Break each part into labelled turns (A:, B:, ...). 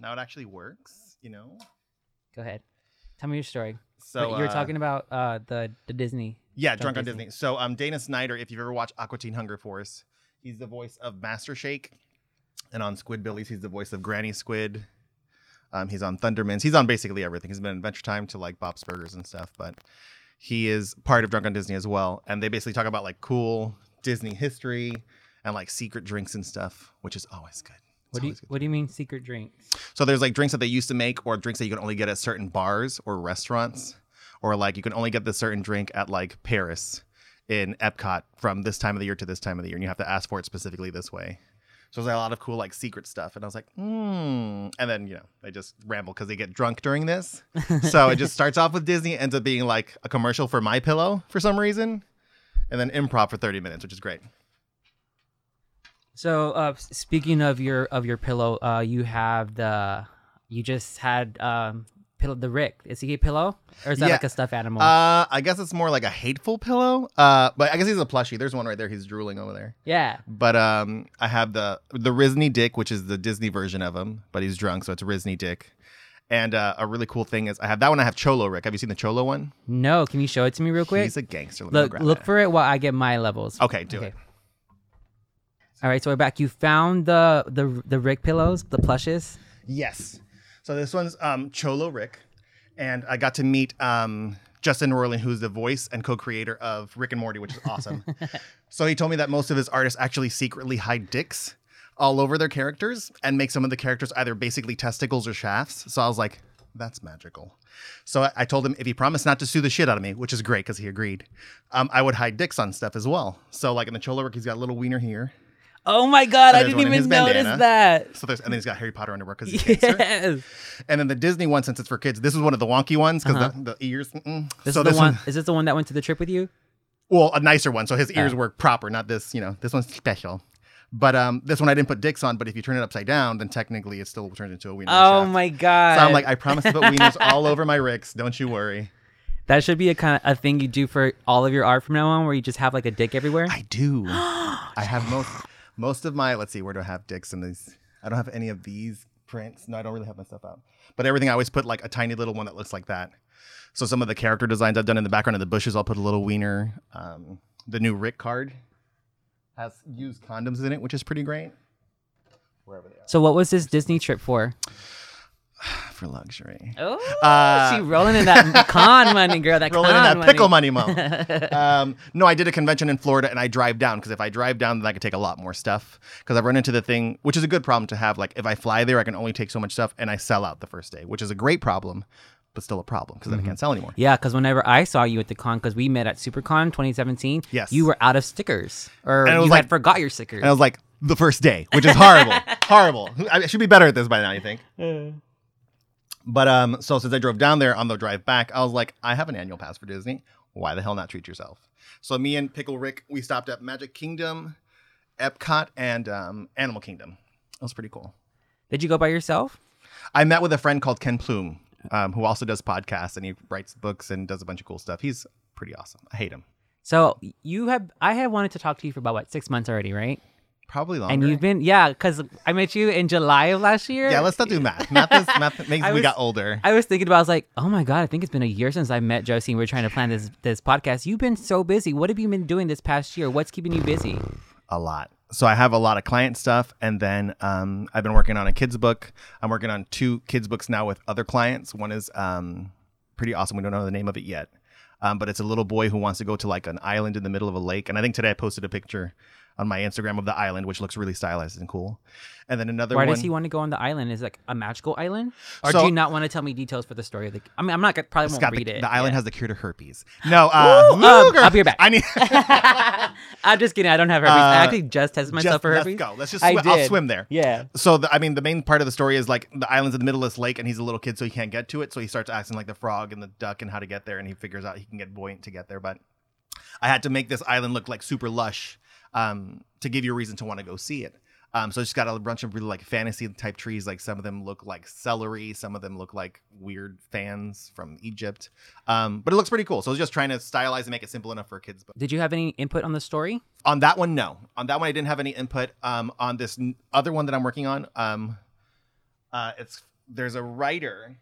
A: now it actually works. You know.
B: Go ahead. Tell me your story.
A: So
B: Wait, you were
A: uh,
B: talking about uh, the the Disney.
A: Yeah,
B: Drunk
A: on
B: Disney.
A: Disney. So um Dana Snyder, if you've ever watched Aqua Teen Hunger Force, he's the voice of Master Shake. And on Squidbillies, he's the voice of Granny Squid. Um, he's on Thundermans. He's on basically everything. He's been in Adventure Time to like Bob's Burgers and stuff, but he is part of Drunk on Disney as well. And they basically talk about like cool Disney history and like secret drinks and stuff, which is always good. It's
B: What do you. What do you mean secret drinks?
A: So there's like drinks that they used to make, or drinks that you can only get at certain bars or restaurants, or like you can only get this certain drink at like Paris in Epcot from this time of the year to this time of the year, and you have to ask for it specifically this way. So there's like, a lot of cool like secret stuff, and I was like, hmm. And then you know they just ramble because they get drunk during this. so it just starts off with Disney, ends up being like a commercial for My Pillow for some reason, and then improv for 30 minutes, which is great.
B: So, uh, speaking of your of your pillow, uh, you have the you just had um pillow the Rick. Is he a pillow or is that
A: Yeah.
B: like a stuffed animal?
A: Uh, I guess it's more like a hateful pillow. Uh, but I guess he's a plushie. There's one right there. He's drooling over there.
B: yeah.
A: But um, I have the the Risney Dick, which is the Disney version of him, but he's drunk, so it's Risney Dick. And uh, a really cool thing is I have that one. I have Cholo Rick. Have you seen the Cholo one?
B: No, can you show it to me real quick?
A: He's a gangster. Let
B: look look
A: it.
B: for it while I get my levels.
A: Okay, do it.
B: All right, so we're back. You found the the the Rick pillows, the plushes.
A: Yes. So this one's um, Cholo Rick, and I got to meet um, Justin Roiland, who's the voice and co-creator of Rick and Morty, which is awesome. so he told me that most of his artists actually secretly hide dicks all over their characters and make some of the characters either basically testicles or shafts. So I was like, that's magical. So I, I told him if he promised not to sue the shit out of me, which is great because he agreed, um, I would hide dicks on stuff as well. So like in the Cholo Rick, he's got a little wiener here.
B: Oh my god, I didn't even notice that.
A: So there's and then he's got Harry Potter underwear because he's.
B: Yes.
A: And then the Disney one, since it's for kids, this is one of the wonky ones because
B: Uh-huh.
A: the, the ears. mm-mm.
B: This
A: so
B: is the
A: this
B: one,
A: one,
B: Is this the one that went to the trip with you?
A: well, a nicer one. So his ears
B: Oh.
A: work proper, not this. You know, this one's special. But um, this one I didn't put dicks on. But if you turn it upside down, then technically it still turns into a wiener.
B: Oh
A: shaft.
B: my god.
A: So I'm like, I promise to put wieners all over my ricks. Don't you worry.
B: that should be a kind of a thing you do for all of your art from now on, where you just have like a dick everywhere.
A: I do. I have most most of my. Let's see, where do I have dicks in these? I don't have any of these prints. No, I don't really have my stuff out. But everything I always put like a tiny little one that looks like that. So some of the character designs I've done in the background of the bushes, I'll put a little wiener. Um, the new Rick card has used condoms in it, which is pretty great. Wherever they
B: So what was this Disney trip for?
A: Are for luxury.
B: Oh,
A: Uh,
B: she rolling in that con money, girl. That
A: Rolling in
B: con
A: that pickle
B: money.
A: money, mom. um, no, I did a convention in Florida and I drive down because if I drive down, then I could take a lot more stuff. Because I've run into the thing, which is a good problem to have. Like if I fly there, I can only take so much stuff and I sell out the first day, which is a great problem, but still a problem because then I can't sell anymore.
B: Yeah, because whenever I saw you at the con, because we met at SuperCon 2017,
A: Yes.
B: you were out of stickers, or
A: And
B: you
A: was
B: had
A: like-
B: forgot your stickers.
A: And I was like, the first day, which is horrible, horrible. I should be better at this by now, you think? But um, so since I drove down there on the drive back, I was like, I have an annual pass for Disney. Why the hell not treat yourself? So me and Pickle Rick, we stopped at Magic Kingdom, Epcot, and um, Animal Kingdom. That was pretty cool.
B: Did you go by yourself?
A: I met with a friend called Ken Plume, um, who also does podcasts and he writes books and does a bunch of cool stuff. He's pretty awesome. I hate him.
B: So you have, I have wanted to talk to you for about what six months already, right?
A: Probably longer.
B: And you've been, yeah, because I met you in July of last year.
A: yeah, let's not do math. Math is math makes
B: I
A: we got older.
B: I was thinking about, I was like, oh my god, I think it's been a year since I met Josie. and We are trying to plan this this podcast. You've been so busy. What have you been doing this past year? What's keeping you busy?
A: a lot. So I have a lot of client stuff, and then um, I've been working on a kids book. I'm working on two kids books now with other clients. One is um, pretty awesome. We don't know the name of it yet, um, but it's a little boy who wants to go to like an island in the middle of a lake. And I think today I posted a picture on my Instagram of the island, which looks really stylized and cool. And then another
B: Why
A: one.
B: does he want to go on the island? Is it like a magical island, or
A: So-
B: do you not want to tell me details for the story? Of the, I mean, I'm not gonna probably
A: It's
B: won't read
A: the,
B: it.
A: the island
B: Yeah.
A: has the cure to herpes. No, uh,
B: Ooh, um. I'll be right back.
A: I need.
B: I'm just kidding. I don't have herpes. I
A: Uh,
B: actually just tested myself
A: just-
B: for
A: let's
B: herpes.
A: go. Let's just
B: I
A: swim. I'll swim there.
B: Yeah.
A: So the, I mean, the main part of the story is like the island's in the middle of this lake, and he's a little kid, so he can't get to it. So he starts asking like the frog and the duck and how to get there, and he figures out he can get buoyant to get there. But I had to make this island look like super lush um, to give you a reason to want to go see it. Um, so I just got a bunch of really like fantasy type trees. Like some of them look like celery, some of them look like weird fans from Egypt. Um, but it looks pretty cool. So I was just trying to stylize and make it simple enough for kids. But
B: Did you have any input on the story?
A: on that one, no. On that one, I didn't have any input. Um, on this n- other one that I'm working on, um, uh, it's there's a writer.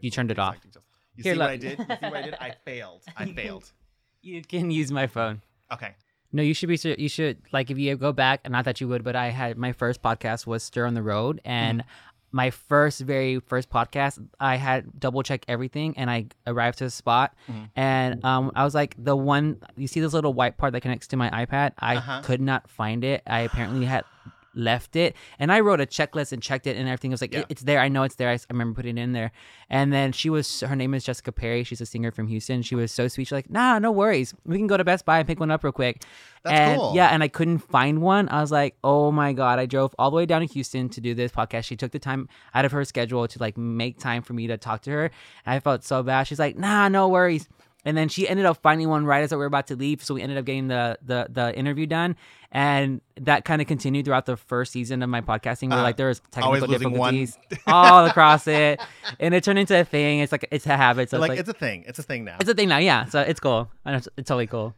B: You turned it off.
A: details. You
B: Here,
A: see what. I did? You see what I did? I failed. I failed.
B: You can use my phone.
A: Okay.
B: No, you should be. You should like if you go back. Not that you would, but I had my first podcast was Stir on the Road, and
A: Mm-hmm.
B: my first, very first podcast, I had double checked everything, and I arrived to the spot,
A: Mm-hmm.
B: and um, I was like the one. You see this little white part that connects to my iPad? I
A: Uh-huh.
B: could not find it. I apparently had left it. And i wrote a checklist and checked it and everything. Was like
A: Yeah.
B: "It- it's there. I know it's there. I remember putting it in there. And then she was her name is jessica perry. She's a singer from houston. She was so sweet. She's like nah no worries. We can go to best buy and pick one up real quick.
A: That's
B: and
A: cool.
B: yeah and i couldn't find one. I was like oh my god. I drove all the way down to houston to do this podcast. She took the time out of her schedule to like make time for me to talk to her. And i felt so bad. She's like nah no worries and then she ended up finding one right as we were about to leave so we ended up getting the the, the interview done and that kind of continued throughout the first season of my podcasting where
A: Uh,
B: like there was
A: always
B: technical
A: one.
B: difficulties all across it and it turned into a thing it's like it's a habit so
A: like,
B: it's like
A: it's a thing. It's a thing now.
B: it's a thing now yeah so it's cool it's, it's totally cool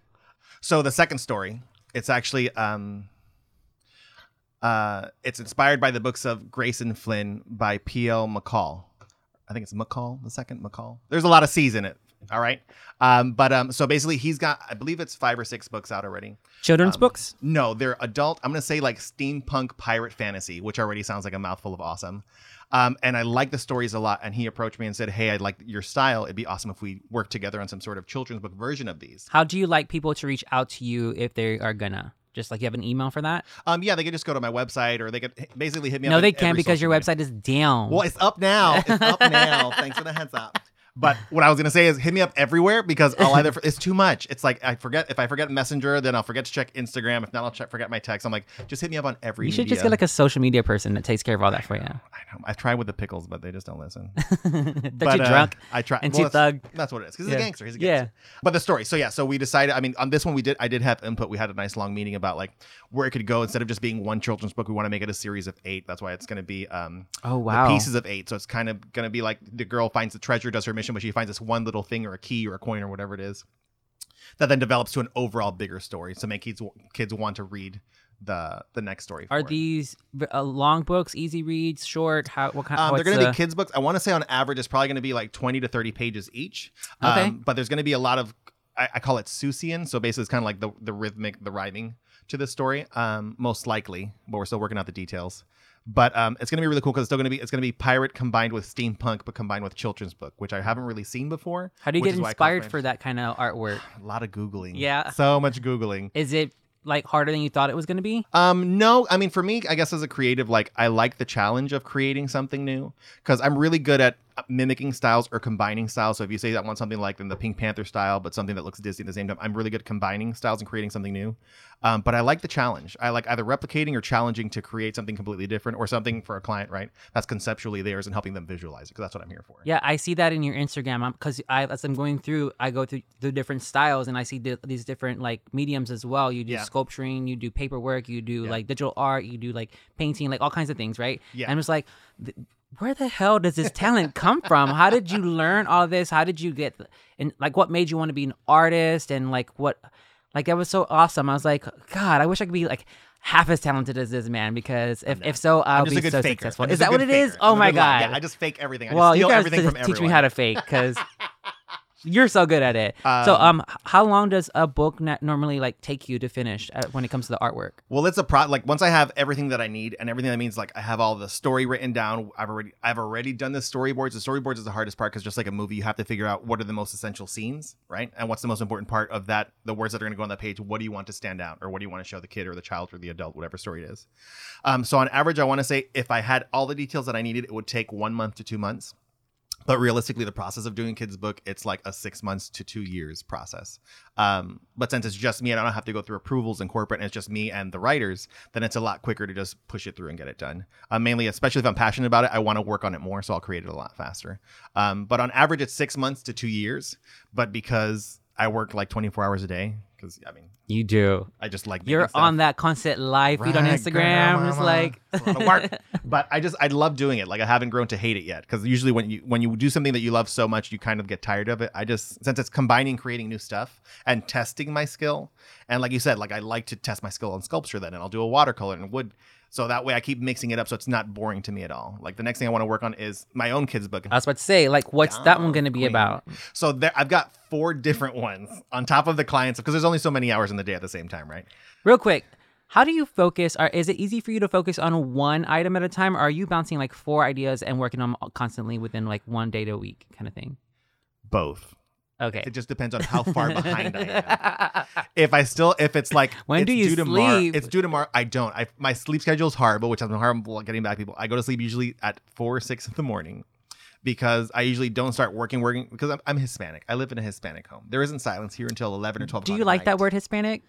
A: So the second story, it's actually um uh it's inspired by the books of Grayson Flynn by P.L. McCall. I think it's McCall, the second McCall. There's a lot of C's in it. All right. Um, but um, so basically he's got I believe it's five or six books out already.
B: children's
A: Um,
B: books
A: No, they're adult. I'm gonna say like steampunk pirate fantasy, which already sounds like a mouthful of awesome. Um, and I like the stories a lot. And he approached me and said, "Hey, I'd like your style. It'd be awesome if we work together on some sort of children's book version of these."
B: how do you like people to reach out to you if they are gonna just like you have an email for that
A: Um, yeah, they could just go to my website or they could basically hit me up.
B: no they can't because your website is down
A: Well, it's up now. It's up now. Thanks for the heads up. But what I was gonna say is hit me up everywhere because I'll either it's too much. It's like I forget if I forget Messenger, then I'll forget to check Instagram. If not, I'll check forget my text. I'm like, just hit me up on every.
B: you should just get like a social media person that takes care of all that for you
A: I know. I tried with the pickles, but they just don't listen.
B: that
A: but,
B: you're
A: uh,
B: drunk
A: I tried.
B: and
A: well,
B: too thug.
A: That's what it is. Because he's
B: Yeah.
A: a gangster. He's a
B: Yeah.
A: gangster. But the story. So yeah. So we decided. I mean, on this one, we did. I did have input. We had a nice long meeting about like where it could go instead of just being one children's book. We want to make it a series of eight. That's why it's going to be um,
B: oh wow
A: pieces of eight. So it's kind of going to be like the girl finds the treasure, does her mission, but she finds this one little thing or a key or a coin or whatever it is that then develops to an overall bigger story. So make kids kids want to read the the next story.
B: Are
A: it.
B: these uh, long books, easy reads, short? How what kind?
A: Um, they're going to
B: the-
A: be kids books. I want to say on average, it's probably going to be like 20 to 30 pages each.
B: Okay.
A: Um, but there's going to be a lot of, I, I call it Seussian. So basically, it's kind of like the, the rhythmic, the rhyming to this story, um, most likely, but we're still working out the details. But um, it's going to be really cool because it's still going to be it's going to be pirate combined with steampunk, but combined with children's book, which I haven't really seen before.
B: How do you get
A: is why I caught
B: inspired for that kind of artwork?
A: A lot of googling.
B: Yeah.
A: so much googling.
B: Is it like harder than you thought it was going to be?
A: Um, no, I mean, for me, I guess as a creative, like I like the challenge of creating something new because I'm really good at mimicking styles or combining styles. So if you say I want something like in the Pink Panther style, but something that looks Disney at the same time, I'm really good at combining styles and creating something new. Um, but I like the challenge. I like either replicating or challenging to create something completely different or something for a client, right? That's conceptually theirs and helping them visualize it because that's what I'm here for.
B: Yeah, I see that in your Instagram because I, as I'm going through, I go through the different styles and I see di- these different like mediums as well. You do
A: Yeah.
B: sculpturing, you do paperwork, you do
A: Yeah.
B: like digital art, you do like painting, like all kinds of things, right?
A: Yeah.
B: And I'm just like, where the hell does this talent come from? How did you learn all this? How did you get, and like, what made you want to be an artist? And like, what, like, that was so awesome. I was like, God, I wish I could be like half as talented as this man because if, if so, I'll be so
A: faker.
B: successful. Is that what it is?
A: faker.
B: Oh
A: I'm
B: my. God.
A: Yeah, I just fake everything. I
B: well,
A: just
B: you
A: steal
B: guys
A: everything
B: t-
A: from
B: teach
A: everyone.
B: me how to fake because you're so good at it. so, um, how long does a book normally like take you to finish uh, when it comes to the artwork?
A: Well, it's a pro. Like once I have everything that I need, and everything that means like I have all the story written down. I've already I've already done the storyboards. The storyboards is the hardest part because just like a movie, you have to figure out what are the most essential scenes, right? And what's the most important part of that? The words that are going to go on that page. What do you want to stand out, or what do you want to show the kid or the child or the adult, whatever story it is? Um, so on average, I want to say if I had all the details that I needed, it would take one month to two months. But realistically, the process of doing kid's book, it's like a six months to two years process. Um, but since it's just me and I don't have to go through approvals in corporate and it's just me and the writers, then it's a lot quicker to just push it through and get it done. Uh, mainly, especially if I'm passionate about it, I want to work on it more, so I'll create it a lot faster. Um, but on average, it's six months to two years. But because I work like 24 hours a day, because I mean,
B: You do.
A: I just like
B: You're
A: stuff.
B: on that constant live feed on Instagram.
A: girl,
B: Just like
A: It's a lot of work. but I just I love doing it. Like I haven't grown to hate it yet because usually when you when you do something that you love so much, you kind of get tired of it. I just since it's combining creating new stuff and testing my skill, and like you said, like I like to test my skill on sculpture then, and I'll do a watercolor and wood. So that way I keep mixing it up so it's not boring to me at all. Like the next thing I want to work on is my own kids book.
B: I was about to say, like, what's that one going to be
A: queen.
B: about?
A: So there, I've got four different ones on top of the clients because there's only so many hours in the day at the same time, right?
B: Real quick, how do you focus? Or is it easy for you to focus on one item at a time? Or are you bouncing like four ideas and working on them constantly within like one day to a week kind of thing?
A: Both.
B: Okay.
A: It just depends on how far behind I am. If I still, if it's like
B: When
A: it's
B: do you
A: due tomorrow,
B: sleep?
A: it's due tomorrow. I don't. I my sleep schedule is horrible, which been horrible at getting back people. I go to sleep usually at four or six in the morning because I usually don't start working working because I'm, I'm Hispanic. I live in a Hispanic home. There isn't silence here until eleven or twelve.
B: do you like
A: at
B: that word Hispanic?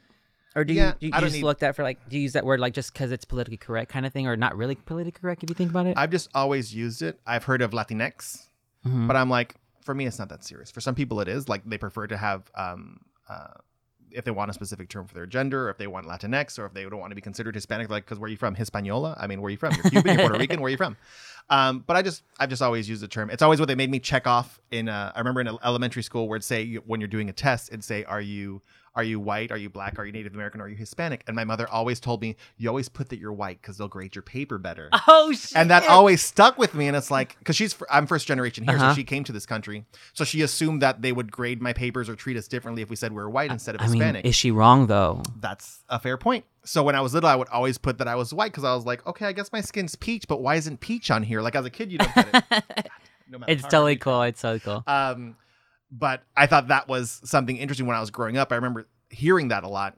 B: Or do
A: Yeah,
B: you, do you,
A: I
B: you
A: don't
B: just
A: need-
B: look that for like, do you use that word like just because it's politically correct kind of thing or not really politically correct if you think about it?
A: I've just always used it. I've heard of Latinx,
B: Mhm.
A: but I'm like, for me, it's not that serious. For some people, it is. Like they prefer to have, um, uh, if they want a specific term for their gender, or if they want Latinx, or if they don't want to be considered Hispanic, like because where are you from? Hispaniola? I mean, where are you from? You're Cuban, you're Puerto Rican. Where are you from? Um, but I just, I've just always used the term. It's always what they made me check off in. Uh, I remember in elementary school where it'd say when you're doing a test, it'd say, "Are you are you white? Are you black? Are you Native American? Are you Hispanic?" And my mother always told me, "You always put that you're white because they'll grade your paper better."
B: oh shit!
A: and that always stuck with me and it's like because she's i'm first generation here
B: Uh-huh.
A: so she came to this country so she assumed that they would grade my papers or treat us differently if we said we were white instead of
B: I mean,
A: hispanic
B: is she wrong though?
A: that's a fair point so when i was little i would always put that i was white because i was like okay i guess my skin's peach but why isn't peach on here like as a kid you don't get it No matter
B: it's
A: hard
B: totally cool. It's so cool.
A: um but i thought that was something interesting when i was growing up i remember hearing that a lot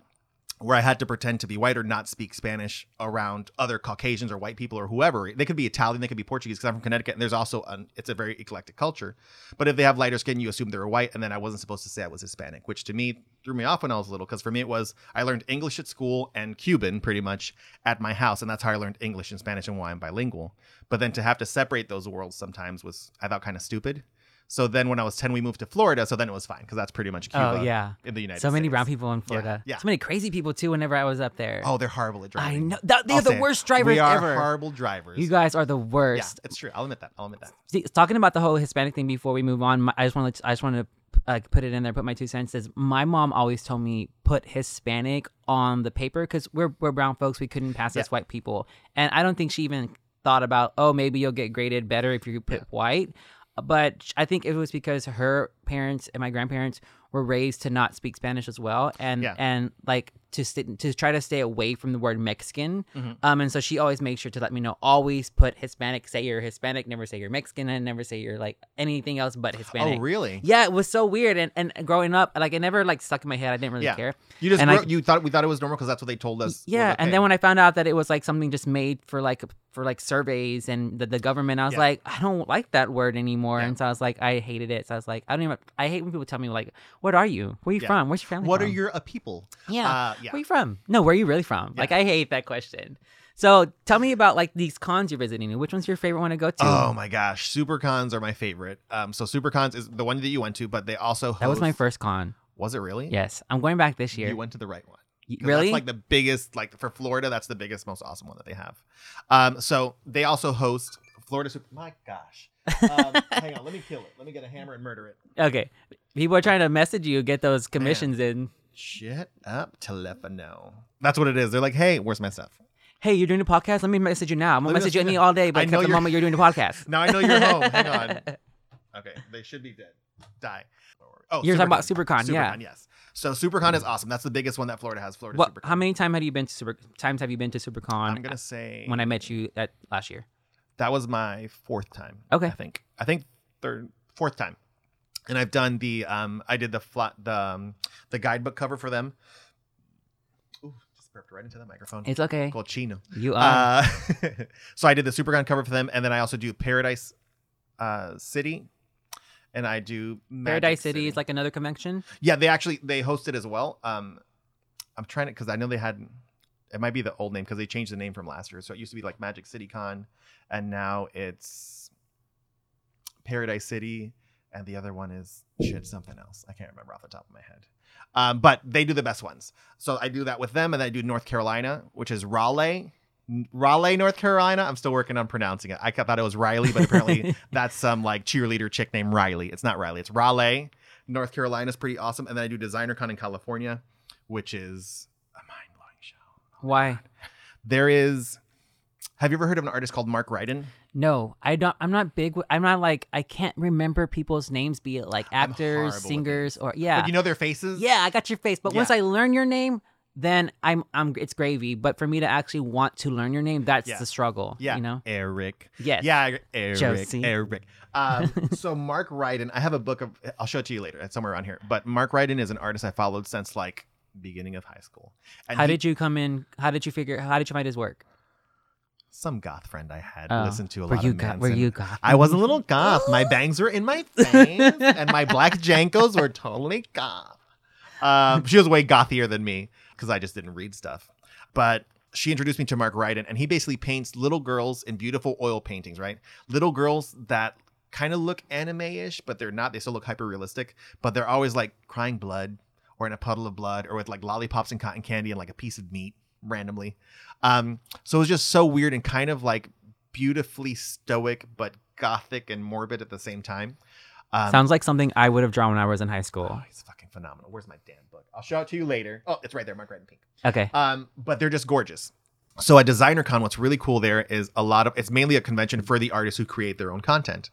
A: where I had to pretend to be white or not speak Spanish around other Caucasians or white people or whoever. They could be Italian, they could be Portuguese because I'm from Connecticut and there's also an, it's a very eclectic culture. But if they have lighter skin, you assume they're white, and then I wasn't supposed to say I was Hispanic, which to me threw me off when I was little because for me it was I learned English at school and Cuban pretty much at my house, and that's how I learned English and Spanish and why I'm bilingual. But then to have to separate those worlds sometimes was I thought kind of stupid. So then when I was 10, we moved to Florida, so then it was fine because that's pretty much Cuba
B: oh yeah.
A: in the United States.
B: So many
A: States.
B: brown people in Florida.
A: yeah.
B: So many crazy people too. Whenever I was up there.
A: Oh, they're horrible at driving.
B: I know. Th- they're
A: I'll
B: the
A: say it.
B: worst drivers
A: we are
B: ever.
A: horrible drivers.
B: You guys are the
A: yeah,
B: worst.
A: it's true. I'll admit that. I'll admit that.
B: See, talking about the whole Hispanic thing before we move on, my, I just want to I just want to uh, put it in there, put my two cents. Is my mom always told me put Hispanic on the paper because we're we're brown folks, we couldn't pass as white people, and I don't think she even thought about oh maybe you'll get graded better if you put
A: Yeah.
B: white. But I think it was because her parents and my grandparents were raised to not speak Spanish as well, and
A: Yeah.
B: and like to st- to try to stay away from the word Mexican.
A: Mhm.
B: Um, and so she always makes sure to let me know. Always put Hispanic. Say you're Hispanic. Never say you're Mexican, and never say you're like anything else but Hispanic.
A: Oh, really?
B: Yeah, it was so weird. And and growing up, like it never like stuck in my head. I didn't really
A: Yeah.
B: care.
A: You just
B: And I-
A: you thought we thought it was normal because that's what they told us.
B: Yeah, and then when I found out that it was like something just made for like for like surveys and the, the government, I was
A: Yeah.
B: like, I don't like that word anymore.
A: Yeah.
B: And so I was like, I hated it. So I was like, I don't even. I hate when people tell me like, "What are you? Where are
A: you
B: from? Where's your family
A: what
B: from?"
A: are your uh, people?
B: yeah.
A: Uh, yeah.
B: Where you from? No, where are you really from? Like I hate that question. So tell me about like these cons you're visiting. Which one's your favorite one to go to?
A: Oh my gosh, super cons are my favorite. Um, so super cons is the one that you went to, but they also host,
B: that was my first con.
A: Was it really?
B: Yes, I'm going back this year.
A: You went to the right one.
B: Really?
A: That's like the biggest, like for Florida, that's the biggest, most awesome one that they have. Um, so they also host Florida Super. My gosh. Um, hang on, let me kill it. Let me get a hammer and murder it.
B: okay. People are trying to message you, get those commissions in.
A: Shut up, telefono. That's what it is. They're like, hey, where's my stuff?
B: Hey, you're doing a podcast? Let me message you now. I'm gonna
A: Let me
B: message you
A: message
B: any all day,
A: I
B: but
A: know
B: except the
A: you're-
B: moment you're doing the podcast.
A: Now I know you're home. Hang on. Okay, they should be dead. Die. Oh,
B: You're talking about SuperCon, yeah.
A: Yes. So SuperCon is awesome. That's the biggest one that Florida has. Florida
B: What?
A: SuperCon.
B: How many times have you been to Super? Times have you been to SuperCon?
A: I'm gonna say
B: when I met you at last year.
A: that was my fourth time.
B: Okay.
A: I think. I think third, fourth time. And I've done the um I did the flat the um, the guidebook cover for them. Ooh, just burped right into the microphone.
B: It's okay.
A: Cochino.
B: You are.
A: Uh, so I did the Supercon cover for them, and then I also do Paradise uh, City, and I do Magic
B: Paradise City is like another convention.
A: yeah. They actually they hosted as well. Um, I'm trying to because I know they had it might be the old name because they changed the name from last year. So it used to be like Magic City Con, and now it's Paradise City, and the other one is shit something else. I can't remember off the top of my head. Um, but they do the best ones. So I do that with them, and then I do North Carolina, which is Raleigh. Raleigh, North Carolina. I'm still working on pronouncing it. I thought it was Riley, but apparently that's some like cheerleader chick named Riley. It's not Riley. It's Raleigh. North Carolina is pretty awesome. And then I do Designer Con in California, which is a mind blowing show.
B: Why?
A: There is Have you ever heard of an artist called Mark Ryden?
B: No, I don't. I'm not big. with- I'm not like I can't remember people's names, be it like actors, singers, or yeah,
A: Like you know their faces?
B: yeah. I got your face, but once I learn your name, then I'm I'm it's gravy. But for me to actually want to learn your name, that's
A: Yeah.
B: the struggle.
A: Yeah.
B: you know.
A: Eric.
B: Yes.
A: Yeah, Eric.
B: Josie.
A: Eric. Um, so Mark Ryden, I have a book of. I'll show it to you later. It's somewhere around here. But Mark Ryden is an artist I followed since like beginning of high school. And
B: How
A: he-
B: did you come in? How did you figure? How did you find his work?
A: Some goth friend I had
B: Oh,
A: listened to a
B: were
A: lot
B: you
A: of? Manson.
B: Were you got?
A: I was a little goth. My bangs were in my face, and my black JNCOs were totally goth. Um, she was way gothier than me because I just didn't read stuff. But she introduced me to Mark Ryden, and he basically paints little girls in beautiful oil paintings, right? Little girls that kind of look anime-ish, but they're not. They still look hyper realistic, but they're always like crying blood or in a puddle of blood or with like lollipops and cotton candy and like a piece of meat randomly. Um, so it was just so weird and kind of like beautifully stoic but gothic and morbid at the same time. Um,
B: Sounds like something I would have drawn when I was in high school.
A: oh, he's fucking phenomenal. Where's my damn book? I'll show it to you later. Oh, it's right there, Mark Red and Pink.
B: Okay.
A: Um, but they're just gorgeous. So at Designer Con, what's really cool there is a lot of it's mainly a convention for the artists who create their own content.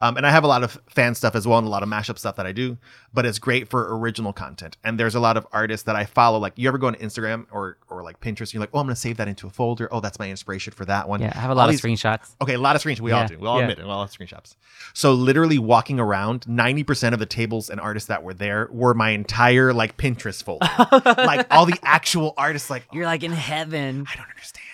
A: Um, and I have a lot of fan stuff as well and a lot of mashup stuff that I do, but it's great for original content. And there's a lot of artists that I follow. Like you ever go on Instagram or or like Pinterest, and you're like, oh, I'm gonna save that into a folder. Oh, that's my inspiration for that one.
B: Yeah, I have a
A: All
B: lot of
A: these-
B: screenshots.
A: Okay, a lot of screenshots. We all do. We all
B: yeah.
A: admit it. We all have screenshots. So literally walking around, 90% of the tables and artists that were there were my entire like Pinterest folder. like all the actual artists like,
B: You're like in heaven.
A: I don't understand.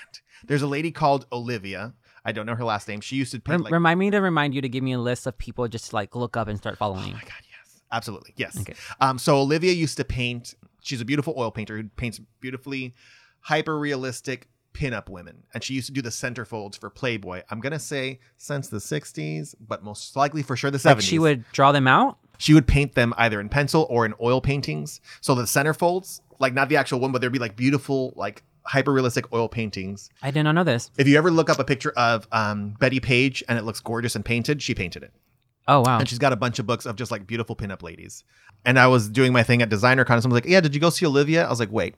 A: There's a lady called Olivia. I don't know her last name. She used to paint like
B: remind me to remind you to give me a list of people just to, like look up and start following.
A: Oh my god, yes. Absolutely. Yes.
B: Okay.
A: Um so Olivia used to paint she's a beautiful oil painter who paints beautifully hyper realistic pinup women and she used to do the centerfolds for Playboy. I'm going to say since the 60s, but most likely for sure the 70s.
B: Like she would draw them out.
A: she would paint them either in pencil or in oil paintings. So the centerfolds, like not the actual one, but there'd be like beautiful like hyper realistic oil paintings.
B: I did not know this.
A: If you ever look up a picture of um, Bettie Page and it looks gorgeous and painted, she painted it.
B: Oh wow.
A: And she's got a bunch of books of just like beautiful pinup ladies. And I was doing my thing at Designer Con. And someone's like, Yeah, did you go see Olivia? I was like, Wait.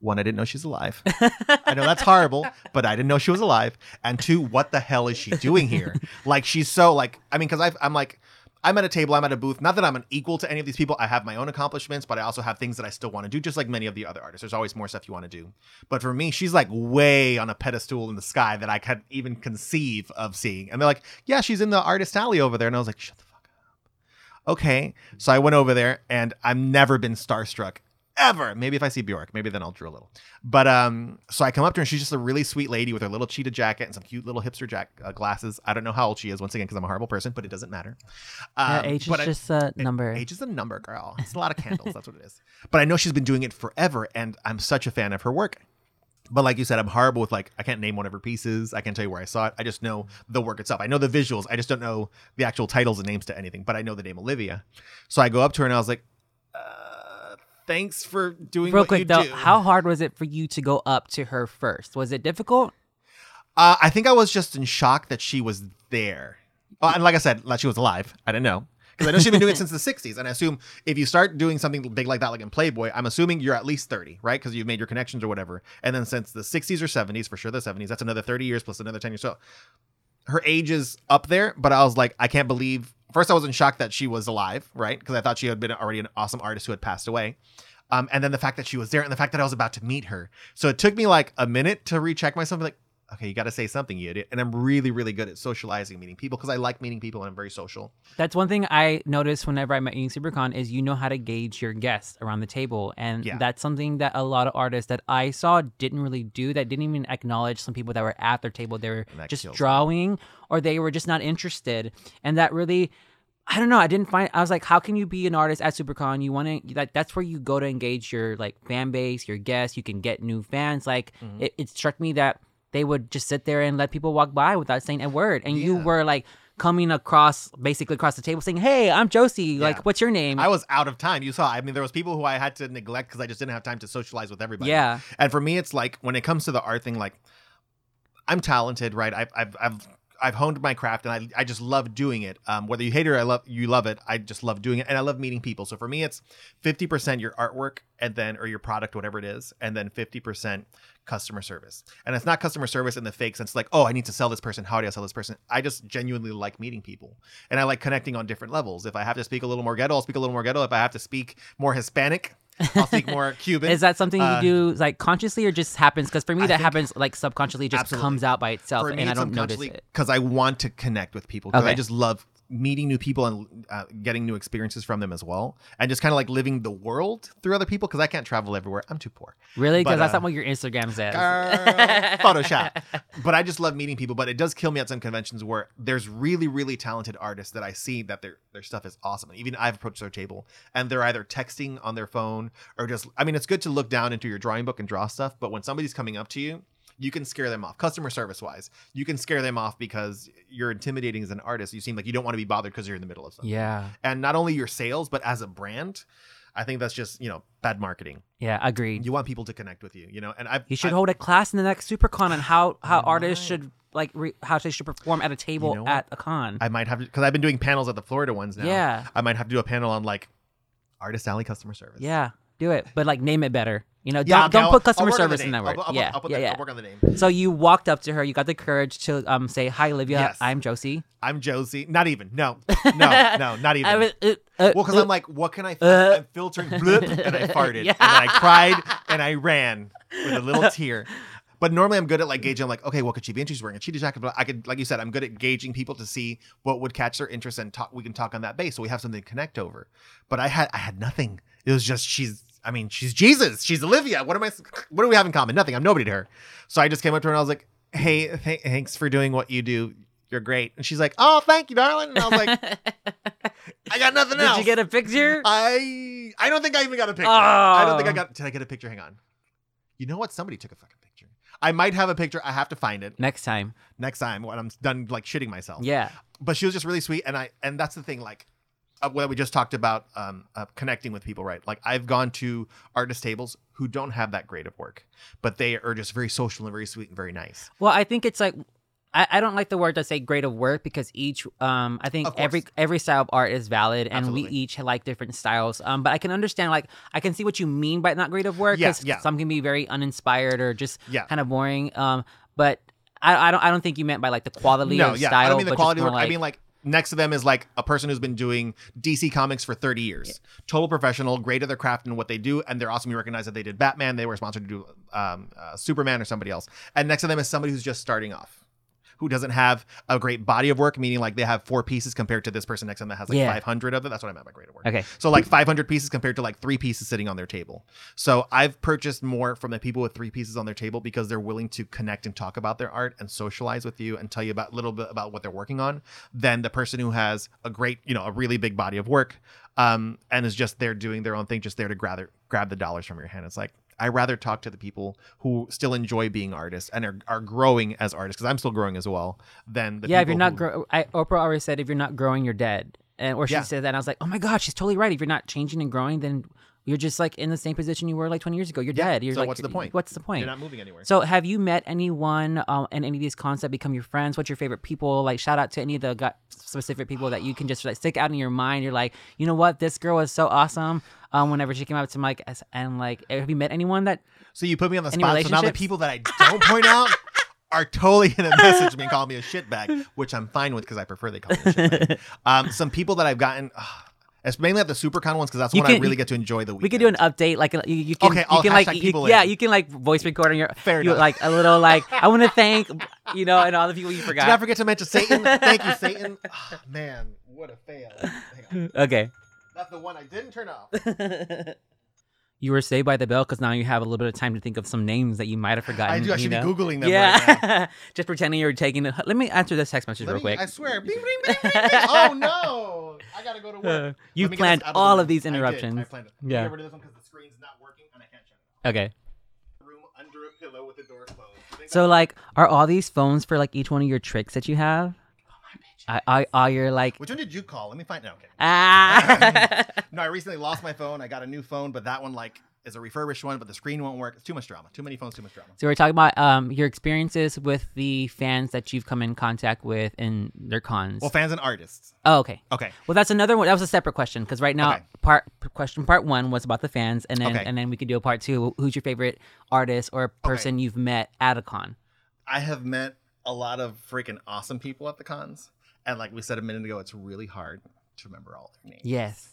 A: One, I didn't know she's alive. I know that's horrible, but I didn't know she was alive. And two, what the hell is she doing here? like, she's so like, I mean, because I'm like, I'm at a table, I'm at a booth. Not that I'm an equal to any of these people. I have my own accomplishments, but I also have things that I still want to do, just like many of the other artists. There's always more stuff you want to do. But for me, she's like way on a pedestal in the sky that I could even conceive of seeing. And they're like, yeah, she's in the artist alley over there. And I was like, shut the fuck up. Okay. So I went over there and I've never been starstruck ever. Maybe if I see Bjork, maybe then I'll drew a little. But um, so I come up to her and she's just a really sweet lady with her little cheetah jacket and some cute little hipster jack uh, glasses. I don't know how old she is once again because I'm a horrible person, but it doesn't matter. Um,
B: age is
A: I-
B: just a
A: it-
B: number.
A: Age is a number, girl. It's a lot of candles. That's what it is. But I know she's been doing it forever, and I'm such a fan of her work. But like you said, I'm horrible with like I can't name one of her pieces. I can't tell you where I saw it. I just know the work itself. I know the visuals. I just don't know the actual titles and names to anything. But I know the name Olivia. So I go up to her and I was like, "Thanks for doing
B: Real
A: what
B: quick
A: you
B: though,
A: do."
B: how hard was it for you to go up to her first? Was it difficult?
A: Uh, I think I was just in shock that she was there. Oh, and like I said, like she was alive. I didn't know. Because I know she's been doing it since the 60s. And I assume if you start doing something big like that, like in Playboy, I'm assuming you're at least 30, right? Because you've made your connections or whatever. And then since the 60s or 70s, for sure the 70s, that's another 30 years plus another 10 years. So her age is up there. But I was like, I can't believe. First, I was in shock that she was alive, right? Because I thought she had been already an awesome artist who had passed away. Um, and then the fact that she was there and the fact that I was about to meet her. So it took me like a minute to recheck myself. Like, okay, you got to say something, you idiot. And I'm really, really good at socializing, meeting people because I like meeting people and I'm very social.
B: That's one thing I noticed whenever I met in SuperCon is you know how to gauge your guests around the table, and
A: Yeah.
B: that's something that a lot of artists that I saw didn't really do. That didn't even acknowledge some people that were at their table. They were just
A: me.
B: drawing, or they were just not interested, and that really. I don't know. I didn't find. I was like, how can you be an artist at SuperCon? You want to that. That's where you go to engage your like fan base, your guests. You can get new fans. Like
A: Mm-hmm.
B: it, it struck me that they would just sit there and let people walk by without saying a word, and you were like coming across, basically across the table, saying, "Hey, I'm Josie.
A: Yeah.
B: Like, what's your name?"
A: I was out of time. You saw. I mean, there was people who I had to neglect because I just didn't have time to socialize with everybody.
B: yeah,
A: And for me, it's like when it comes to the art thing, like I'm talented, right? I've, I've, I've I've honed my craft and I, I just love doing it. Um, whether you hate it or I love you love it, I just love doing it and I love meeting people. So for me, it's fifty percent your artwork and then or your product, whatever it is, and then fifty percent customer service. And it's not customer service in the fake sense, like oh I need to sell this person. How do I sell this person? I just genuinely like meeting people and I like connecting on different levels. If I have to speak a little more ghetto, I'll speak a little more ghetto. If I have to speak more Hispanic, I'll speak more Cuban.
B: Is that something you
A: Uh,
B: do like consciously or just happens? Because for me,
A: I
B: that happens like subconsciously, just
A: Absolutely.
B: comes out by itself, and I don't notice it.
A: because I want to connect with people because I just love meeting new people and uh, getting new experiences from them as well, and just kind of like living the world through other people because I can't travel everywhere. I'm too poor.
B: Really? Because
A: But,
B: that's
A: uh,
B: not what your Instagram says.
A: Girl, Photoshop. But I just love meeting people. But it does kill me at some conventions where there's really, really talented artists that I see that their their stuff is awesome. And even I've approached their table and they're either texting on their phone or just I mean, it's good to look down into your drawing book and draw stuff, but when somebody's coming up to you, you can scare them off. Customer service wise, you can scare them off because you're intimidating as an artist. You seem like you don't want to be bothered because you're in the middle of something.
B: Yeah.
A: And not only your sales, but as a brand, I think that's just, you know, bad marketing.
B: Yeah. Agreed.
A: You want people to connect with you, you know, and I've
B: You should
A: I-
B: hold a class in the next SuperCon on how how
A: I
B: artists should like re- how they should perform at a table
A: know
B: at a con.
A: I might have to because I've been doing panels at the Florida ones now.
B: Yeah.
A: I might have to do a panel on like artist alley customer service.
B: yeah. Do it, but like name it better. You know,
A: Yeah,
B: don't
A: okay,
B: don't put customer
A: work on the
B: service in that word.
A: I'll, I'll,
B: yeah.
A: I'll, put
B: yeah. yeah.
A: I'll work on the name.
B: So you walked up to her. You got the courage to um say, "Hi, Olivia.
A: Yes.
B: I'm Josie."
A: I'm Josie. Not even. No. No. No. Not even.
B: I was, uh, uh,
A: well, because
B: uh,
A: I'm like, what can I?
B: uh,
A: I'm filtering, blip, and I farted,
B: Yeah.
A: and I cried, and I ran with a little tear. But normally, I'm good at like gauging. I'm like, okay, what could she be interested? She's wearing a cheetah jacket. But I could, like you said, I'm good at gauging people to see what would catch their interest and talk. We can talk on that base, so we have something to connect over. But I had, I had nothing. It was just she's. I mean, she's Jesus. She's Olivia. What am I? What do we have in common? Nothing. I'm nobody to her. So I just came up to her and I was like, hey, th- thanks for doing what you do. You're great. And she's like, oh, thank you, darling. And I was like, I got nothing else.
B: Did
A: else.
B: you get a picture?
A: I I don't think I even got a picture. I don't think I
B: Oh.
A: got. Did I get a picture? Hang on. You know what? Somebody took a fucking picture. I might have a picture. I have to find it
B: Next time.
A: next time when I'm done like shitting myself.
B: Yeah.
A: But she was just really sweet, and I and that's the thing. Like what we just talked about, um, uh, connecting with people, right? Like I've gone to artist tables who don't have that grade of work, but they are just very social and very sweet and very nice.
B: Well, I think it's like I, I don't like the word to say grade of work because each um I think every every style of art is valid and we each like different styles. Um, but I can understand like I can see what you mean by not grade of work.
A: Yeah, yeah.
B: Some can be very uninspired or just
A: Yeah.
B: kind of boring. Um, but I, I don't I don't think you meant by like the quality
A: no,
B: of
A: yeah,
B: style.
A: I don't mean the quality
B: more
A: work. I mean like next to them is like a person who's been doing DC comics for 30 years. Total professional, great at their craft and what they do, and they're awesome. You recognize that they did Batman, they were sponsored to do um, uh, Superman or somebody else. And next to them is somebody who's just starting off. Who doesn't have a great body of work, meaning like they have four pieces compared to this person next to them that has like
B: Yeah.
A: 500 of it. That's what I meant by great work.
B: Okay.
A: So like 500 pieces compared to like three pieces sitting on their table. So I've purchased more from the people with three pieces on their table because they're willing to connect and talk about their art and socialize with you and tell you about a little bit about what they're working on than the person who has a great, you know, a really big body of work um, and is just there doing their own thing, just there to grab grab the dollars from your hand. It's like I rather talk to the people who still enjoy being artists and are, are growing as artists because I'm still growing as well. Than the
B: yeah, if you're not
A: who-
B: grow, I, Oprah always said if you're not growing, you're dead. And or she
A: Yeah.
B: said that, and I was like, oh my god, she's totally right. If you're not changing and growing, then you're just like in the same position you were like 20 years ago. You're
A: Yeah,
B: dead. You're
A: so
B: like,
A: what's the point?
B: What's the point?
A: you're not moving anywhere.
B: So, have you met anyone um, in any of these cons that become your friends? What's your favorite people? Like, shout out to any of the got specific people that you can just like stick out in your mind. You're like, you know what, this girl was so awesome. Um, whenever she came up to Mike, and like, have you met anyone that?
A: So you put me on the spot. So now the people that I don't point out are totally gonna message me and call me a shitbag, which I'm fine with because I prefer they call me a shitbag. Um, some people that I've gotten, uh, it's mainly at the SuperCon ones because that's
B: You
A: when I really get to enjoy the weekend.
B: We could do an update, like you, you can,
A: Okay,
B: you
A: I'll
B: can like, you, yeah, you can like voice record on your,
A: Fair
B: you,
A: enough.
B: like a little like, I want to thank, you know, and all the people you
A: Did
B: forgot.
A: I forget to mention Satan? Thank you, Satan. Ah, man, what a fail. Hang on.
B: okay.
A: That's the one I didn't turn off.
B: You were saved by the bell because now you have a little bit of time to think of some names that you might have forgotten.
A: I do. I should be googling them
B: Yeah,
A: right now.
B: just pretending you're taking. A, let me answer this text message
A: Let
B: real
A: me-
B: quick.
A: I swear. Bing, bing, bing, bing, bing. Oh no! I gotta go to work.
B: Uh, you
A: Let me get
B: planned
A: this of the
B: all of these
A: I
B: interruptions.
A: I planned it.
B: Yeah.
A: Get rid of this one because the screen's not working and I can't it.
B: Okay.
A: Room under a pillow with the door closed. I
B: So like, are all these phones for like each one of your tricks that you have? I, I, you're like
A: Which one did you call? Let me find out. Okay.
B: ah?
A: No, I recently lost my phone. I got a new phone, but that one, like, is a refurbished one, but the screen won't work. It's too much drama. Too many phones. Too much drama.
B: So we're talking about um your experiences with the fans that you've come in contact with in their cons.
A: Well, fans and artists.
B: oh, okay.
A: Okay.
B: Well, that's another one. That was a separate question because right now,
A: Okay.
B: part question part one was about the fans, and then
A: Okay.
B: and then we could do a part two. Who's your favorite artist or person you've met at a con?
A: I have met a lot of freaking awesome people at the cons, and like we said a minute ago, it's really hard to remember all their names.
B: Yes.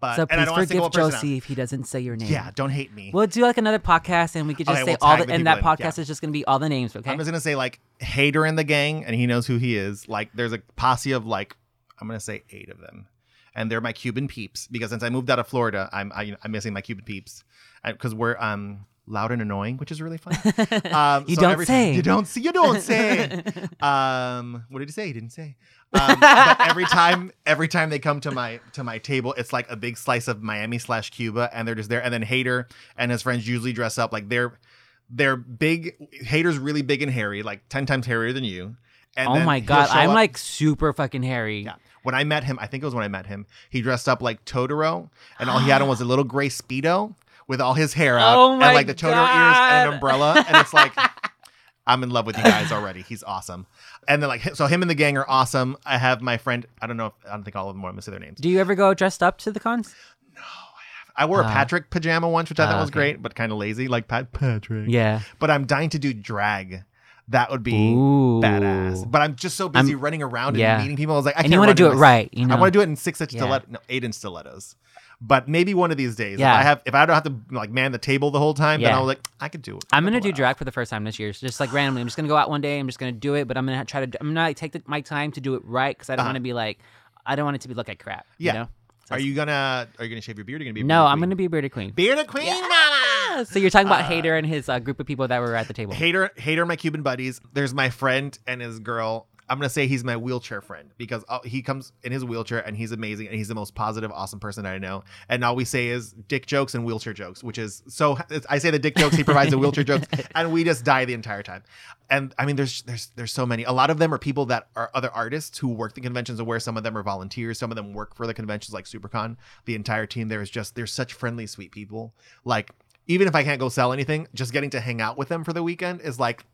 A: But
B: so
A: and I
B: please
A: don't want to single
B: forgive
A: a person out.
B: Josie if he doesn't say your name.
A: Yeah, don't hate me.
B: We'll do like another podcast, and we could just
A: Okay,
B: say
A: we'll
B: all the,
A: the
B: and that
A: in,
B: podcast
A: yeah.
B: is just gonna be all the names. Okay.
A: I'm just gonna say like Hater in the gang, and he knows who he is. Like there's a posse of like I'm gonna say eight of them, and they're my Cuban peeps because since I moved out of Florida, I'm I, I'm missing my Cuban peeps because we're um loud and annoying, which is really fun. Um,
B: You
A: so
B: don't
A: every-
B: say.
A: You don't see. You don't say. um, what did he say? He didn't say. Um, but every time, every time they come to my to my table, it's like a big slice of Miami slash Cuba, and they're just there. And then Hater and his friends usually dress up like they're they're big. Hater's really big and hairy, like ten times hairier than you. And
B: oh my god, I'm
A: up-
B: like super fucking hairy.
A: yeah. When I met him, I think it was when I met him. He dressed up like Totoro, and all he had on was a little gray speedo with all his hair out,
B: Oh
A: and like the Totoro ears and an umbrella, and it's like. I'm in love with you guys already. He's awesome. And then like so him and the gang are awesome. I have my friend, I don't know if I don't think all of them are, gonna say their names.
B: Do you ever go dressed up to the cons?
A: No, I wore a
B: Ah.
A: Patrick pajama once, which I thought was
B: okay.
A: great, but kind of lazy, like Pat Patrick.
B: Yeah.
A: But I'm dying to do drag. That would be
B: Ooh.
A: badass. But I'm just so busy
B: I'm-
A: running around
B: yeah.
A: and meeting people. I was like, I
B: and
A: can't
B: you want to do it
A: my-
B: right, you know.
A: I want to do it in six inch
B: Yeah.
A: stiletto, no, eight inch stilettos. But maybe one of these days,
B: Yeah.
A: if I have, if I don't have to like man the table the whole time, then I'll like, I could do it.
B: I'm gonna do drag for the first time this year. So just like randomly, I'm just gonna go out one day. I'm just gonna do it, but I'm gonna try to. I'm gonna like, take the, my time to do it right because I don't
A: Uh-huh.
B: want to be like. I don't want it to be look like crap.
A: Yeah.
B: You know?
A: Are you gonna Are you gonna shave your beard? Or are you gonna be a
B: No,
A: bearded
B: I'm gonna be a bearded queen.
A: bearded queen.
B: Ah, So you're talking about
A: Uh,
B: Hater and his uh, group of people that were at the table.
A: Hater, hater, my Cuban buddies. There's my friend and his girl. I'm gonna say he's my wheelchair friend because uh, he comes in his wheelchair and he's amazing and he's the most positive, awesome person I know. And all we say is dick jokes and wheelchair jokes, which is so. I say the dick jokes, he provides the wheelchair jokes, and we just die the entire time. And I mean, there's there's there's so many. A lot of them are people that are other artists who work the conventions, and where some of them are volunteers. Some of them work for the conventions, like SuperCon. The entire team there is just they're such friendly, sweet people. Like even if I can't go sell anything, just getting to hang out with them for the weekend is like,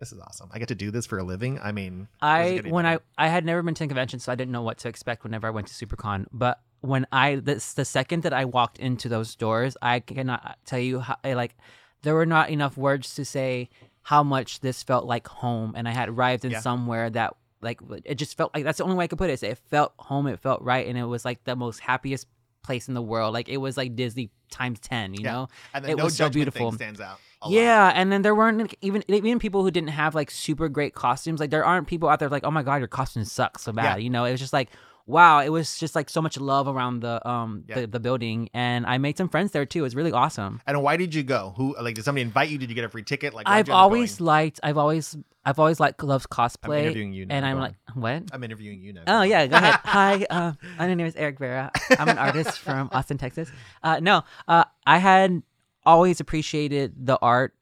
A: this is awesome. I get to do this for a living. I mean,
B: I when I I had never been to a convention, so I didn't know what to expect whenever I went to SuperCon. But when I this the second that I walked into those doors, I cannot tell you how eh, like there were not enough words to say how much this felt like home, and I had arrived in
A: Yeah.
B: somewhere that like it just felt like that's the only way I could put it. It felt home, it felt right, and it was like the most happiest place in the world. Like it was like Disney times ten, you
A: Yeah.
B: know.
A: and then
B: it
A: no
B: was so beautiful.
A: thing stands out. Lot.
B: Yeah, and then there weren't like, even even people who didn't have like super great costumes. Like there aren't people out there like, oh my god, your costume sucks so bad.
A: Yeah.
B: You know, it was just like, wow, it was just like so much love around the um
A: Yeah.
B: the, the building, and I made some friends there too. It was really awesome.
A: And why did you go? Who like did somebody invite you? Did you get a free ticket? Like
B: I've
A: you end up
B: always
A: going?
B: liked, I've always, I've always liked loved
A: I'm
B: cosplay,
A: interviewing you now.
B: and I'm like, what?
A: I'm interviewing you now.
B: Oh yeah, go ahead. Hi, uh, my name is Eric Vera. I'm an artist from Austin, Texas. Uh, no, uh, I had always appreciated the art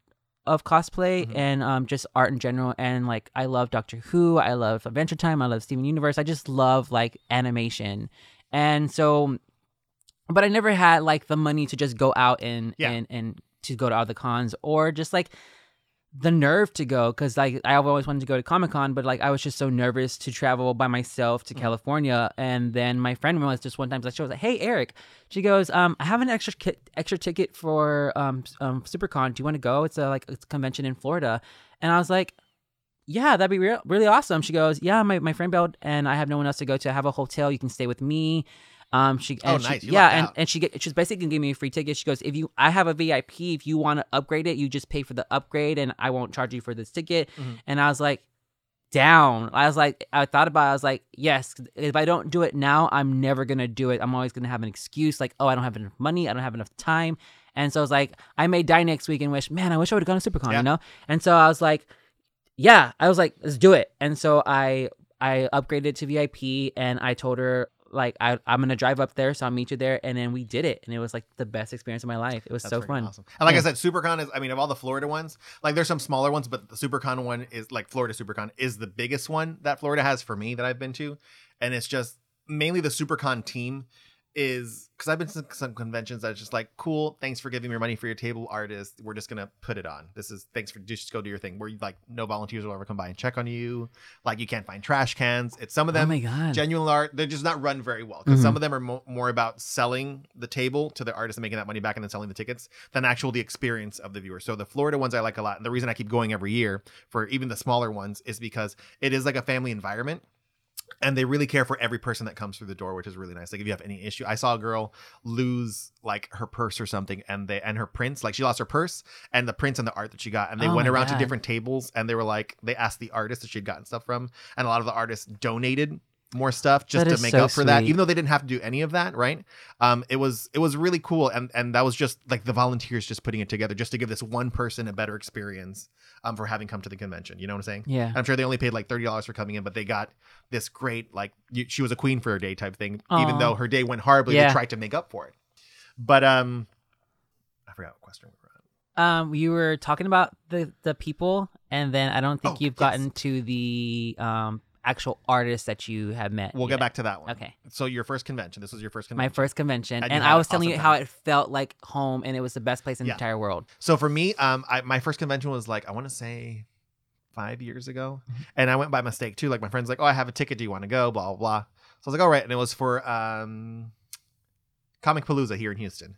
B: of cosplay
A: Mhm.
B: and um, just art in general. And like, I love Doctor Who. I love Adventure Time. I love Steven Universe. I just love like animation, and so, but I never had like the money to just go out and
A: Yeah.
B: and and to go to all the cons or just like the nerve to go because like I've always wanted to go to Comic Con, but like I was just so nervous to travel by myself to
A: Mhm.
B: California. And then my friend was just one time like she was like, "Hey Eric," she goes, um, "I have an extra ki- extra ticket for um, um SuperCon. Do you want to go? It's a like it's a convention in Florida." And I was like. Yeah, that'd be real, really awesome. She goes, yeah, my, my friend bailed, and I have no one else to go to. I have a hotel. You can stay with me. Um, she
A: Oh,
B: and she-
A: nice.
B: Yeah, and,
A: out.
B: and she get, she's basically gonna give me a free ticket. She goes, if you, I have a VIP. If you want to upgrade it, you just pay for the upgrade, and I won't charge you for this ticket.
A: Mhm.
B: And I was like, down. I was like, I thought about. it. I was like, yes. If I don't do it now, I'm never gonna do it. I'm always gonna have an excuse like, oh, I don't have enough money. I don't have enough time. And so I was like, I may die next week and wish, man, I wish I would have gone to SuperCon,
A: Yeah.
B: you know. And so I was like, yeah. I was like, let's do it. And so I I upgraded to VIP, and I told her like I I'm gonna drive up there, so I'll meet you there. And then we did it, and it was like the best experience of my life. It was
A: That's
B: so fun.
A: Awesome. And like
B: Yeah.
A: I said, SuperCon is. I mean, of all the Florida ones, like there's some smaller ones, but the SuperCon one is like Florida SuperCon is the biggest one that Florida has for me that I've been to, and it's just mainly the SuperCon team is because I've been to some conventions that's just like, cool, thanks for giving me money for your table artist. We're just gonna put it on. This is thanks for just go do your thing. Where you like no volunteers will ever come by and check on you. Like you can't find trash cans. It's some of them.
B: oh
A: them
B: my god.
A: genuine art. They're just not run very well because
B: Mhm.
A: some of them are mo- more about selling the table to the artist and making that money back and then selling the tickets than actual the experience of the viewer. So the Florida ones I like a lot, and the reason I keep going every year for even the smaller ones is because it is like a family environment and they really care for every person that comes through the door which is really nice. Like if you have any issue i saw a girl lose like her purse or something and they and her prints like she lost her purse and the prints and the art that she got and they
B: Oh
A: went around to different tables and they were like they asked the artist that she'd gotten stuff from and a lot of the artists donated more stuff just
B: That
A: to make
B: so
A: up for that even though they didn't have to do any of that right um it was it was really cool and and that was just like the volunteers just putting it together just to give this one person a better experience um for having come to the convention you know what i'm saying
B: yeah.
A: I'm sure they only paid like thirty dollars for coming in, but they got this great like you, she was a queen for her day type thing. Even though her day went horribly,
B: Yeah.
A: they tried to make up for it. But um, I forgot what question we were on.
B: Um, you were talking about the the people, and then I don't think
A: Oh,
B: you've
A: yes.
B: gotten to the um actual artists that you have met.
A: We'll get back to that one.
B: Okay.
A: So your first convention. This was your first convention.
B: My first convention,
A: And
B: and, I was telling
A: awesome
B: you how it felt like home, and it was the best place in
A: Yeah.
B: the entire world.
A: So for me, um, I, my first convention was like I want to say five years ago, and I went by mistake too. Like my friends like, oh, I have a ticket. Do you want to go? Blah blah blah. So I was like, all right, and it was for um, Comicpalooza here in Houston.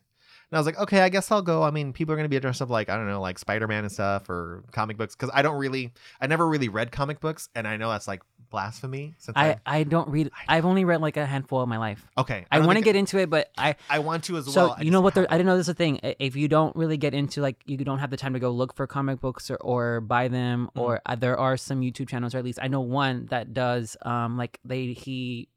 A: And I was like, okay, I guess I'll go. I mean, people are going to be dressed up like, I don't know, like Spider Man and stuff or comic books. Cause I don't really, I never really read comic books. And I know that's like blasphemy. Since
B: I,
A: I,
B: I don't read. I've only read like a handful of my life.
A: okay.
B: I,
A: don't
B: want to get into it, but I
A: I want to as
B: so
A: well. I
B: you know what? There, I didn't know this is a thing. If you don't really get into like you don't have the time to go look for comic books or, or buy them,
A: Mhm.
B: or uh, there are some YouTube channels, or at least I know one that does. Um, like they he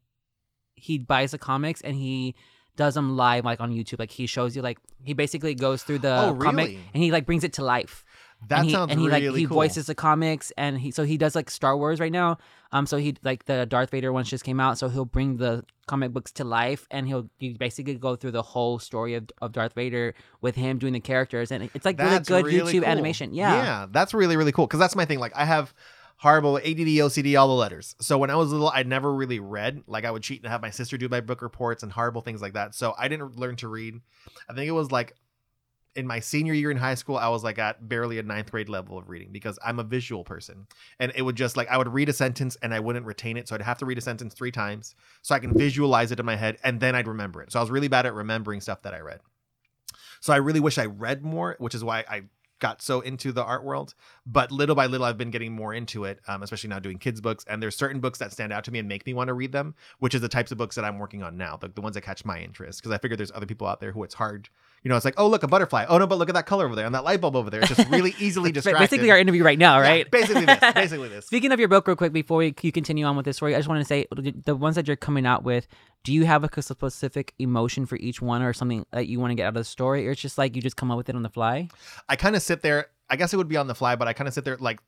B: he buys the comics and he does them live like on YouTube. Like he shows you like he basically goes through the
A: Oh,
B: comic and he like brings it to life.
A: That
B: and he,
A: sounds
B: and he
A: really
B: like he
A: cool.
B: voices the comics and he so he does like Star Wars right now. Um, so he like the Darth Vader ones just came out, so he'll bring the comic books to life and he'll you basically go through the whole story of, of Darth Vader with him doing the characters and it's like
A: That's
B: really good
A: really
B: YouTube
A: cool.
B: animation. Yeah.
A: Yeah, that's really, really cool. Because that's my thing. Like, I have horrible ADD, OCD, all the letters. So when I was little, I never really read. Like, I would cheat and have my sister do my book reports and horrible things like that. So I didn't learn to read. I think it was like in my senior year in high school, I was like at barely a ninth grade level of reading because I'm a visual person. And it would just like, I would read a sentence and I wouldn't retain it. So I'd have to read a sentence three times so I can visualize it in my head and then I'd remember it. So I was really bad at remembering stuff that I read. So I really wish I read more, which is why I got so into the art world. But little by little, I've been getting more into it, um, especially now doing kids' books. And there's certain books that stand out to me and make me want to read them, which is the types of books that I'm working on now, the, the ones that catch my interest. Because I figure there's other people out there who it's hard. You know, it's like, oh, look, a butterfly. Oh, no, but look at that color over there and that light bulb over there. It's just really easily distracted.
B: Basically, our interview right now,
A: Yeah,
B: right?
A: basically this. Basically this.
B: Speaking of your book, real quick, before you, you continue on with this story, I just want to say the ones that you're coming out with. Do you have a specific emotion for each one, or something that you want to get out of the story, or it's just like you just come up with it on the fly?
A: I kind of sit there. I guess it would be on the fly, but I kind of sit there like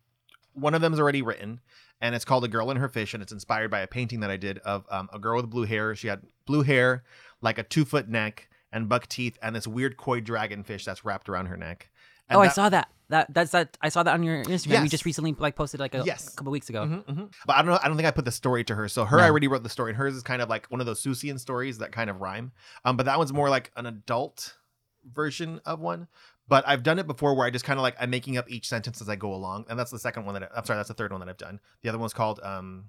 A: one of them's already written, and it's called "A Girl and Her Fish," and it's inspired by a painting that I did of um, a girl with blue hair. She had blue hair, like a two foot neck, and buck teeth, and this weird koi dragon fish that's wrapped around her neck. And
B: oh, I saw that. That that's that. I saw that on your Instagram. You just recently like posted like a,
A: Yes.
B: couple weeks ago.
A: Mhm, mhm. But I don't know. I don't think I put the story to her. So her,
B: No.
A: I already wrote the story, and hers is kind of like one of those Seussian stories that kind of rhyme. Um, but that one's more like an adult version of one. But I've done it before where I just kind of like I'm making up each sentence as I go along, and that's the second one that I, I'm sorry, that's the third one that I've done. The other one's called um,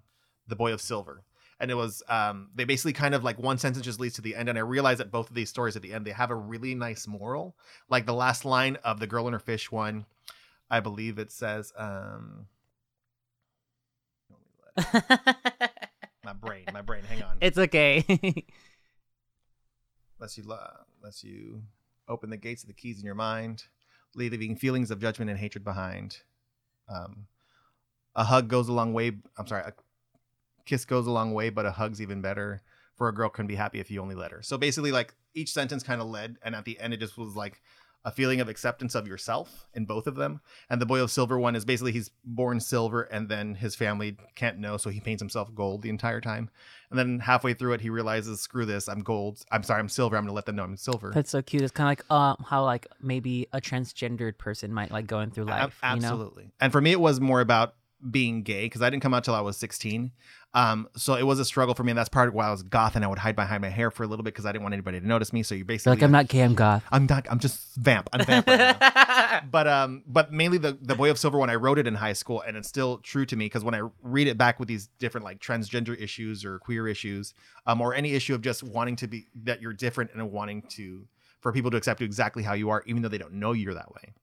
A: "The Boy of Silver," and it was um, they basically kind of like one sentence just leads to the end, and I realized that both of these stories at the end they have a really nice moral. Like the last line of the girl and her fish one, I believe it says. Um, my brain, my brain. Hang on.
B: it's okay.
A: lets you lets you open the gates of the keys in your mind, leaving feelings of judgment and hatred behind. Um, a hug goes a long way. I'm sorry, a kiss goes a long way, but a hug's even better. For a girl can be happy if you only let her. So basically, like each sentence kind of led, and at the end, it just was like a feeling of acceptance of yourself in both of them. And the boy of silver one is basically he's born silver, and then his family can't know, so he paints himself gold the entire time. And then halfway through it, he realizes, screw this, I'm gold. I'm sorry, I'm silver. I'm gonna let them know I'm silver.
B: That's so cute. It's kind of like uh, how like maybe a transgendered person might like going through life. You know?
A: absolutely. And for me, it was more about being gay because I didn't come out till I was 16. Um, so it was a struggle for me, and that's part of why I was goth, and I would hide behind my hair for a little bit because I didn't want anybody to notice me. So you basically
B: like, I'm not gay, I'm goth.
A: I'm not. I'm just vamp. I'm vamp. Right now. but um, but mainly the the Boy of Silver when I wrote it in high school, and it's still true to me because when I read it back with these different like transgender issues or queer issues, um, or any issue of just wanting to be that you're different and wanting to for people to accept you exactly how you are, even though they don't know you're that way.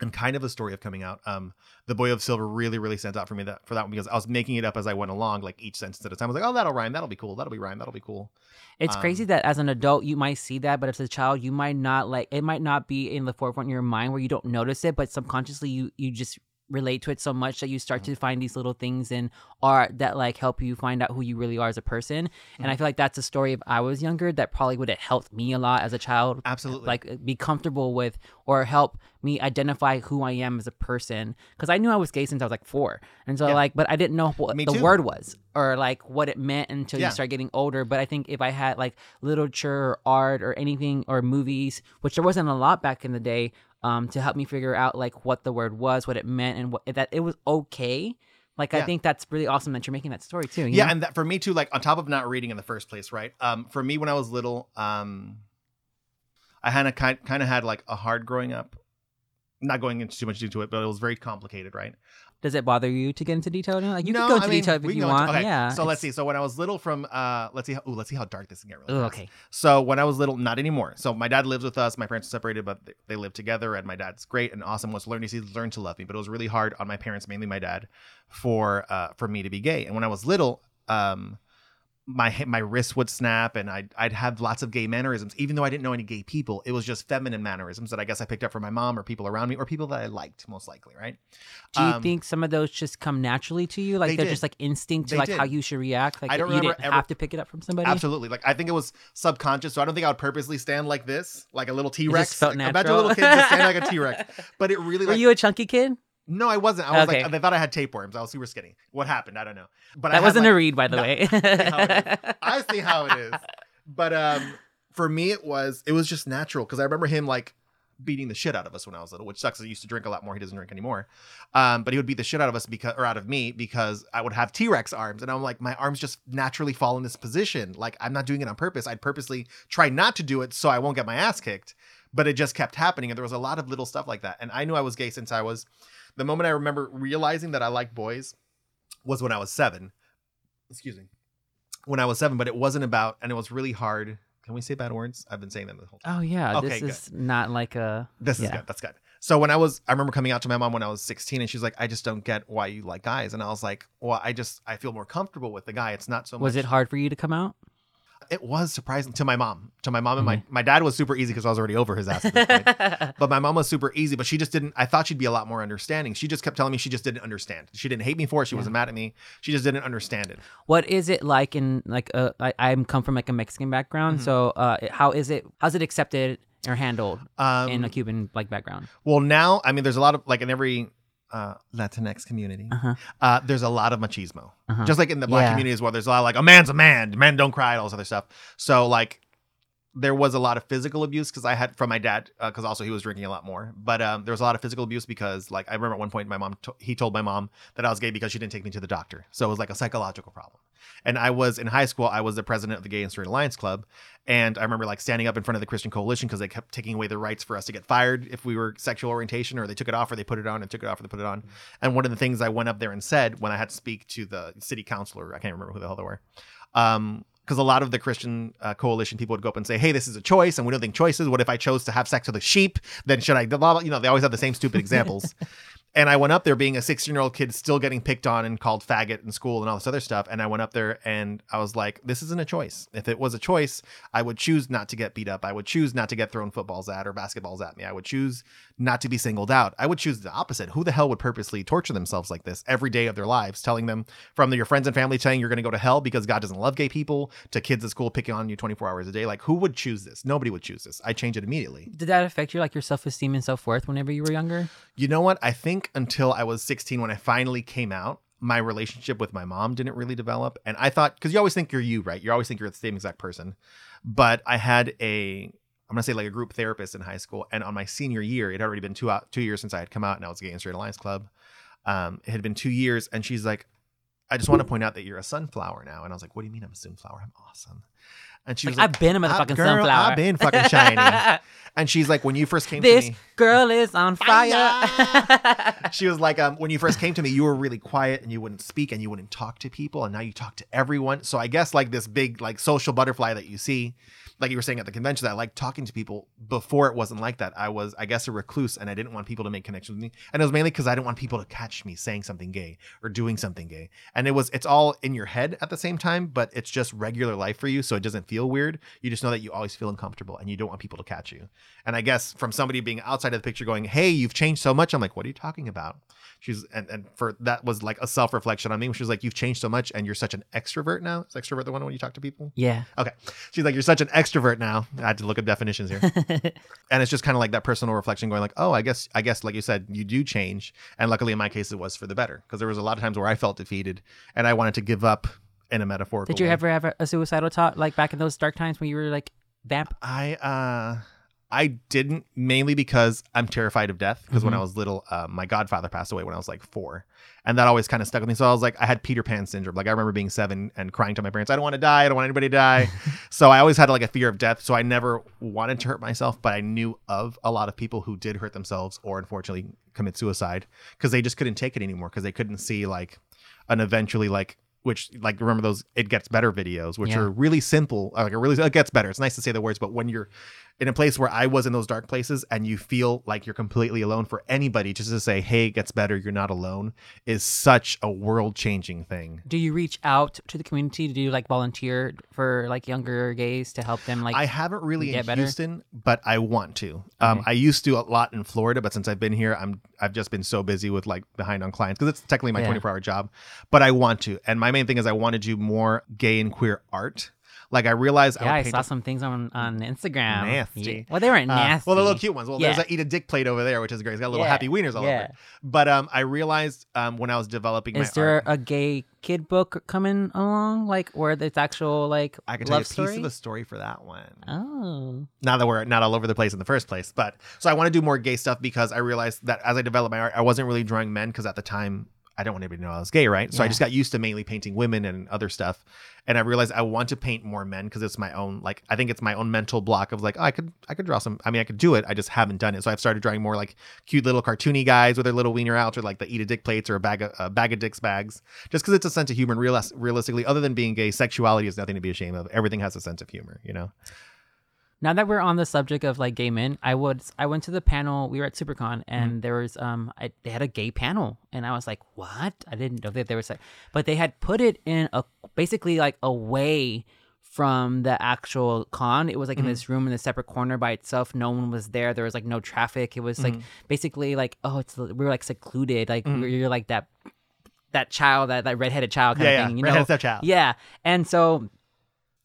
A: And kind of a story of coming out. Um, the Boy of Silver really, really stands out for me that for that one because I was making it up as I went along, like each sentence at a time. I was like, oh, that'll rhyme, that'll be cool, that'll be rhyme, that'll be cool.
B: It's crazy
A: Um,
B: that as an adult you might see that, but as a child you might not like it might not be in the forefront of your mind where you don't notice it, but subconsciously you you just relate to it so much that you start
A: Mm-hmm.
B: to find these little things in art that like help you find out who you really are as a person. And
A: Mm-hmm.
B: I feel like that's a story if I was younger that probably would have helped me a lot as a child.
A: Absolutely.
B: Like be comfortable with or help me identify who I am as a person. Because I knew I was gay since I was like four. And so
A: Yeah.
B: like but I didn't know what
A: Me
B: the
A: too.
B: word was or like what it meant until
A: Yeah.
B: you start getting older. But I think if I had like literature or art or anything or movies, which there wasn't a lot back in the day, um, to help me figure out like what the word was, what it meant, and what that it was okay. Like I think that's really awesome that you're making that story too.
A: yeah
B: know?
A: and that for me too like on top of not reading in the first place right um for me when i was little um i had a kind kind of had like a hard growing up not going into too much into it but it was very complicated right
B: Does it bother you to get into detail? Like you
A: no,
B: can go into
A: I mean,
B: detail if you
A: go into-
B: want.
A: okay,
B: yeah.
A: so let's see so when i was little from uh let's see how, ooh, let's see how dark this can get really
B: Ooh, okay.
A: So when I was little, not anymore. So my dad lives with us. My parents are separated, but they, they live together, and my dad's great and awesome. Was learning to learn to love me, but it was really hard on my parents, mainly my dad, for uh for me to be gay. And when I was little, um, my my wrist would snap, and I'd I'd have lots of gay mannerisms, even though I didn't know any gay people. It was just feminine mannerisms that I guess I picked up from my mom or people around me or people that I liked, most likely, right?
B: Do you
A: Um,
B: think some of those just come naturally to you? Like
A: They
B: they're
A: did.
B: just like instinct to
A: They
B: like
A: did.
B: how you should react? Like
A: I don't
B: you
A: remember
B: didn't
A: ever-
B: have to pick it up from somebody?
A: Absolutely. Like I think it was subconscious. So I don't think I would purposely stand like this, like a little T Rex.
B: felt
A: Like, imagine
B: natural.
A: a little kid just standing like a T Rex. But it really
B: Were
A: like
B: you a chunky kid?
A: No, I wasn't. I was
B: Okay.
A: like they thought I had tapeworms. I was super skinny. What happened? I don't know. But I
B: That wasn't
A: like-
B: a read, by the
A: No,
B: way.
A: how it is. I see how it is. But um for me it was it was just natural because I remember him like beating the shit out of us when I was little, which sucks. I used to drink a lot more. He doesn't drink anymore. Um, but he would beat the shit out of us because or out of me because I would have T-Rex arms. And I'm like, my arms just naturally fall in this position. Like I'm not doing it on purpose. I'd purposely try not to do it so I won't get my ass kicked. But it just kept happening. And there was a lot of little stuff like that. And I knew I was gay since I was the moment I remember realizing that I liked boys was when I was seven. Excuse me. When I was seven, but it wasn't about, and it was really hard. Can we say bad words? I've been saying them the whole time.
B: oh yeah,
A: Okay,
B: this
A: good.
B: is not like a.
A: This is good. That's good. So when I was, I remember coming out to my mom when I was 16, and she's like, "I just don't get why you like guys." And I was like, "Well, I just I feel more comfortable with the guy. It's not so much."
B: Was it hard for you to come out?
A: It was surprising to my mom. To my mom and
B: Mm-hmm.
A: my my dad was super easy because I was already over his ass. At this point. But my mom was super easy, but she just didn't. I thought she'd be a lot more understanding. She just kept telling me she just didn't understand. She didn't hate me for it. She wasn't mad at me. She just didn't understand it.
B: what is it like in like uh, I I'm come from like a Mexican background,
A: Mm-hmm.
B: so uh, how is it? How's it accepted or handled
A: Um,
B: in a Cuban like background?
A: Well, now I mean, there's a lot of like in every uh, Latinx community,
B: Uh-huh.
A: uh, there's a lot of machismo.
B: Uh-huh.
A: Just like in the black
B: Yeah.
A: community as well, there's a lot of like a man's a man, men don't cry, and all this other stuff. So like, there was a lot of physical abuse because I had from my dad because also he was drinking a lot more. But um, there was a lot of physical abuse because like I remember at one point my mom to- he told my mom that I was gay because she didn't take me to the doctor. So it was like a psychological problem. And I was in high school, I was the president of the Gay and Straight Alliance Club. And I remember like standing up in front of the Christian Coalition because they kept taking away the rights for us to get fired if we were sexual orientation, or they took it off, or they put it on, and took it off, or they put it on. And one of the things I went up there and said when I had to speak to the city councilor, I can't remember who the hell they were, um, because a lot of the Christian uh, coalition people would go up and say, "Hey, this is a choice, and we don't think choices. What if I chose to have sex with a sheep? Then should I?" Blah, blah. You know, they always have the same stupid examples. And I went up there being a 16 year old kid still getting picked on and called faggot in school and all this other stuff. And I went up there and I was like, this isn't a choice. If it was a choice, I would choose not to get beat up. I would choose not to get thrown footballs at or basketballs at me. I would choose not to be singled out. I would choose the opposite. Who the hell would purposely torture themselves like this every day of their lives, telling them from your friends and family saying you're going to go to hell because God doesn't love gay people to kids at school picking on you 24 hours a day? Like, who would choose this? Nobody would choose this. I change it immediately.
B: Did that affect you like your self esteem and self worth whenever you were younger?
A: You know what? I think until I was 16, when I finally came out, my relationship with my mom didn't really develop. And I thought, because you always think you're you, right? You always think you're the same exact person. But I had a, I'm gonna say like a group therapist in high school, and on my senior year, it had already been two out two years since I had come out, and I was gay and straight alliance club. Um, it had been two years, and she's like, "I just want to point out that you're a sunflower now." And I was like, "What do you mean I'm a sunflower? I'm awesome." And she was like,
B: I've been a
A: "Ah,
B: motherfucking
A: girl,
B: sunflower.
A: I've been fucking shiny. and she's like, "When you first came
B: this
A: to me."
B: girl is on fire.
A: she was like, um, when you first came to me, you were really quiet and you wouldn't speak and you wouldn't talk to people, and now you talk to everyone. So I guess like this big like social butterfly that you see, like you were saying at the convention, that I like talking to people. Before it wasn't like that. I was, I guess, a recluse, and I didn't want people to make connections with me, and it was mainly because I didn't want people to catch me saying something gay or doing something gay. And it was, it's all in your head at the same time, but it's just regular life for you, so it doesn't feel weird. You just know that you always feel uncomfortable, and you don't want people to catch you. And I guess from somebody being outside of the picture going, Hey, you've changed so much. I'm like, what are you talking about? She's and, and for that was like a self-reflection on me. She was like, You've changed so much and you're such an extrovert now. Is extrovert the one when you talk to people?
B: yeah.
A: Okay. She's like, You're such an extrovert now. I had to look up definitions here. and it's just kind of like that personal reflection going like, Oh, I guess I guess like you said, you do change. And luckily in my case it was for the better. Because there was a lot of times where I felt defeated and I wanted to give up in a metaphorical
B: Did you
A: way.
B: ever have a, a suicidal thought like back in those dark times when you were like vamp?
A: I uh I didn't mainly because I'm terrified of death. Because when
B: Mhm.
A: I was little, uh, my godfather passed away when I was like four, and that always kind of stuck with me. So I was like, I had Peter Pan syndrome. Like I remember being seven and crying to my parents, "I don't want to die. I don't want anybody to die." so I always had like a fear of death. So I never wanted to hurt myself, but I knew of a lot of people who did hurt themselves or unfortunately commit suicide because they just couldn't take it anymore because they couldn't see like an eventually like which like remember those it gets better videos which
B: Yeah.
A: are really simple uh, like a really it gets better it's nice to say the words but when you're in a place where I was in those dark places and you feel like you're completely alone for anybody just to say hey it gets better you're not alone is such a world changing thing
B: Do you reach out to the community Do you like volunteer for like younger gays to help them like
A: I haven't really
B: get
A: in
B: better?
A: Houston, but I want to. Um, I used to a lot in Florida, but since I've been here, I'm I've just been so busy with like behind on clients because it's technically my
B: Yeah.
A: 24 hour job. But I want to, and my main thing is I want to do more gay and queer art. Like I realized,
B: Yeah,
A: I,
B: I saw some things on on Instagram.
A: Nasty.
B: Yeah. Well, they weren't
A: uh,
B: nasty.
A: well, the little cute ones. Well, there's
B: Yeah.
A: a eat a dick plate over there, which is great. It's got little
B: Yeah,
A: happy wieners all over it. But um, I realized um, when I was developing
B: Is there
A: art,
B: a gay kid book coming along, like where it's actual like
A: I can tell you a
B: love
A: piece
B: story?
A: of the story for that one.
B: Oh,
A: now that we're not all over the place in the first place. But so I want to do more gay stuff because I realized that as I developed my art, I wasn't really drawing men because at the time I don't want anybody to know I was gay, right? So I just got used to mainly painting women and other stuff. And I realized I want to paint more men because it's my own like I think it's my own mental block of like, oh, I could I could draw some I mean I could do it. I just haven't done it. So I've started drawing more like cute little cartoony guys with their little wiener out or like the eat a dick plates or a bag of a bag of dicks bags. Just because it's a sense of humor and realis- realistically, other than being gay, sexuality is nothing to be ashamed of. Everything has a sense of humor, you know?
B: Now that we're on the subject of like gay men, I would I went to the panel. We were at SuperCon, and
A: Mm-hmm.
B: there was um I, they had a gay panel, and I was like, what? I didn't know that there was like, but they had put it in a basically like away from the actual con. It was like
A: Mm-hmm.
B: in this room in a separate corner by itself. No one was there. There was like no traffic. It was like
A: Mm-hmm.
B: basically like oh, it's we were like secluded. Like you're, you're like that that child, that that redheaded child kind
A: Yeah,
B: of
A: yeah.
B: thing. You
A: Redheaded
B: know,
A: stepchild.
B: Yeah, and so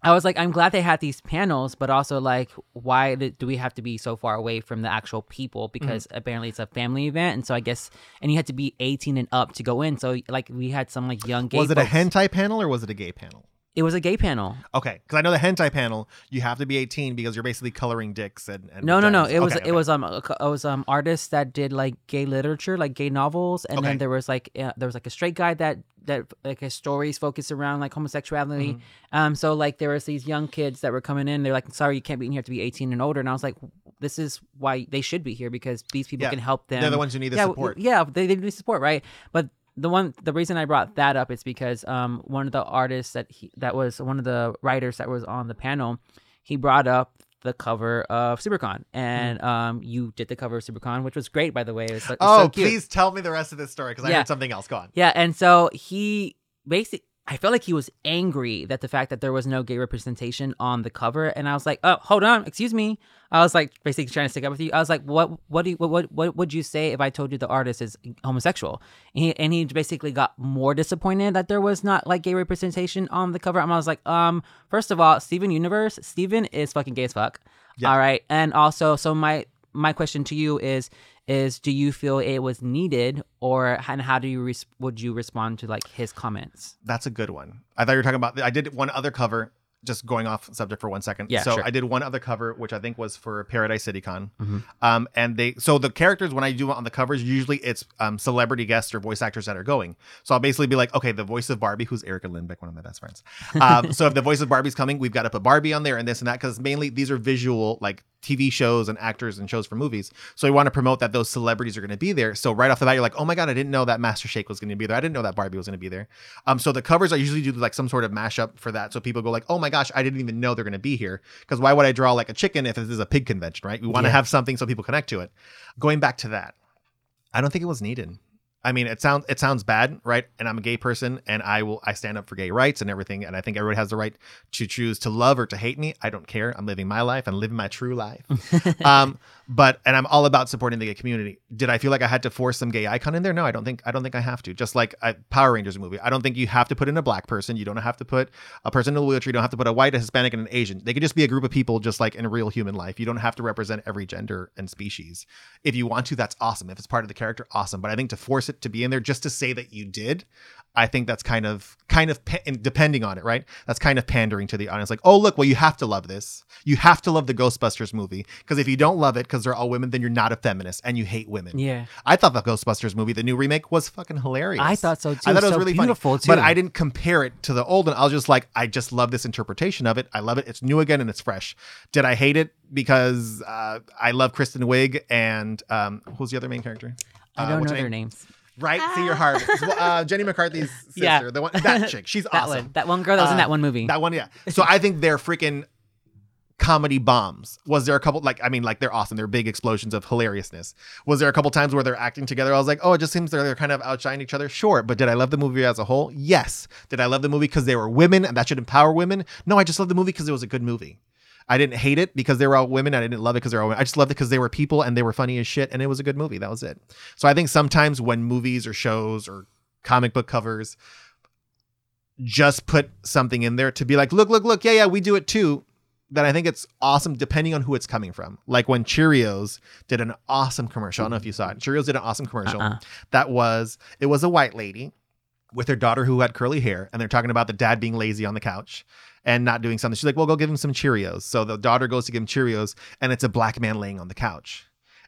B: I was like, I'm glad they had these panels, but also like, why do we have to be so far away from the actual people? Because
A: Mm-hmm.
B: apparently it's a family event, and so I guess, and you had to be 18 and up to go in. So like, we had some like young gay.
A: was it a
B: folks.
A: hentai panel or was it a gay panel?
B: It was a gay panel.
A: Okay, because I know the hentai panel, you have to be 18 because you're basically coloring dicks and. and
B: No, no, no. It was
A: Okay,
B: it was um it was um artists that did like gay literature, like gay novels, and
A: Okay.
B: then there was like uh, there was like a straight guy that that like his stories focused around like homosexuality.
A: Mm-hmm.
B: Um, so like there was these young kids that were coming in. They're like, sorry, you can't be in here to be 18 and older. And I was like, this is why they should be here because these people
A: Yeah,
B: can help them.
A: They're the ones who need the
B: yeah,
A: support.
B: Yeah, they, they need support, right? But the one, the reason I brought that up is because um, one of the artists that he, that was one of the writers that was on the panel, he brought up the cover of SuperCon, and um, you did the cover of SuperCon, which was great, by the way. It was, it was
A: Oh,
B: so
A: please tell me the rest of this story because I
B: Yeah.
A: heard something else. Go on.
B: Yeah, and so he basically I felt like he was angry that the fact that there was no gay representation on the cover, and I was like, "Oh, hold on, excuse me." I was like, basically trying to stick up with you. I was like, "What? What do you, what, what? What would you say if I told you the artist is homosexual?" And he, and he basically got more disappointed that there was not like gay representation on the cover. And I was like, "Um, first of all, Steven Universe, Steven is fucking gay as fuck.
A: Yeah.
B: All right, and also, so my my question to you is is do you feel it was needed or and how do you res- would you respond to like his comments
A: That's a good one. I thought you were talking about. I did one other cover, just going off subject for one second.
B: Yeah,
A: So
B: sure.
A: I did one other cover, which I think was for Paradise CityCon.
B: Mhm.
A: Um, and they so the characters when I do it on the covers, usually it's um celebrity guests or voice actors that are going. So I'll basically be like, okay, the voice of Barbie, who's Erica Lindbeck, one of my best friends. Um, so if the voice of Barbie's coming, we've got to put Barbie on there and this and that because mainly these are visual like TV shows and actors and shows for movies. So we want to promote that those celebrities are going to be there. So right off the bat, you're like, oh my god, I didn't know that Master Shake was going to be there. I didn't know that Barbie was going to be there. Um, so the covers I usually do like some sort of mashup for that, so people go like, oh my gosh, I didn't even know they're going to be here. Because why would I draw like a chicken if this is a pig convention, right? We want to
B: Yeah.
A: have something so people connect to it. Going back to that, I don't think it was needed. I mean, it sounds it sounds bad, right? And I'm a gay person, and I will I stand up for gay rights and everything, and I think everybody has the right to choose to love or to hate me. I don't care. I'm living my life. I'm living my true life. um, but and I'm all about supporting the gay community. Did I feel like I had to force some gay icon in there? No, I don't think I don't think I have to. Just like I, Power Rangers movie, I don't think you have to put in a black person. You don't have to put a person in a wheelchair. You don't have to put a white, a Hispanic, and an Asian. They could just be a group of people, just like in real human life. You don't have to represent every gender and species. If you want to, that's awesome. If it's part of the character, awesome. But I think to force it to be in there just to say that you did, I think that's kind of kind of depending on it, right? That's kind of pandering to the audience. Like, oh look, well you have to love this. You have to love the Ghostbusters movie because if you don't love it because they're all women, then you're not a feminist and you hate women.
B: Yeah.
A: I thought the Ghostbusters movie, the new remake, was fucking hilarious.
B: I thought so, too.
A: I thought it was
B: So
A: really
B: beautiful,
A: funny,
B: too.
A: but I didn't compare it to the old one. I was just like, I just love this interpretation of it. I love it. It's new again and it's fresh. Did I hate it because uh, I love Kristen Wiig and um, who's the other main character?
B: I
A: Uh,
B: don't
A: what's
B: know their
A: name?
B: names.
A: Right, see your heart. uh, Jenny McCarthy's sister,
B: Yeah.
A: the one that chick. She's
B: That
A: awesome.
B: one. That one girl that was in
A: Uh,
B: that one movie.
A: That one, yeah. So I think they're freaking comedy bombs. Was there a couple like I mean like they're awesome. They're big explosions of hilariousness. Was there a couple times where they're acting together? I was like, oh, it just seems they're, they're kind of outshining each other. Sure, but did I love the movie as a whole? Yes. Did I love the movie because they were women and that should empower women? No, I just love the movie because it was a good movie. I didn't hate it because they were all women. I didn't love it because they were all women. I just loved it because they were people and they were funny as shit and it was a good movie. That was it. So I think sometimes when movies or shows or comic book covers just put something in there to be like, look, look, look, yeah, yeah, we do it too. Then I think it's awesome depending on who it's coming from. Like when Cheerios did an awesome commercial. I don't know if you saw it. Cheerios did an awesome commercial.
B: Uh-uh.
A: That was it was a white lady with her daughter who had curly hair, and they're talking about the dad being lazy on the couch and not doing something. She's like, Well, go give him some Cheerios. So the daughter goes to give him Cheerios, and it's a black man laying on the couch.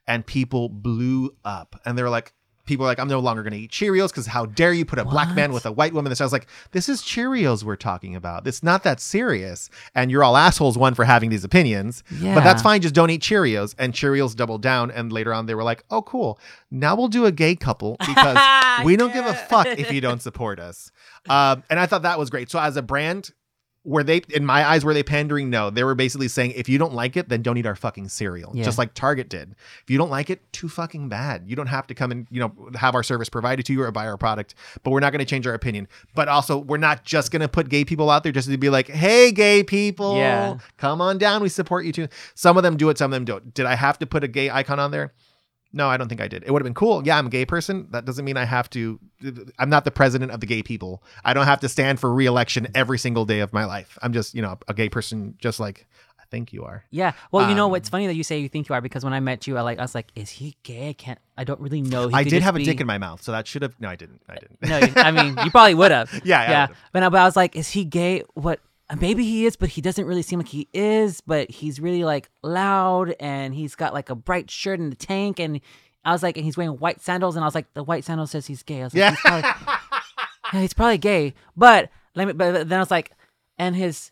A: And people blew up. And they're like, people are like, I'm no longer going to eat Cheerios because how dare you put a black man with a white woman? This I was like, this is Cheerios we're talking about. It's not that serious. And you're all assholes, one, for having these opinions. But that's fine. Just don't eat Cheerios. And Cheerios doubled down. And later on, they were like, oh, cool. Now we'll do a gay couple because we don't give a fuck if you don't support us. Um, and I thought that was great. So as a brand, were they in my eyes were they pandering? No. They were basically saying if you don't like it then don't eat our fucking cereal
B: Yeah.
A: just like target did. If you don't like it too fucking bad. You don't have to come and you know have our service provided to you or buy our product but we're not going to change our opinion. But also we're not just going to put gay people out there just to be like hey gay people
B: Yeah.
A: come on down. We support you too. Some of them do it some of them don't. Did i have to put a gay icon on there no, I don't think I did. It would have been cool. Yeah, I'm a gay person. That doesn't mean I have to. I'm not the president of the gay people. I don't have to stand for re-election every single day of my life. I'm just, you know, a gay person, just like I think you are.
B: Yeah. Well, you know
A: Um,
B: what's funny that you say you think you are because when I met you, I like I was like, is he gay? I can't. I don't really know. He
A: I did have a dick in my mouth, so that should have. No, I didn't. I didn't.
B: No, I mean, you probably would have.
A: Yeah,
B: yeah.
A: would've.
B: But, but I was like, is he gay? What? Uh, Maybe he is, but he doesn't really seem like he is. But he's really like loud, and he's got like a bright shirt and a tank, and I was like, and he's wearing white sandals, and I was like, the white sandals says he's gay. I was like,
A: Yeah.
B: he's probably, yeah, he's probably gay. But let me. But then I was like, and his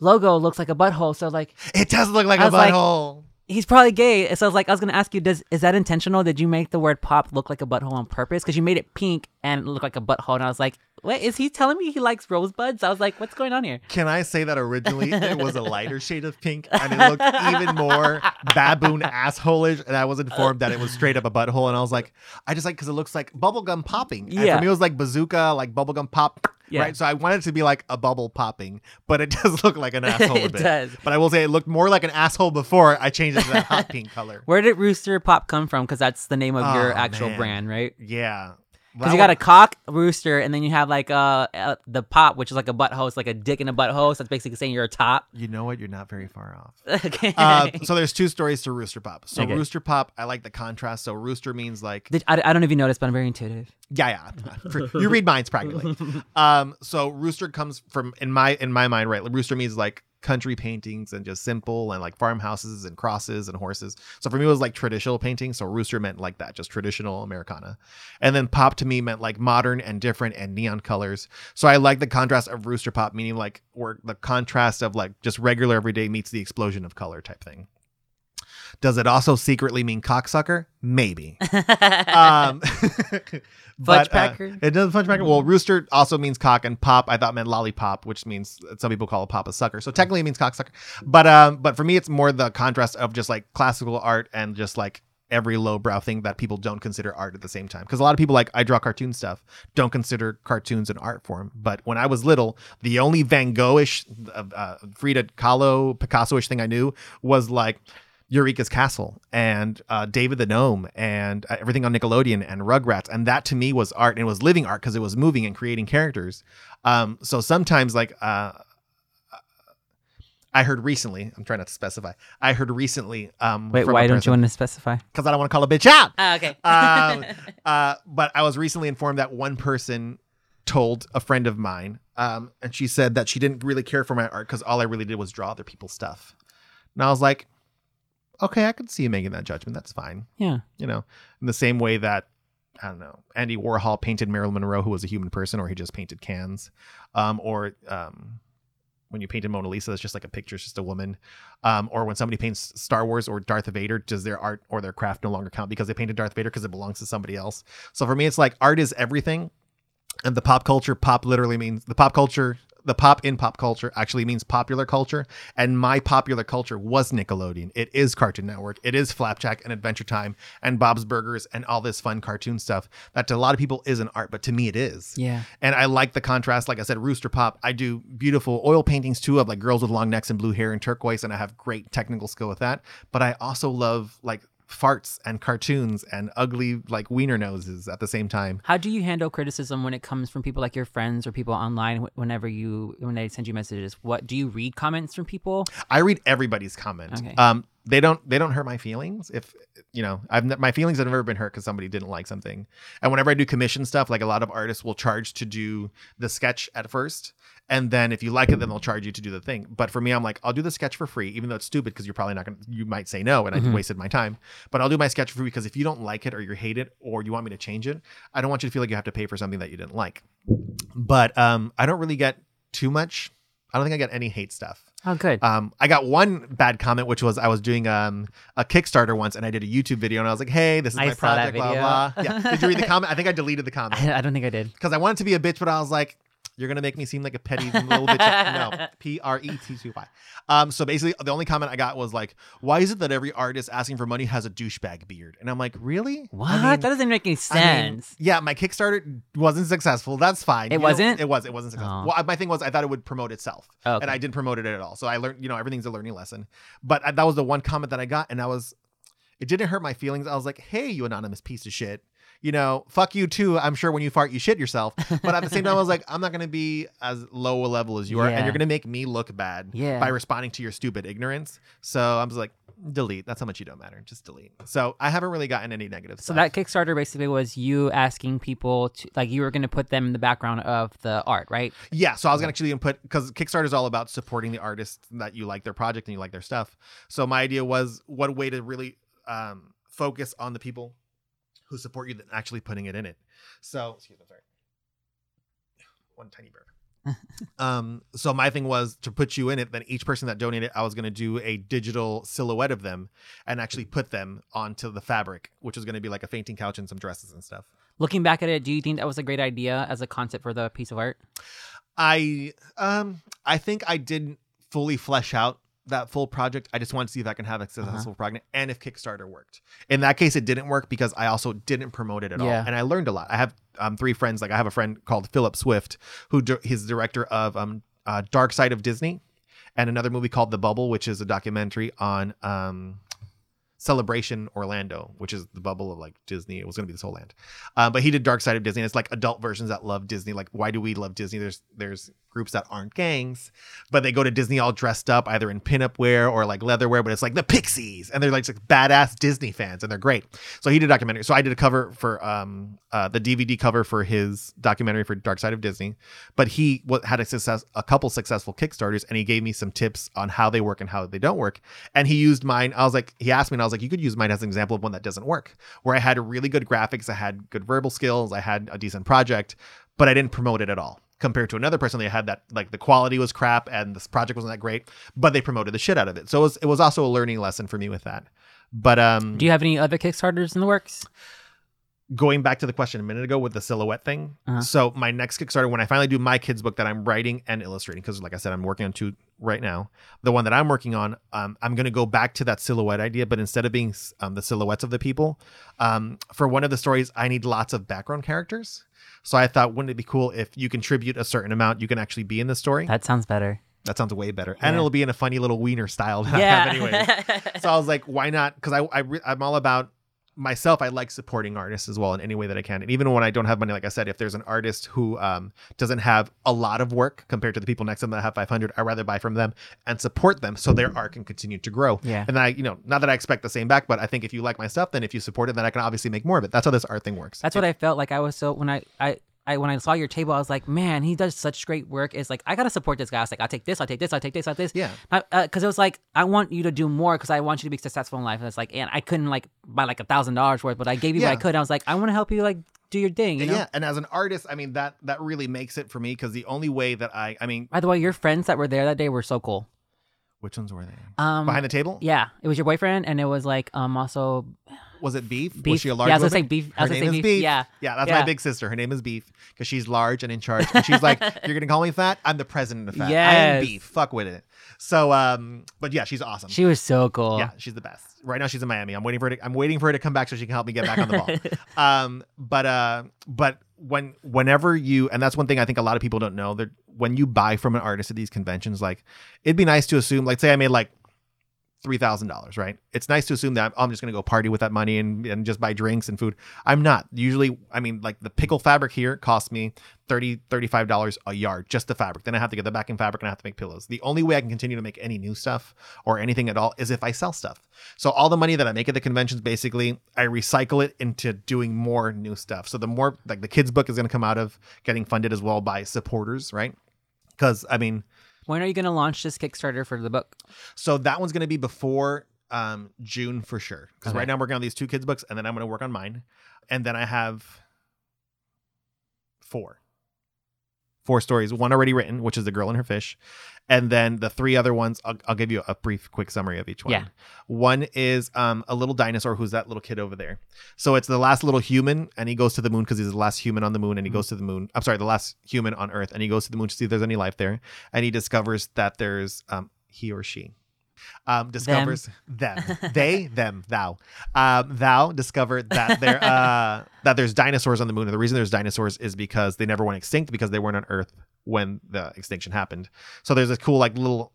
B: logo looks like a butthole. So like,
A: it does look like
B: I
A: a
B: was like-
A: butthole.
B: he's probably gay. So I was like, I was gonna ask you, does is that intentional? Did you make the word pop look like a butthole on purpose? Because you made it pink and look like a butthole, and I was like, what is he telling me he likes rosebuds? I was like, what's going on here?
A: Can I say that originally it was a lighter shade of pink and it looked even more baboon assholeish? And I was informed that it was straight up a butthole. And I was like, I just like because it looks like bubblegum popping. And
B: Yeah.
A: for me, it was like bazooka, like bubblegum pop.
B: Yeah.
A: Right. So I wanted it to be like a bubble popping, but it does look like an asshole a
B: It
A: bit.
B: does.
A: But I will say it looked more like an asshole before I changed it to that hot pink color.
B: Where did Rooster Pop come from? Because that's the name of your
A: Oh,
B: actual
A: man.
B: brand, right?
A: Yeah.
B: Because you got a cock, rooster, and then you have like uh, uh the pop, which is like a butthole. It's like a dick in a butthole. So that's basically saying you're a top.
A: You know what? You're not very far off.
B: okay.
A: Uh, so there's two stories to Rooster Pop. So
B: Okay.
A: Rooster Pop, I like the contrast. So Rooster means like
B: Did- I, I don't know if you noticed, but I'm very intuitive.
A: yeah, yeah. You read minds practically. Um, so Rooster comes from in my in my mind, right? Rooster means like country paintings and just simple and like farmhouses and crosses and horses. So for me, it was like traditional painting. So Rooster meant like that, just traditional Americana. And then Pop to me meant like modern and different and neon colors. So I like the contrast of Rooster Pop, meaning like where the contrast of like just regular everyday meets the explosion of color type thing. Does it also secretly mean cocksucker? Maybe. um, but, uh, it does fudgepacker. Well, rooster also means cock, and pop I thought meant lollipop, which means some people call a pop a sucker. So technically, it means cocksucker. But um, but for me, it's more the contrast of just like classical art and just like every lowbrow thing that people don't consider art at the same time. Because a lot of people like I draw cartoon stuff don't consider cartoons an art form. But when I was little, the only Van Gogh-ish, uh, uh, Frida Kahlo, Picasso-ish thing I knew was like Eureka's Castle and uh, David the Gnome and uh, everything on Nickelodeon and Rugrats. And that to me was art and it was living art because it was moving and creating characters. Um, so sometimes, like, uh, I heard recently, I'm trying not to specify, I heard recently. Um,
B: Wait, why don't you want to specify?
A: Because I don't want to call a bitch out.
B: Ah, okay.
A: um, uh, but I was recently informed that one person told a friend of mine, um, and she said that she didn't really care for my art because all I really did was draw other people's stuff. And I was like, okay, I could see you making that judgment. That's fine.
B: yeah.
A: You know, in the same way that I don't know, Andy Warhol painted Marilyn Monroe, who was a human person, or he just painted cans, um, or um, when you painted Mona Lisa, it's just like a picture, it's just a woman. Um, or when somebody paints Star Wars or Darth Vader, does their art or their craft no longer count because they painted Darth Vader because it belongs to somebody else? So for me, it's like art is everything. And the pop culture, pop literally means the pop culture, the pop in pop culture actually means popular culture. And my popular culture was Nickelodeon. It is Cartoon Network. It is Flapjack and Adventure Time and Bob's Burgers and all this fun cartoon stuff that to a lot of people isn't art, but to me it is.
B: Yeah.
A: And I like the contrast. Like I said, Rooster Pop. I do beautiful oil paintings too of like girls with long necks and blue hair and turquoise, and I have great technical skill with that. But I also love like farts and cartoons and ugly like wiener noses at the same time.
B: How do you handle criticism when it comes from people like your friends or people online whenever you when they send you messages? What do you read comments from people?
A: I read everybody's comment.
B: Okay.
A: Um, they don't they don't hurt my feelings if you know I've my feelings have never been hurt because somebody didn't like something. And whenever I do commission stuff, like a lot of artists will charge to do the sketch at first, and then if you like it, then they'll charge you to do the thing. But for me, I'm like I'll do the sketch for free, even though it's stupid because you're probably not gonna you might say no, and I
B: Mhm.
A: wasted my time. But I'll do my sketch for free because if you don't like it or you hate it or you want me to change it, I don't want you to feel like you have to pay for something that you didn't like. But um, I don't really get too much. I don't think I get any hate stuff.
B: Oh, good.
A: Um, I got one bad comment, which was I was doing um, a Kickstarter once, and I did a YouTube video, and I was like, "Hey, this is
B: I
A: my
B: saw that
A: project." Blah blah. Yeah. Did you read the comment? I think I deleted the comment
B: I, I don't think I did.
A: because I wanted to be a bitch, but I was like, "You're gonna make me seem like a petty little bitch." No, P R E T T Y. Um, so basically, the only comment I got was like, "Why is it that every artist asking for money has a douchebag beard?" And I'm like, "Really?
B: What?
A: I mean,
B: that doesn't make any
A: I mean,
B: sense.
A: yeah, my Kickstarter wasn't successful. That's fine.
B: It
A: You
B: wasn't?
A: it was. It wasn't successful.
B: Oh.
A: Well, my thing was I thought it would promote itself
B: Oh, okay.
A: and I didn't promote it at all. So I learned, you know, everything's a learning lesson. But I, that was the one comment that I got, and I was, it didn't hurt my feelings. I was like, hey, you anonymous piece of shit. You know, fuck you too. I'm sure when you fart, you shit yourself. But at the same time, I was like, I'm not gonna be as low a level as you are, and you're gonna make me look bad
B: Yeah.
A: by responding to your stupid ignorance. So I was like, delete. That's how much you don't matter. Just delete. So I haven't really gotten any negative.
B: So
A: stuff.
B: that Kickstarter basically was you asking people to like you were going to put them in the background of the art, right?
A: Yeah, so I was gonna actually gonna put because Kickstarter is all about supporting the artists that you like their project and you like their stuff. So my idea was what way to really um, focus on the people who support you than actually putting it in it. So excuse me, sorry, one tiny burp. um, so my thing was to put you in it. Then each person that donated, I was gonna do a digital silhouette of them and actually put them onto the fabric, which was gonna be like a fainting couch and some dresses and stuff.
B: Looking back at it, do you think that was a great idea as a concept for the piece of art?
A: I um I think I didn't fully flesh out that full project. I just wanted to see if I can have a successful project and if Kickstarter worked. In that case, it didn't work because I also didn't promote it at
B: Yeah.
A: all, and I learned a lot. I have um three friends. Like I have a friend called Philip Swift, who di- he's director of um uh, Dark Side of Disney, and another movie called The Bubble, which is a documentary on um Celebration Orlando, which is the bubble of like Disney. It was going to be this whole land, um, but he did Dark Side of Disney. And it's like adult versions that love Disney. Like, why do we love Disney? There's there's groups that aren't gangs, but they go to Disney all dressed up, either in pinup wear or like leather wear. But it's like the Pixies, and they're like, like badass Disney fans, and they're great. So he did a documentary. So I did a cover for um uh, the DVD cover for his documentary for Dark Side of Disney. But he wa- had a success, a couple successful Kickstarters, and he gave me some tips on how they work and how they don't work. And he used mine. I was like, he asked me, and I was like, you could use mine as an example of one that doesn't work, where I had really good graphics, I had good verbal skills, I had a decent project, but I didn't promote it at all. Compared to another person, they had that like the quality was crap and this project wasn't that great, but they promoted the shit out of it. So it was, it was also a learning lesson for me with that. But um,
B: Do you have any other Kickstarters in the works?
A: going back to the question a minute ago with the silhouette thing.
B: Uh-huh.
A: So my next Kickstarter, when I finally do my kids book that I'm writing and illustrating, because like I said, I'm working on two right now. The one that I'm working on, um, I'm going to go back to that silhouette idea, but instead of being um, the silhouettes of the people, um, for one of the stories, I need lots of background characters. So I thought, wouldn't it be cool if you contribute a certain amount, you can actually be in the story?
B: That sounds better.
A: That sounds way better, and it'll be in a funny little wiener style that I
B: Yeah.
A: have anyway. so I was like, why not? Because I, I re- I'm all about myself. I like supporting artists as well in any way that I can. And even when I don't have money, like I said, if there's an artist who um, doesn't have a lot of work compared to the people next to them that have 500, I'd rather buy from them and support them so their art can continue to grow.
B: Yeah.
A: And I, you know, not that I expect the same back, but I think if you like my stuff, then if you support it, then I can obviously make more of it. That's how this art thing works.
B: That's what I felt like. I was so when I I. I, when I saw your table, I was like, "Man, he does such great work." It's like I gotta support this guy. I was like, "I'll take this. I'll take this. I'll take this. I'll take this."
A: Yeah.
B: because it was like I want you to do more because I want you to be successful in life. And it's like, and I couldn't like buy like a thousand dollars worth, but I gave you what I
A: Yeah.
B: could. I was like, I want to help you like do your thing. You know.
A: Yeah, and as an artist, I mean that that really makes it for me because the only way that I, I mean,
B: By the way, your friends that were there that day were so cool.
A: which ones were they?
B: Um,
A: Behind the table?
B: yeah, it was your boyfriend, and it was like um also
A: Was it Beef?
B: beef.
A: Was she a large
B: yeah, I was gonna say
A: woman?
B: beef. I
A: Her
B: was gonna
A: name
B: say
A: is
B: beef. Yeah,
A: Yeah, that's
B: Yeah.
A: my big sister. Her name is Beef because she's large and in charge. And she's like, "You're gonna call me fat? I'm the president of fat. I am
B: Yes.
A: Beef. Fuck with it." So, um, but yeah, she's awesome.
B: she was so cool.
A: yeah, she's the best. Right now, she's in Miami. I'm waiting for her. To, I'm waiting for her to come back so she can help me get back on the ball. um, but uh, but when whenever you and that's one thing I think a lot of people don't know that when you buy from an artist at these conventions, like it'd be nice to assume, like, say I made like three thousand dollars, right? It's nice to assume that I'm, just gonna go party with that money and, and just buy drinks and food. I'm not. Usually, I mean, like the pickle fabric here costs me $30, 35 dollars a yard, just the fabric. Then I have to get the backing fabric and I have to make pillows. The only way I can continue to make any new stuff or anything at all is if I sell stuff. So all the money that I make at the conventions, basically, I recycle it into doing more new stuff. So the more like the kids book is gonna come out of getting funded as well by supporters, right? Because I mean,
B: When are you gonna launch this Kickstarter for the book?
A: so that one's going to be before um, June for sure. Because
B: Okay.
A: right now I'm working on these two kids' books, and then I'm going to work on mine, and then I have four, four stories. One already written, which is the girl and her fish, and then the three other ones. I'll, I'll give you a brief, quick summary of each one.
B: Yeah.
A: One is um, a little dinosaur who's that little kid over there. So it's the last little human, and he goes to the moon because he's the last human on the moon, and he goes to the moon. I'm sorry, the last human on Earth, and he goes to the moon to see if there's any life there, and he discovers that there's um, he or she um, discovers them, they, them, thou, um, thou discovered that there uh, that there's dinosaurs on the moon, and the reason there's dinosaurs is because they never went extinct because they weren't on Earth when the extinction happened. So there's this cool like little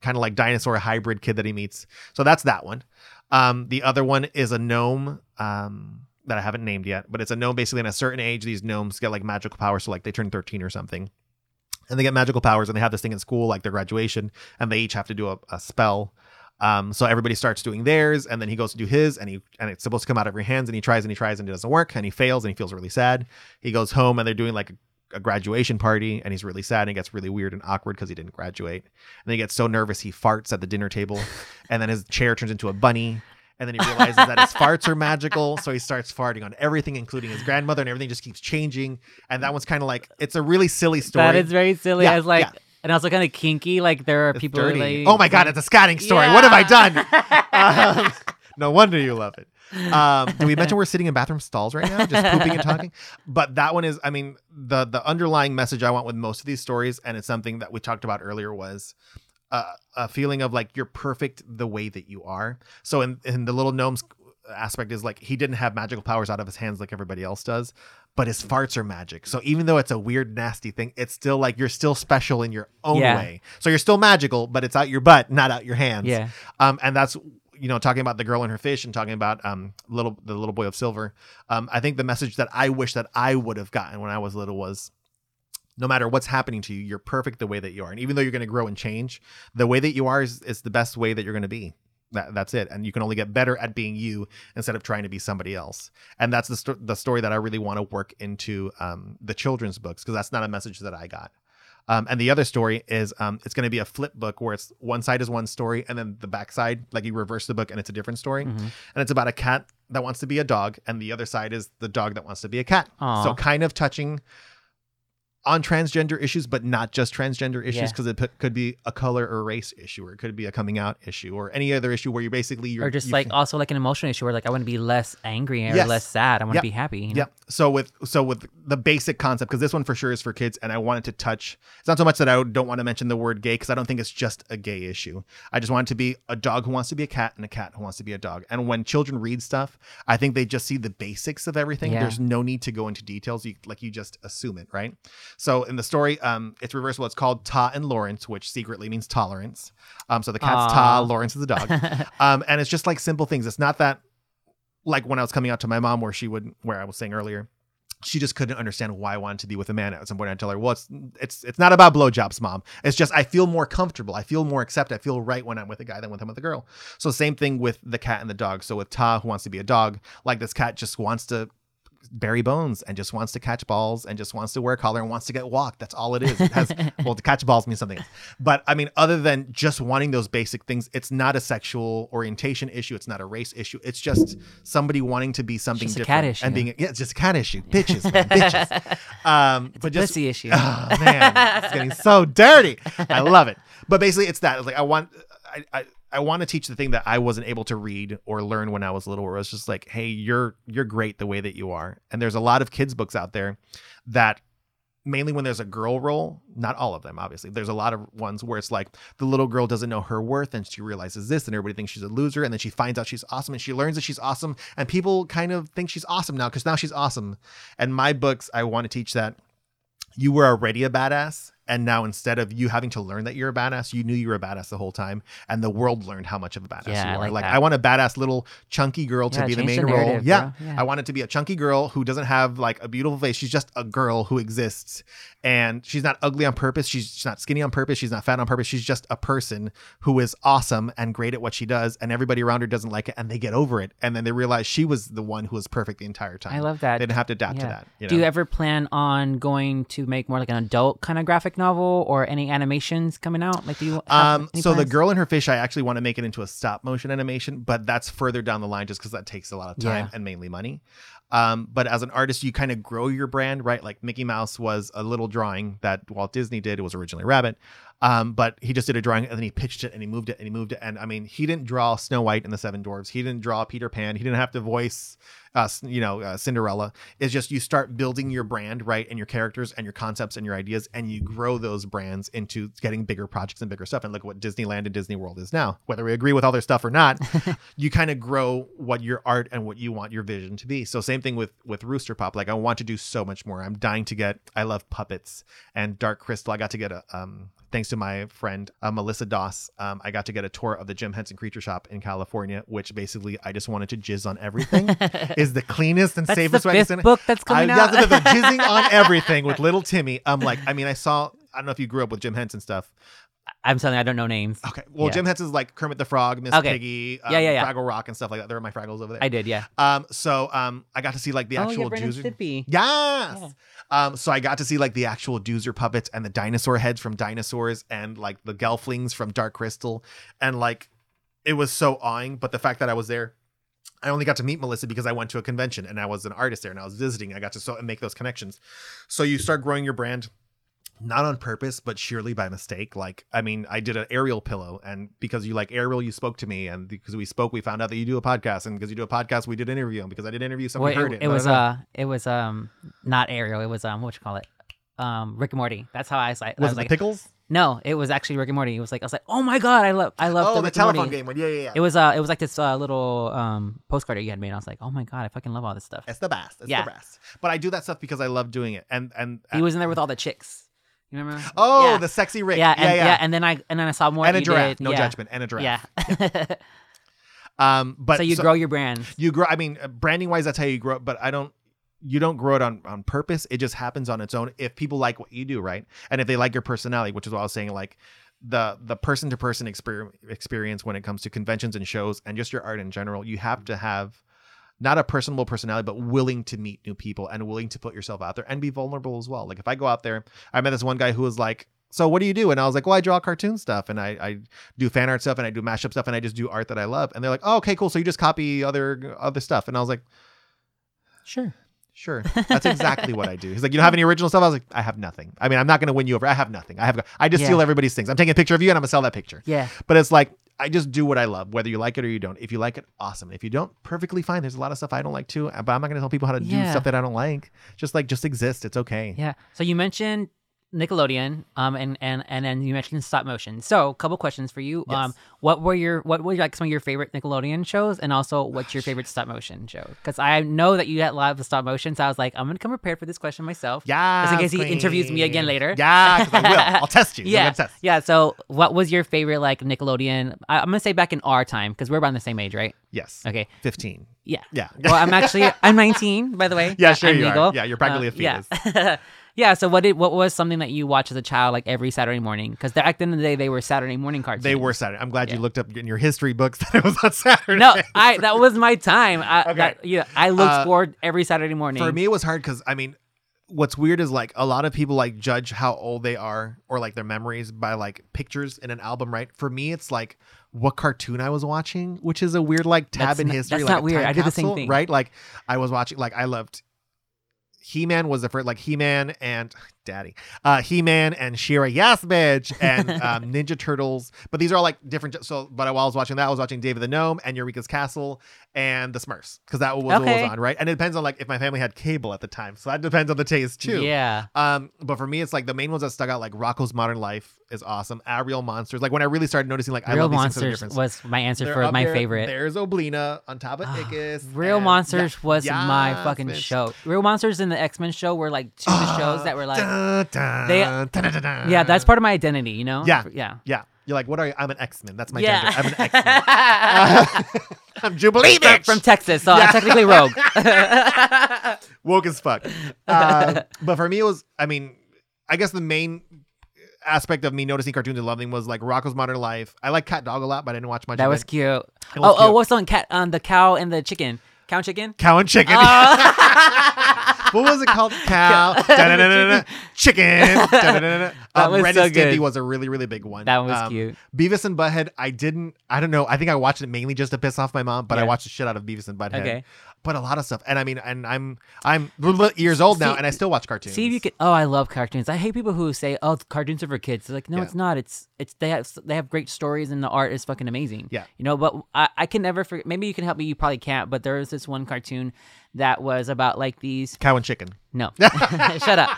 A: kind of like dinosaur hybrid kid that he meets. So that's that one. Um, the other one is a gnome. Um, that I haven't named yet, but it's a gnome. Basically, in a certain age, these gnomes get like magical powers. So like they turn 13 or something, and they get magical powers, and they have this thing in school, like their graduation, and they each have to do a, a spell. Um, so everybody starts doing theirs, and then he goes to do his, and he and it's supposed to come out of your hands, and he tries and he tries and it doesn't work, and he fails, and he feels really sad. He goes home, and they're doing like a, a graduation party, and he's really sad, and it gets really weird and awkward because he didn't graduate. And then he gets so nervous he farts at the dinner table, and then his chair turns into a bunny. And then he realizes that his farts are magical, so he starts farting on everything, including his grandmother, and everything just keeps changing. And that one's kind of like it's a really silly story.
B: That is very silly.
A: Yeah,
B: I was like,
A: yeah.
B: and also kind of kinky. Like there are
A: It's
B: people
A: dirty.
B: really.
A: oh my god, it's a scatting story. What have I done? Um, no wonder you love it. Um, do we mention we're sitting in bathroom stalls right now, just pooping and talking? But that one is, I mean, the the underlying message I want with most of these stories, and it's something that we talked about earlier, was uh, a feeling of like you're perfect the way that you are. So in in the little gnomes aspect is like he didn't have magical powers out of his hands like everybody else does but his farts are magic so even though it's a weird nasty thing it's still like you're still special in your own
B: Yeah.
A: way so you're still magical but it's out your butt not out your hands
B: Yeah.
A: um and that's you know, talking about the girl and her fish and talking about um little the little boy of silver. Um, I think the message that I wish that I would have gotten when I was little was no matter what's happening to you, you're perfect the way that you are. And even though you're going to grow and change, the way that you are is, is the best way that you're going to be. That, that's it. And you can only get better at being you instead of trying to be somebody else. And that's the, sto- the story that I really want to work into um, the children's books because that's not a message that I got. Um, and the other story is um, it's going to be a flip book where it's one side is one story and then the back side, like you reverse the book and it's a different story.
B: Mhm.
A: And it's about a cat that wants to be a dog, and the other side is the dog that wants to be a cat.
B: Aw.
A: So kind of touching on transgender issues, but not just transgender issues,
B: Yeah.
A: because it p- could be a color or race issue, or it could be a coming out issue, or any other issue where you basically you're
B: or just
A: you
B: like
A: can-
B: also like an emotional issue where like I want to be less angry or
A: Yes.
B: less sad. I want to
A: Yep.
B: be happy. you know?
A: Yep. So with so with the basic concept, because this one for sure is for kids, and I wanted to touch. It's not so much that I don't want to mention the word gay, because I don't think it's just a gay issue. I just want it to be a dog who wants to be a cat and a cat who wants to be a dog. And when children read stuff, I think they just see the basics of everything.
B: Yeah.
A: There's no need to go into details. You like you just assume it, right? So in the story, um, it's reversible. It's called Ta and Lawrence, which secretly means tolerance. Um, so the cat's Ta, Lawrence is the dog. um, and it's just like simple things. It's not that like when I was coming out to my mom, where she wouldn't, where I was saying earlier, she just couldn't understand why I wanted to be with a man. At some point, I tell her, "Well, it's it's it's not about blowjobs, mom. It's just I feel more comfortable. I feel more accepted. I feel right when I'm with a guy than when I'm with a girl." So same thing with the cat and the dog. So with Ta, who wants to be a dog, like this cat just wants to bury bones and just wants to catch balls and just wants to wear a collar and wants to get walked. That's all it is. It has well, to catch balls means something else. But I mean, other than just wanting those basic things, it's not a sexual orientation issue. It's not a race issue. It's just somebody wanting to be something
B: just a
A: different
B: cat issue.
A: and being yeah, it's just a cat issue. Bitches, man, bitches. Um,
B: It's
A: but
B: a
A: just
B: pussy issue.
A: oh man, it's getting so dirty. I love it. But basically, it's that. It's like I want, I, I, I want to teach the thing that I wasn't able to read or learn when I was little. Where it's just like, hey, you're you're great the way that you are. And there's a lot of kids books out there that mainly when there's a girl role, not all of them, obviously. There's a lot of ones where it's like the little girl doesn't know her worth and she realizes this and everybody thinks she's a loser. And then she finds out she's awesome and she learns that she's awesome. And people kind of think she's awesome now because now she's awesome. And my books, I want to teach that you were already a badass. And now instead of you having to learn that you're a badass, you knew you were a badass the whole time. And the world learned how much of a badass
B: Yeah,
A: you
B: I
A: are.
B: like
A: Like. I want a badass little chunky girl to
B: Yeah,
A: be the main
B: the
A: role. Yeah.
B: Yeah.
A: I want it to be a chunky girl who doesn't have like a beautiful face. She's just a girl who exists. And she's not ugly on purpose. She's, she's not skinny on purpose. She's not fat on purpose. She's just a person who is awesome and great at what she does. And everybody around her doesn't like it and they get over it. And then they realize she was the one who was perfect the entire time.
B: I love that.
A: They didn't have to adapt to that. You know?
B: Do you ever plan on going to make more like an adult kind of graphic novel or any animations coming out? Like, do you?
A: Um, so the girl and her fish, I actually want to make it into a stop motion animation, but that's further down the line just because that takes a lot of time
B: Yeah.
A: and mainly money. Um, but as an artist, you kind of grow your brand, right? Like Mickey Mouse was a little drawing that Walt Disney did. It was originally Rabbit. Um, but he just did a drawing and then he pitched it and he moved it and he moved it. And I mean, he didn't draw Snow White and the Seven Dwarfs. He didn't draw Peter Pan. He didn't have to voice, uh, you know, uh, Cinderella. is just you start building your brand, right? And your characters and your concepts and your ideas, and you grow those brands into getting bigger projects and bigger stuff. And look at what Disneyland and Disney World is now. Whether we agree with all their stuff or not, you kind of grow what your art and what you want your vision to be. So same thing with with Rooster Pop. Like I want to do so much more. I'm dying to get. I love puppets and Dark Crystal. I got to get a um thanks to my friend uh, Melissa Doss. Um, I got to get a tour of the Jim Henson Creature Shop in California, which basically I just wanted to jizz on everything. is the cleanest and
B: That's
A: safest
B: the
A: way to
B: fifth
A: send it.
B: book that's
A: I,
B: coming
A: yeah,
B: out.
A: the- the jizzing on everything with little Timmy. I'm like, I mean, I saw. I don't know if you grew up with Jim Henson stuff.
B: I'm telling you, I don't know names.
A: Okay, well,
B: Yeah.
A: Jim Henson's like Kermit the Frog, Miss
B: Okay.
A: Piggy, um,
B: Yeah, yeah, yeah.
A: Fraggle Rock, and stuff like that. There are my Fraggles over there.
B: I did, yeah.
A: Um, so um, I got to see like the
B: oh,
A: actual
B: yeah, Brandon
A: Doozer.
B: Stippy.
A: Yes.
B: Yeah.
A: Um, so I got to see like the actual Doozer puppets and the dinosaur heads from dinosaurs and like the Gelflings from Dark Crystal, and like it was so awing. But the fact that I was there. I only got to meet Melissa because I went to a convention and I was an artist there and I was visiting. I got to so make those connections. So you start growing your brand not on purpose, but surely by mistake. Like, I mean, I did an aerial pillow, and because you like aerial, you spoke to me, and because we spoke, we found out that you do a podcast, and because you do a podcast, we did an interview, and because I did an interview, somebody
B: Well,
A: heard
B: it,
A: it.
B: it was uh, it was um, not aerial. It was um, what you call it? Um, Rick and Morty. That's how I, was like- I
A: was
B: was
A: it
B: like,
A: pickles?
B: No, it was actually Rick and Morty. It was like I was like, oh my god, I love, I love
A: Oh,
B: the, Rick and Morty.
A: telephone game one. Yeah, yeah, yeah.
B: It was uh, it was like this uh, little um postcard that you had made. I was like, oh my god, I fucking love all this stuff.
A: It's the best. It's
B: Yeah.
A: the best. But I do that stuff because I love doing it, and and
B: He was in there with all the chicks. You remember?
A: oh,
B: yeah.
A: the sexy Rick.
B: yeah, and,
A: yeah, yeah.
B: and then I and then I saw more.
A: and a giraffe.
B: did.
A: No
B: yeah.
A: judgment. And a giraffe.
B: Yeah.
A: Um, but
B: so you grow your brand.
A: you grow. I mean, branding wise, that's how you grow. But I don't. You don't grow it on on purpose. It just happens on its own. If people like what you do, right, and if they like your personality, which is what I was saying, like the the person to person experience when it comes to conventions and shows and just your art in general, you have to have not a personable personality, but willing to meet new people and willing to put yourself out there and be vulnerable as well. Like if I go out there, I met this one guy who was like, so what do you do? And I was like, well, I draw cartoon stuff and I, I do fan art stuff and I do mashup stuff and I just do art that I love. And they're like, oh, okay, cool. So you just copy other other stuff. And I was like,
B: sure.
A: Sure. That's exactly what I do. He's like, you don't have any original stuff? I was like, I have nothing. I mean, I'm not going to win you over. I have nothing. I have, I just
B: Yeah.
A: steal everybody's things. I'm taking a picture of you and I'm going to sell that picture.
B: Yeah.
A: But it's like, I just do what I love, whether you like it or you don't. If you like it, awesome. If you don't, perfectly fine. There's a lot of stuff I don't like too, but I'm not going to tell people how to do stuff that I don't like. Just like, just exist. It's okay.
B: Yeah. So you mentioned Nickelodeon, um, and and and then you mentioned stop motion. So, a couple questions for you. Um, what were your what were like some of your favorite Nickelodeon shows, and also what's your favorite stop motion show? Because I know that you had a lot of stop motion, so I was like, I'm gonna come prepared for this question myself.
A: Yeah.
B: Just in case he interviews me again later.
A: Yeah, I will. I'll test you.
B: Yeah,
A: test.
B: yeah. So, what was your favorite like Nickelodeon? I, I'm gonna say back in our time because we're around the same age, right?
A: Yes.
B: Okay.
A: 15.
B: Yeah.
A: Yeah.
B: Well, I'm actually I'm 19, by the way.
A: Yeah, sure
B: I'm
A: you are.
B: legal.
A: Yeah, you're practically a fetus.
B: yeah. So what did what was something that you watched as a child like every Saturday morning? Because at the end of the day they were Saturday morning cartoons.
A: They were Saturday. I'm glad you looked up in your history books that it was on Saturday.
B: No, I that was my time. I,
A: Okay.
B: that, yeah, I looked
A: Uh,
B: forward every Saturday morning.
A: For me, it was hard because I mean, what's weird is like a lot of people like judge how old they are or like their memories by like pictures in an album, right? For me, it's like what cartoon I was watching, which is a weird like tab
B: That's
A: in
B: not-
A: history.
B: that's
A: like
B: not weird. I did the same thing.
A: right? Like I was watching, like I loved. He Man was the first, like He Man and Daddy, uh, He Man and She-Ra, yes, bitch, and um, Ninja Turtles. But these are all like different. So, but while I was watching that, I was watching David the Gnome and Eureka's Castle and the Smurfs because that was what
B: Okay.
A: was on, right? And it depends on like if my family had cable at the time, so that depends on the taste too.
B: Yeah.
A: Um, but for me, it's like the main ones that stuck out, like Rocko's Modern Life is awesome. Ariel Monsters, like when I really started noticing, like I
B: Real
A: love these things the
B: Monsters was my answer
A: They're
B: for my
A: there.
B: favorite.
A: There's Oblina on top of
B: Ah,
A: Ickis.
B: Real
A: and-
B: Monsters
A: yeah,
B: was my fucking
A: bitch.
B: show. Real Monsters and the X Men show were like two of the shows that were like,
A: Dun, dun, dun, dun,
B: yeah, that's part of my identity, you know?
A: Yeah.
B: yeah,
A: yeah. You're like, what are you? I'm an X Men. That's my
B: yeah.
A: gender. I'm an X Men. I'm Jubilee
B: from,
A: bitch.
B: from Texas, so
A: Yeah.
B: I'm technically rogue.
A: woke as fuck. Uh, but for me, it was. I mean, I guess the main aspect of me noticing cartoons and loving was like Rocko's Modern Life. I like Cat Dog a lot, but I didn't watch much.
B: that was cute.
A: It
B: oh,
A: was
B: oh, what's on cat? On the cow and the chicken. Cow and chicken.
A: Cow and chicken.
B: Oh.
A: what was it called? Cow. Chicken.
B: That
A: Um,
B: was
A: Ren
B: so good.
A: was a really, really big one.
B: That one was
A: Um,
B: cute.
A: Beavis and Butthead, I didn't, I don't know. I think I watched it mainly just to piss off my mom, but I watched the shit out of Beavis and Butthead.
B: Okay.
A: But a lot of stuff. And I mean, and I'm, I'm years old now
B: See-
A: and I still watch cartoons.
B: See if you can. Oh, I love cartoons. I hate people who say, "Oh, cartoons are for kids." It's like, no,
A: Yeah.
B: it's not. It's it's they have they have great stories and the art is fucking amazing.
A: Yeah.
B: you know. But I, I can never forget. Maybe you can help me. You probably can't. But there was this one cartoon that was about like these.
A: Cow and chicken.
B: No, shut up.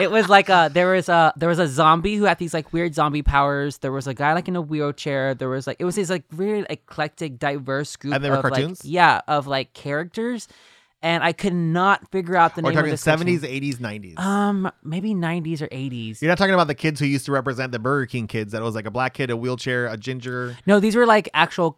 B: It was like a there was a there was a zombie who had these like weird zombie powers. There was a guy like in a wheelchair. There was like it was this like really eclectic, diverse group.
A: And they were
B: of, like-
A: cartoons?
B: yeah, of like characters. And I could not figure out the
A: We're
B: name of
A: talking 70s, 80s, 90s.
B: Um, maybe 90s or 80s.
A: You're not talking about the kids who used to represent the Burger King kids. That was like a black kid, a wheelchair, a ginger.
B: No, these were like actual,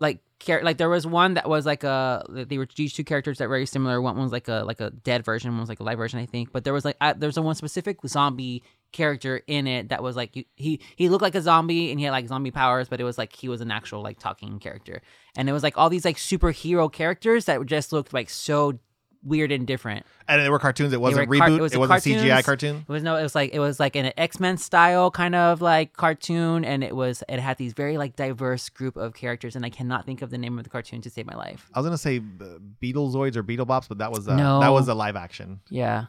B: like char- like there was one that was like a they were these two characters that were very similar. One was like a like a dead version, one was like a live version, I think. But there was like uh, there's a one specific zombie character in it that was like you- he he looked like a zombie and he had like zombie powers, but it was like he was an actual like talking character. And it was like all these like superhero characters that just looked like so weird and different.
A: And they were cartoons. It wasn't
B: car-
A: reboot.
B: it was
A: it wasn't CGI
B: cartoons.
A: cartoon.
B: It was no, it was like it was like an X Men style kind of like cartoon, and it was it had these very like diverse group of characters, and I cannot think of the name of the cartoon to save my life.
A: I was gonna say uh, Beetlezoids or Beetleborgs, but that was uh,
B: No.
A: that was a live action.
B: Yeah,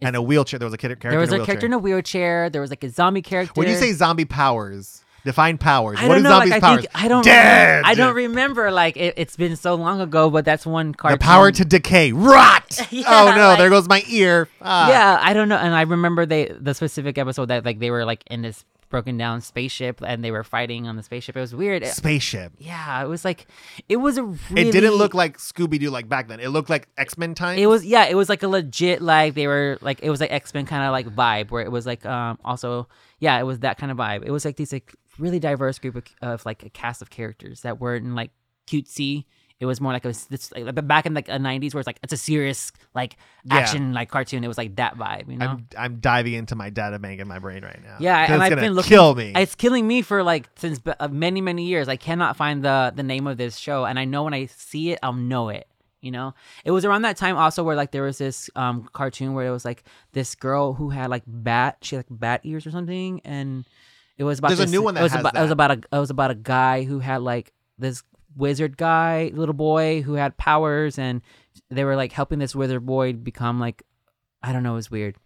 A: And a wheelchair. There was a kid, character.
B: there was
A: in
B: a,
A: a,
B: character in a wheelchair. There was like a zombie character.
A: When you say zombie powers, define powers.
B: I
A: what is
B: know,
A: zombies'
B: like, I
A: powers?
B: think I don't
A: Dead.
B: remember, I don't remember like it, it's been so long ago, but that's one
A: card.
B: The
A: power to decay. Rot.
B: Yeah,
A: oh no,
B: like-
A: there goes my ear. Ah.
B: Yeah, I don't know, and I remember they the specific episode that like they were like in this broken down spaceship and they were fighting on the spaceship. It was weird.
A: Spaceship.
B: yeah, it was like it was a really
A: It didn't look like Scooby Doo like back then. It looked like X Men time.
B: It was yeah, it was like a legit like they were like it was like X Men kind of like vibe where it was like um also yeah it was that kind of vibe. It was like these like really diverse group of, of like a cast of characters that weren't like cutesy. It was more like a this like back in like the '90s where it's like it's a serious like
A: Yeah.
B: action like cartoon. It was like that vibe, you know.
A: I'm I'm diving into my data bank in my brain right now.
B: Yeah, and
A: it's
B: I've been looking.
A: kill me.
B: It's killing me for like since uh, many many years. I cannot find the the name of this show, and I know when I see it, I'll know it. You know, it was around that time also where like there was this um cartoon where it was like this girl who had like bat, she had like bat ears or something, and it was about
A: There's a new one that
B: it was
A: has
B: about, It was about a it was about a guy who had like this wizard guy, little boy who had powers, and they were like helping this wizard boy become like I don't know, it was weird.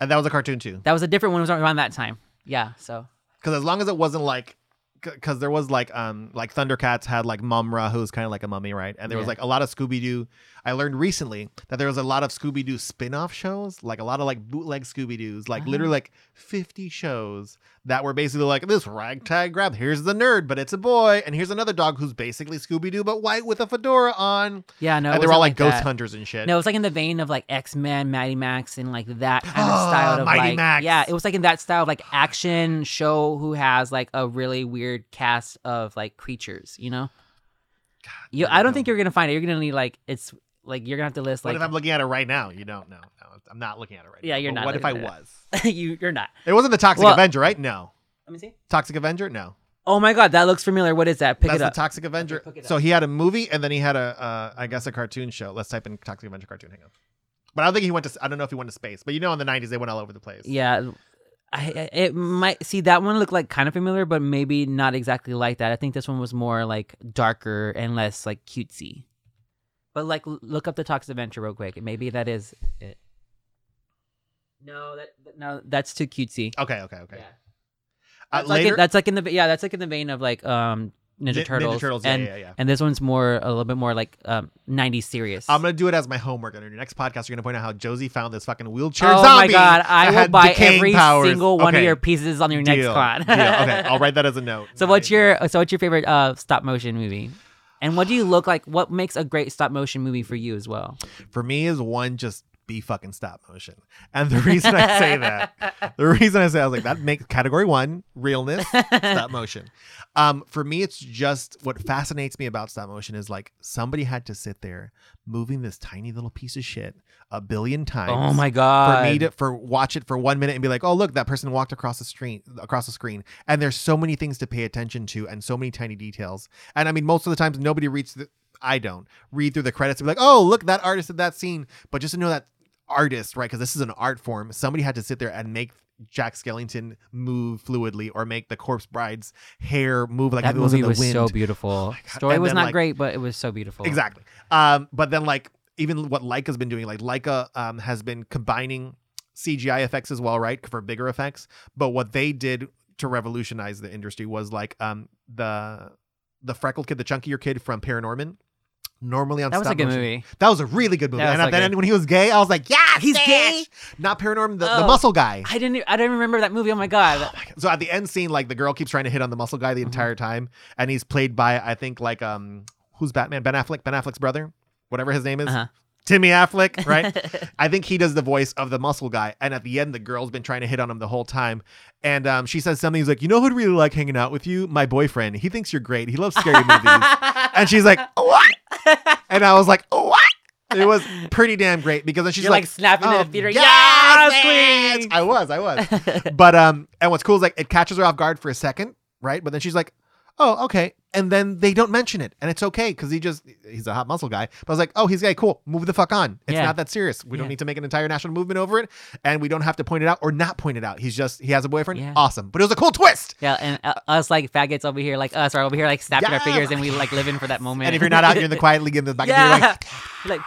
A: and that was a cartoon too.
B: That was a different one. It was around that time. Yeah, so.
A: Because as long as it wasn't like, because there was like um like Thundercats had like Mumm-Ra, who's kind of like a mummy, right? And there was like a lot of Scooby Doo. I learned recently that there was a lot of Scooby Doo spin off shows, like a lot of like bootleg Scooby Doo's, like
B: Uh-huh.
A: literally like fifty shows that were basically like this ragtag grab. Here's the nerd, but it's a boy, and here's another dog who's basically Scooby Doo but white with a fedora on.
B: Yeah, no,
A: and they're all
B: wasn't
A: like, ghost hunters and shit.
B: No, it was like in the vein of like X Men, Mighty Max, and like that kind of style of
A: Mighty
B: like
A: Max.
B: yeah, it was like in that style of like action show who has like a really weird cast of like creatures, you know. You, I don't think you're gonna find it. You're gonna need like it's like you're gonna have to list
A: What
B: like
A: if I'm looking at it right now? You don't know. No, I'm not looking at it right now.
B: Yeah,
A: now.
B: you're
A: But
B: not
A: What if I
B: looking at
A: was?
B: you you're not.
A: It wasn't the Toxic
B: Well-
A: Avenger, right? No.
B: Let me see.
A: Toxic Avenger? No.
B: Oh my god, that looks familiar. What is that? Pick
A: That's
B: it
A: the
B: up.
A: Toxic Avenger.
B: pick it
A: so
B: up.
A: he had a movie and then he had a, uh, I guess, a cartoon show. Let's type in Toxic Avenger cartoon. Hang on. But I don't think he went to. I don't know if he went to space. But you know, in the '90s, they went all over the place.
B: yeah. I, I- it might see that one looked like kind of familiar, but maybe not exactly like that. I think this one was more like darker and less like cutesy. But like, l- look up the Toxic Adventure real quick. Maybe that is it. No, that that- no, that's too cutesy.
A: Okay. Okay. Okay.
B: Yeah.
A: Uh,
B: That's like
A: later,
B: in, that's like in the yeah, that's like in the vein of like um Ninja
A: Nin-
B: Turtles.
A: Ninja Turtles. Yeah,
B: and
A: yeah, yeah.
B: and this one's more a little bit more like um 90s serious.
A: I'm gonna do it as my homework. And in your next podcast, you're gonna point out how Josie found this fucking wheelchair
B: oh
A: zombie.
B: my god, I will buy every
A: powers.
B: single one of your pieces on your next
A: deal,
B: con.
A: deal. Okay, I'll write that as a note.
B: So what's your so what's your favorite uh stop motion movie? And what do you look like? What makes a great stop motion movie for you as well?
A: for me is one just be fucking stop motion. And the reason I say that, the reason I say I was like that makes category one realness stop motion. Um, for me, it's just what fascinates me about stop motion is like somebody had to sit there moving this tiny little piece of shit a billion times.
B: Oh my god!
A: For me to for watch it for one minute and be like, oh look, that person walked across the screen across the screen, and there's so many things to pay attention to and so many tiny details. And I mean, most of the times nobody reads the. I don't read through the credits and be like, oh look, that artist did that scene. But just to know that artist, right? Because this is an art form. Somebody had to sit there and make Jack Skellington move fluidly or make the corpse bride's hair move like
B: that
A: it was in the
B: was
A: wind.
B: so beautiful.
A: God.
B: Story
A: And
B: was
A: then,
B: not
A: like-
B: great, but it was so beautiful.
A: Exactly. Um, but then like even what Laika's been doing, like Laika um has been combining CGI effects as well, right? For bigger effects. But what they did to revolutionize the industry was like um the the freckled kid, the chunkier kid from Paranorman. Normally on
B: That was a good
A: motion-
B: movie.
A: That was a really good movie.
B: That
A: And at the
B: good.
A: end when he was gay, I was like, yeah,
B: He's gay?
A: Not Paranorman, the, the
B: Oh.
A: muscle guy.
B: I didn't. I didn't remember that movie. Oh my god!
A: So at the end scene, like the girl keeps trying to hit on the muscle guy the
B: Mm-hmm.
A: entire time, and he's played by I think like um who's Batman? Ben Affleck, Ben Affleck's brother, whatever his name is,
B: Uh-huh.
A: Timmy Affleck, right? I think he does the voice of the muscle guy, and at the end, the girl's been trying to hit on him the whole time, and um she says something. He's like, you know who'd really like hanging out with you? My boyfriend. He thinks you're great. He loves scary movies, and she's like, what? And I was like, what? It was pretty damn great because then she's
B: You're like, snapping in
A: "Oh,
B: the theater.
A: yes,
B: Yes,
A: yes!" I was, I was. but um, and what's cool is like it catches her off guard for a second, right? But then she's like, "Oh, okay," and then they don't mention it, and it's okay because he just he's a hot muscle guy. But I was like, "Oh, he's gay, cool. Move the fuck on. It's
B: Yeah.
A: not that serious. We don't
B: Yeah.
A: need to make an entire national movement over it, and we don't have to point it out or not point it out. He's just he has a boyfriend.
B: Yeah.
A: Awesome, but it was a cool twist.
B: Yeah, and uh, us like faggots over here, like us, are over here like snapping our
A: Yeah.
B: fingers, and we like living for that moment.
A: And if you're not out, you're in the quiet league in the back.
B: yeah,
A: And you're like,
B: like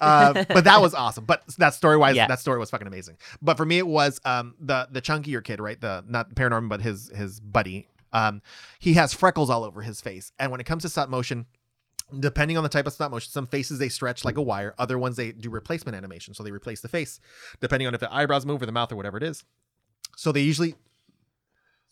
A: uh, but that was awesome. But that story wise,
B: Yeah.
A: that story was fucking amazing. But for me, it was um the the chunkier kid, right? The not paranormal, but his his buddy. Um, he has freckles all over his face, and when it comes to stop motion. Depending on the type of stop motion, some faces they stretch like a wire, other ones they do replacement animation, so they replace the face, depending on if the eyebrows move or the mouth or whatever it is. So they usually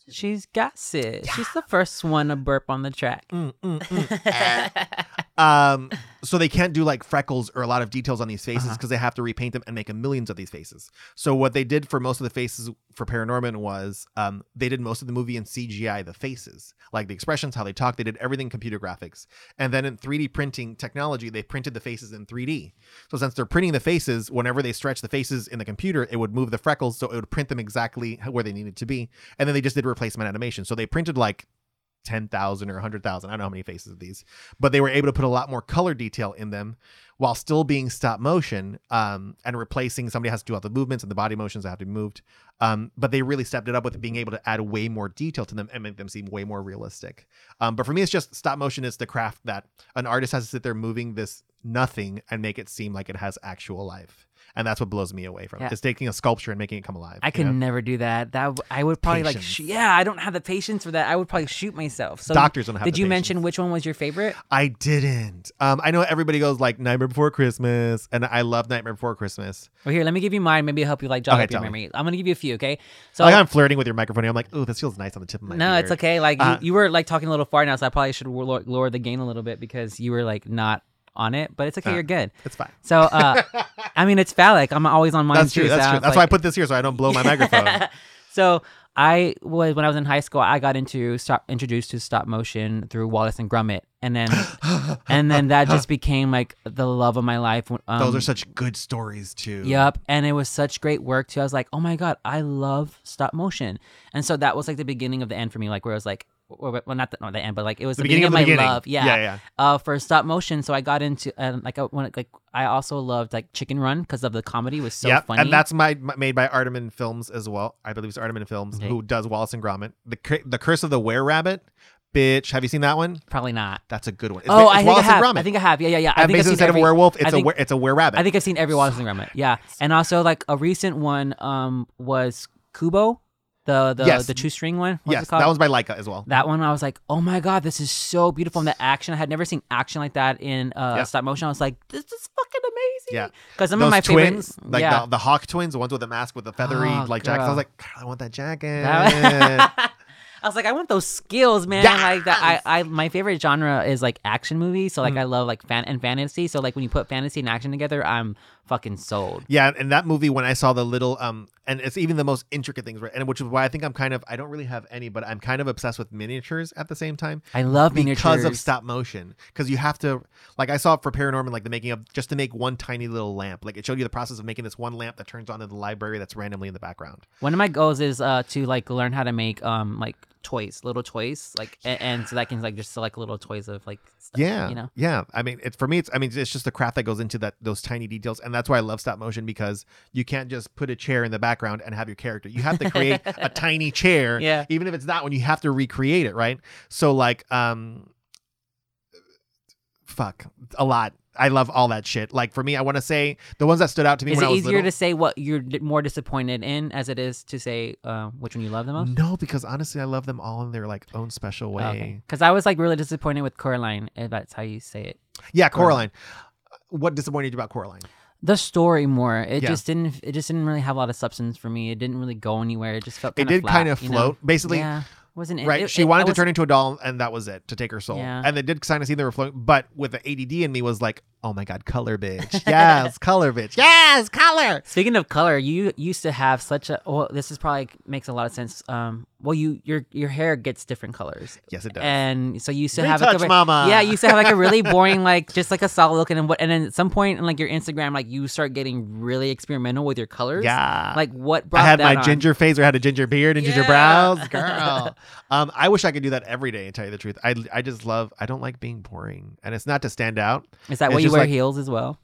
B: she's got it. She's the first one to burp on the track.
A: Mm, mm, mm. Um, so they can't do like freckles or a lot of details on these faces
B: Uh-huh.
A: because they have to repaint them and make a millions of these faces. So what they did for most of the faces for Paranorman was um, they did most of the movie in CGI, the faces, like the expressions, how they talk. They did everything computer graphics, and then in 3D printing technology, they printed the faces in 3D. So since they're printing the faces, whenever they stretch the faces in the computer, it would move the freckles, so it would print them exactly where they needed to be. And then they just did replacement animation. So they printed like 10,000 or 100,000. I don't know how many faces of these, but they were able to put a lot more color detail in them while still being stop motion um, and replacing somebody has to do all the movements and the body motions that have to be moved. Um, but they really stepped it up with being able to add way more detail to them and make them seem way more realistic. Um, but for me, it's just stop motion is the craft that an artist has to sit there moving this nothing and make it seem like it has actual life. And that's what blows me away from
B: Yeah.
A: it. Is taking a sculpture and making it come alive.
B: I could
A: know?
B: never do that. That I would probably like. Sh- yeah, I don't have the patience for that. I would probably shoot myself. So
A: Doctors don't have
B: Did you
A: patience.
B: mention which one was your favorite?
A: I didn't. Um, I know everybody goes like Nightmare Before Christmas, and I love Nightmare Before Christmas.
B: Well, here, let me give you mine. Maybe it'll help you like jog
A: Okay,
B: up your
A: tell me.
B: memory. I'm gonna give you a few. Okay. So
A: like I'm flirting with your microphone. here. I'm like, oh, this feels nice on the tip of my.
B: no, it's okay. Like
A: Uh,
B: you, you were like talking a little far now, so I probably should lower the gain a little bit because you were like not on it. But it's okay.
A: Uh,
B: you're good.
A: It's fine.
B: So, uh, I mean, it's phallic. I'm always on mine
A: That's
B: too.
A: true. That's
B: so
A: true. That's why I put this here so I don't blow my microphone.
B: so I was when I was in high school. I got into stop introduced to stop motion through Wallace and Gromit, and then and then that just became like the love of my life. Um,
A: Those are such good stories too.
B: Yep, and it was such great work too. I was like, oh my god, I love stop motion, and so that was like the beginning of the end for me. Like where I was like, well, not the, not the end, but like it was the,
A: The beginning of the
B: my
A: beginning.
B: love. Yeah,
A: Yeah, yeah.
B: Uh, for stop motion, so I got into um, like I, when like I also loved like Chicken Run because of the comedy was so
A: yep.
B: funny.
A: And that's my, my- made by Aardman Films as well. I believe it's Aardman Films
B: Okay.
A: who does Wallace and Gromit. The the Curse of the Were Rabbit. Bitch, have you seen that one?
B: probably not.
A: That's a good one. It's,
B: oh,
A: it's
B: I think
A: Wallace
B: I have.
A: and Gromit.
B: I think I have. Yeah, yeah, yeah. I
A: and
B: think I've seen
A: instead
B: every,
A: of werewolf, it's a
B: think-
A: were, it's a were rabbit.
B: I think I've seen every Wallace and Gromit. Yeah, and also like a recent one um was Kubo, the the
A: Yes.
B: the two string one. What's
A: yes,
B: it
A: that was by Laika as well.
B: That one, I was like, oh my god, this is so beautiful. And the action, I had never seen action like that in uh,
A: Yeah.
B: stop motion. I was like, this is fucking amazing.
A: Yeah.
B: because some
A: Those
B: of my
A: twins,
B: favorite,
A: like
B: yeah.
A: the, the Hawk twins, the ones with the mask with the feathery
B: Oh,
A: like jackets. I was like, God, I want that jacket.
B: That- I was like, I want those skills, man. Like that. I, I, my favorite genre is like action movies. So like,
A: Mm.
B: I love like fan and fantasy. So like, when you put fantasy and action together, I'm fucking sold.
A: Yeah, and that movie when I saw the little um and it's even the most intricate things, right? And which is why I think I'm kind of I don't really have any, but I'm kind of obsessed with miniatures at the same time
B: I love
A: because
B: miniatures.
A: of stop motion. Because you have to like I saw it for Paranorman, like the making of just to make one tiny little lamp. Like it showed you the process of making this one lamp that turns on in the library that's randomly in the background.
B: One of my goals is uh to like learn how to make um like toys, little toys, like and, and so that can like just select little toys of like stuff,
A: Yeah,
B: you know.
A: yeah. I mean, it's for me. It's I mean, it's just the craft that goes into that those tiny details, and that's why I love stop motion because you can't just put a chair in the background and have your character. You have to create a tiny chair.
B: Yeah.
A: Even if it's that one, you have to recreate it, right? So like, um, fuck, a lot. I love all that shit. Like for me, I want to say the ones that stood out to me
B: Is
A: when
B: it
A: I was
B: easier
A: little.
B: to say what you're more disappointed in as it is to say uh, which one you love the most?
A: no, because honestly, I love them all in their like own special way.
B: Okay. Because I was like really disappointed with Coraline, if that's how you say it.
A: Yeah,
B: Coraline.
A: Coraline. What disappointed you about Coraline?
B: The story more. It
A: Yeah.
B: just didn't. It just didn't really have a lot of substance for me. It didn't really go anywhere. It just felt.
A: It did
B: flat,
A: kind of
B: you know?
A: float. Basically,
B: yeah, wasn't it?
A: right
B: it-
A: she
B: it-
A: wanted
B: I
A: to
B: was-
A: turn into a doll and that was it to take her soul
B: Yeah.
A: and they did kind of seem they were floating but with the add in me was like oh my god color bitch yes color bitch yes color
B: Speaking of color, you used to have such a. Well, this is probably makes a lot of sense. Um, well, you your your hair gets different colors.
A: yes it does
B: And so you used to have like
A: Retouch,
B: a,
A: mama.
B: yeah, you used to have like a really boring like just like a solid looking and what and then at some point in like your Instagram, like you start getting really experimental with your colors.
A: yeah
B: Like what brought
A: I had my
B: on?
A: ginger face or had a ginger beard and ginger brows girl um I wish I could do that every day and tell you the truth I I just love I don't like being boring and it's not to stand out
B: Is that why you wear
A: like-
B: heels as well?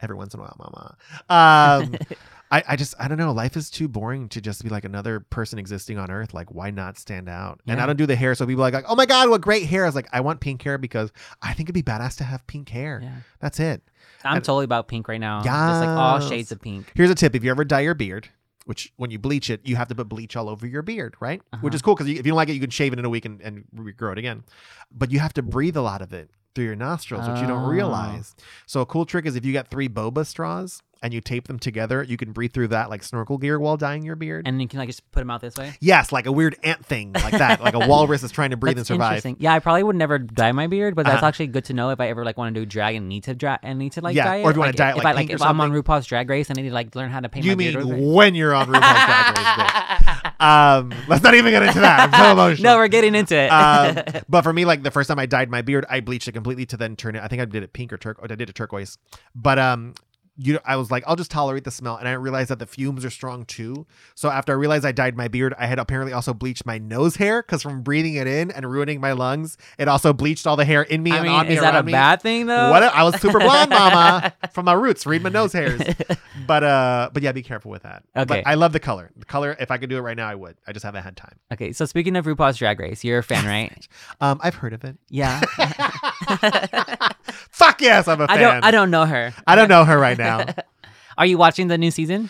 A: every once in a while, mama. Um, I, I just, I don't know. Life is too boring to just be like another person existing on earth. Like, why not stand out? And I don't do the hair. So people are like, like, oh my God, what great hair. I was like, I want pink hair because I think it'd be badass to have pink hair.
B: Yeah.
A: That's it.
B: I'm
A: And-
B: totally about pink right now. Yeah. Just like all shades of pink.
A: Here's a tip if you ever dye your beard, which when you bleach it, you have to put bleach all over your beard, right? Which
B: Uh-huh.
A: is cool because if you don't like it, you can shave it in a week and, and regrow it again. But you have to breathe a lot of it through your nostrils, which you don't
B: Oh.
A: realize. So a cool trick is if you got three boba straws and you tape them together, you can breathe through that like snorkel gear while dyeing your beard.
B: And you can like just put them out this way.
A: yes, like a weird ant thing, like that, like a walrus is trying to breathe and survive.
B: interesting. Yeah, I probably would never dye my beard, but that's
A: Uh-huh.
B: actually good to know if I ever like want to do drag and need to drag and need to like
A: Yeah,
B: dye it.
A: or if you wanna
B: Like,
A: dye it,
B: if I, like, if I'm on. RuPaul's Drag Race and I need to like learn how to paint
A: You mean when you're on RuPaul's Drag Race? Um, let's not even get into that. I'm so emotional.
B: no, we're getting into it.
A: um, but for me, like the first time I dyed my beard, I bleached it completely to then turn it. I think I did it pink or turquoise. I did it turquoise. But um, you, I was like, I'll just tolerate the smell, and I realized that the fumes are strong too. So after I realized I dyed my beard, I had apparently also bleached my nose hair because from breathing it in and ruining my lungs, it also bleached all the hair in me
B: I
A: and
B: mean,
A: on me
B: is that a
A: me.
B: bad thing though?
A: What I was super blonde, mama, from my roots. Read my nose hairs. But uh, but yeah, be careful with that.
B: Okay.
A: But I love the color. The color. If I could do it right now, I would. I just haven't had time.
B: Okay, so speaking of RuPaul's Drag Race, you're a fan, right?
A: Um, I've heard of it.
B: Yeah.
A: Fuck yes, I'm a fan.
B: I don't. I don't know her.
A: I don't know her right now.
B: Are you watching the new season?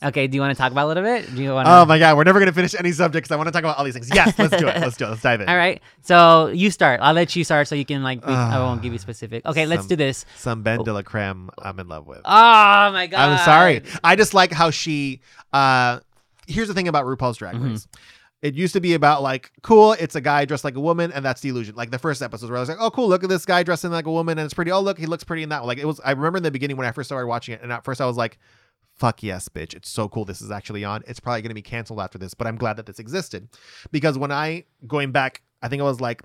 B: Yeah. Okay. Do you want to talk about a little bit? Do you want?
A: Oh my god, we're never gonna finish any subject because I want to talk about all these things. Yes, let's do it. Let's do it. Let's dive in.
B: All right. So you start. I'll let you start so you can like. we- I
A: Ah,
B: won't give you specific. Okay. Let's do this.
A: Some Ben de la Creme I'm in love with.
B: Oh my god.
A: I'm sorry. I just like how she uh here's the thing about RuPaul's Drag
B: Mhm.
A: Race. It used to be about like, cool, it's a guy dressed like a woman, and that's the illusion. Like the first episode where I was like, oh, cool, look at this guy dressing like a woman, and it's pretty. Oh, look, he looks pretty in that. one. Like it was. I remember in the beginning when I first started watching it, and at first I was like, fuck yes, bitch, it's so cool. This is actually on. It's probably gonna be canceled after this, but I'm glad that this existed because when I going back, I think it was like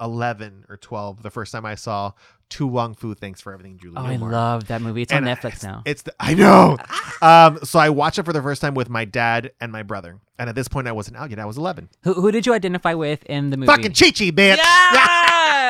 A: 11 or 12 the first time I saw To Wong Foo. Thanks for everything, Julie.
B: Oh, I
A: Newmar.
B: love that movie. It's
A: And
B: on
A: I-
B: Netflix now.
A: It's the, I know. um, so I watched it for the first time with my dad and my brother, and at this point I wasn't out yet. I was 11.
B: Who, who did you identify with in the movie?
A: Fucking Chi Chi, bitch.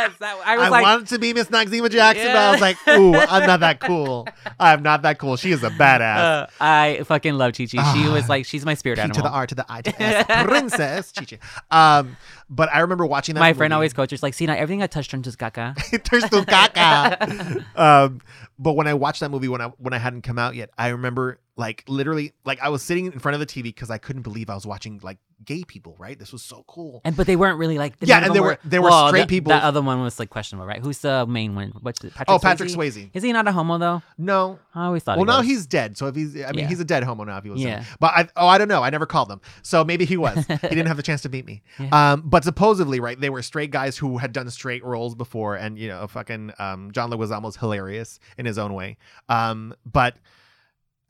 B: Yes. That- I was
A: I
B: like,
A: wanted to be Miss Noxeema Jackson, but I was like, ooh, I'm not that cool. I'm not that cool. She is a badass.
B: uh, I fucking love Chi Chi. She
A: Ah.
B: was like, she's my spirit
A: P
B: animal.
A: to the R to the I to S. Princess Chi Chi. Um, but I remember watching that.
B: my friend
A: movie.
B: always coaches like, see now everything I touched turns to caca.
A: There's no caca. um, but when I watched that movie when I when I hadn't come out yet, I remember like literally like I was sitting in front of the TV because I couldn't believe I was watching like gay people. Right, this was so cool.
B: And but they weren't really like
A: Yeah, and they were- they were
B: well,
A: straight
B: the-
A: people-
B: That other one was like questionable, right? Who's the main one? What's it? Patrick
A: oh, Patrick
B: Swayze? Is he not a homo though?
A: No.
B: I always thought.
A: Well,
B: he
A: now
B: was.
A: he's dead. So if he's, I mean,
B: Yeah.
A: he's a dead homo now. If he was,
B: Yeah.
A: but I, oh, I don't know. I never called him, so maybe he was. he didn't have the chance to meet me.
B: Yeah.
A: Um, but supposedly, right, they were straight guys who had done straight roles before, and you know, fucking um, John was hilarious in his own way. Um, but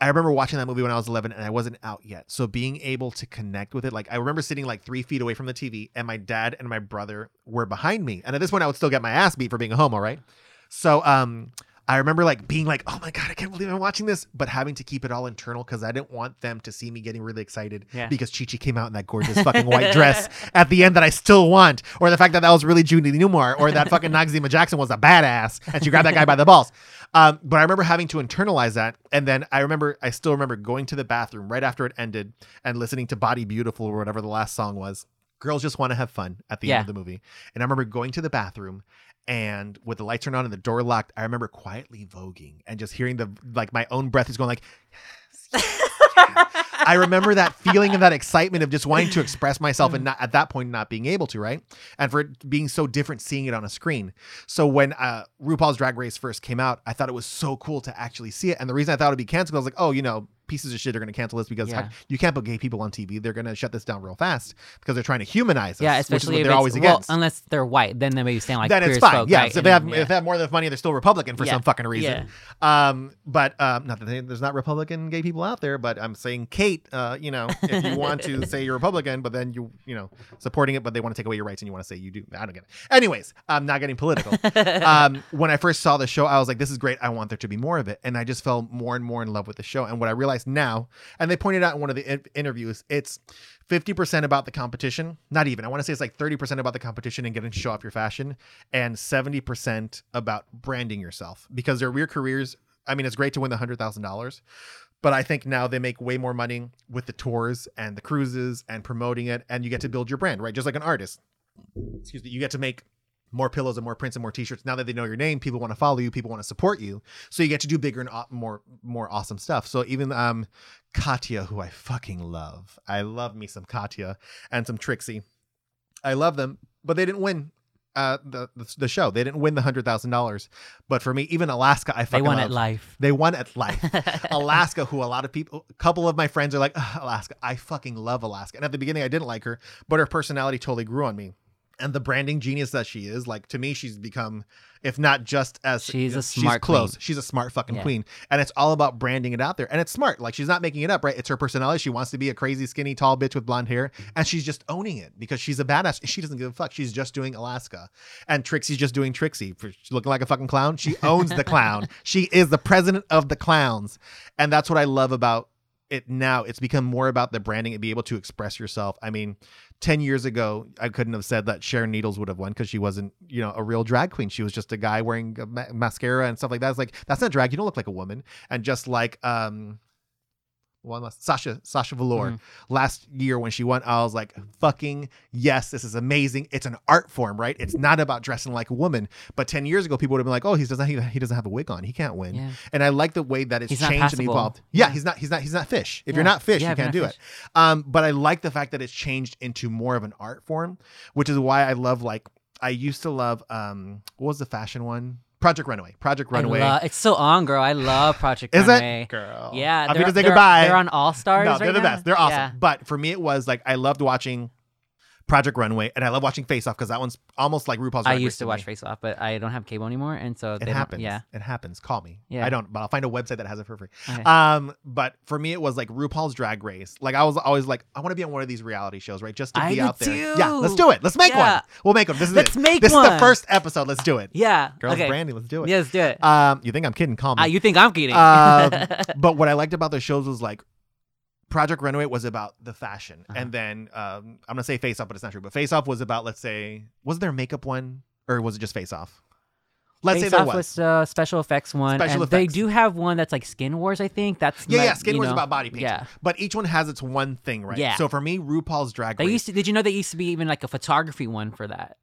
A: I remember watching that movie when I was 11 and I wasn't out yet. So being able to connect with it, like I remember sitting like three feet away from the TV and my dad and my brother were behind me. And at this point, I would still get my ass beat for being a homo, right? So, um, I remember like being like, oh my God, I can't believe I'm watching this, but having to keep it all internal because I didn't want them to see me getting really excited
B: Yeah.
A: because Chi Chi came out in that gorgeous fucking white dress at the end that I still want, or the fact that that was really Judy Newmar, or that fucking Noxeema Jackson was a badass and she grabbed that guy by the balls. Um, but I remember having to internalize that. And then I remember, I still remember going to the bathroom right after it ended and listening to Body Beautiful or whatever the last song was. Girls just want to have fun at the
B: Yeah.
A: end of the movie. And I remember going to the bathroom and with the lights turned on and the door locked, I remember quietly voguing and just hearing the like my own breath is going like I remember that feeling and that excitement of just wanting to express myself and not at that point not being able to, right? And for it being so different seeing it on a screen. So when uh, RuPaul's Drag Race first came out, I thought it was so cool to actually see it. And the reason I thought it'd be canceled, I was like, oh, you know, pieces of shit are going to cancel this because
B: Yeah.
A: you can't put gay people on TV. They're going to shut this down real fast because they're trying to humanize us.
B: yeah, especially
A: they're always
B: well,
A: against.
B: unless they're white, then they maybe stand like
A: then it's fine.
B: folk,
A: yeah,
B: right?
A: so if they have
B: then-
A: if they have more than money, they're still Republican for
B: Yeah.
A: some fucking reason. Um, but um, not that they, there's not Republican gay people out there, but I'm saying Kate, uh, you know, if you want to say you're Republican, but then you you know supporting it, but they want to take away your rights and you want to say you do. I don't get it. Anyways, I'm not getting political. um, when I first saw the show, I was like, this is great. I want there to be more of it, and I just fell more and more in love with the show. And what I realized now, and they pointed out in one of the in- interviews, it's 50% about the competition. Not even. I want to say it's like 30% about the competition and getting to show off your fashion, and 70% about branding yourself because their real careers. I mean, it's great to win the hundred thousand dollars, but I think now they make way more money with the tours and the cruises and promoting it, and you get to build your brand, right? Just like an artist. Excuse me. You get to make more pillows and more prints and more t-shirts. Now that they know your name, people want to follow you, people want to support you. So you get to do bigger and more more awesome stuff. So even um Katya, who I fucking love. I love me some Katya and some Trixie. I love them, but they didn't win. uh, the, the the show. They didn't win the hundred thousand dollars, but for me, even Alaska, I fucking They
B: won
A: love.
B: at life.
A: They won at life. Alaska, who a lot of people, a couple of my friends are like, Alaska. I fucking love Alaska. And at the beginning, I didn't like her, but her personality totally grew on me. And the branding genius that she is, like to me, she's become, if not just as
B: She's a smart
A: close.
B: queen.
A: She's a smart fucking
B: Yeah.
A: queen, and it's all about branding it out there. And it's smart. Like she's not making it up, right? It's her personality. She wants to be a crazy, skinny, tall bitch with blonde hair, and she's just owning it because she's a badass. She doesn't give a fuck. She's just doing Alaska, and Trixie's just doing Trixie. For she's looking like a fucking clown. She owns the clown. She is the president of the clowns, and that's what I love about it now it's become more about the branding and be able to express yourself i mean 10 years ago i couldn't have said that sharon needles would have won because she wasn't you know a real drag queen. She was just a guy wearing ma- mascara and stuff like that. It's like that's not drag. You don't look like a woman. And just like um one last Sasha Sasha Velour.
B: Mhm.
A: last year when she won I was like fucking yes this is amazing. It's an art form right? It's not about dressing like a woman. But 10 years ago people would have been like oh he doesn't he, he doesn't have a wig on. He can't win.
B: Yeah.
A: and I like the way that it's
B: He's
A: changed and evolved. Yeah,
B: Yeah.
A: he's not he's not he's not fish. If
B: Yeah.
A: you're not fish you can't do
B: fish.
A: it. Um but I like the fact that it's changed into more of an art form which is why I love like I used to love um what was the fashion one Project Runaway Project
B: I
A: Runaway
B: lo- it's so on, girl. I love Project
A: is
B: Runway.
A: it girl
B: Yeah,
A: I'm
B: they're,
A: gonna say goodbye
B: They're on All Stars.
A: no,
B: right
A: they're the
B: now?
A: best. They're awesome.
B: Yeah.
A: But for me, it was like I loved watching Project Runway, and I love watching Face Off because that one's almost like RuPaul's.
B: I
A: Drag
B: used to
A: me.
B: watch Face Off, but I don't have cable anymore, and so
A: It happens.
B: Yeah.
A: it happens. Call me.
B: Yeah.
A: I don't, but I'll find a website that has it for free.
B: Okay.
A: Um, but for me, it was like RuPaul's Drag Race. Like I was always like, I want to be on one of these reality shows, right? Just to
B: I
A: be out there.
B: too.
A: Yeah, let's do it. Let's make
B: Yeah.
A: one. We'll make them. This is
B: Let's
A: it.
B: make
A: This is the first episode. Let's do it.
B: Yeah.
A: Girls
B: okay.
A: Brandy, let's do it.
B: Yeah, let's do it.
A: Um, you think I'm kidding? Call me.
B: Ah, you think I'm kidding?
A: um, but what I liked about the shows was like Project Runaway was about the fashion,
B: Uh-huh.
A: and then um, I'm gonna say Face Off, but it's not true. But Face Off was about, let's say, was there a makeup one, or was it just Face Off? Let's say
B: Face
A: there
B: Off
A: was.
B: was uh, special effects one,
A: Special
B: and they do have one that's like Skin Wars. I think that's
A: yeah,
B: like,
A: yeah. Skin Wars is
B: know,
A: about body painting.
B: Yeah,
A: But each one has its one thing, right?
B: Yeah.
A: So for me, RuPaul's Drag
B: they
A: Race
B: used to. Did you know they used to be even like a photography one for that?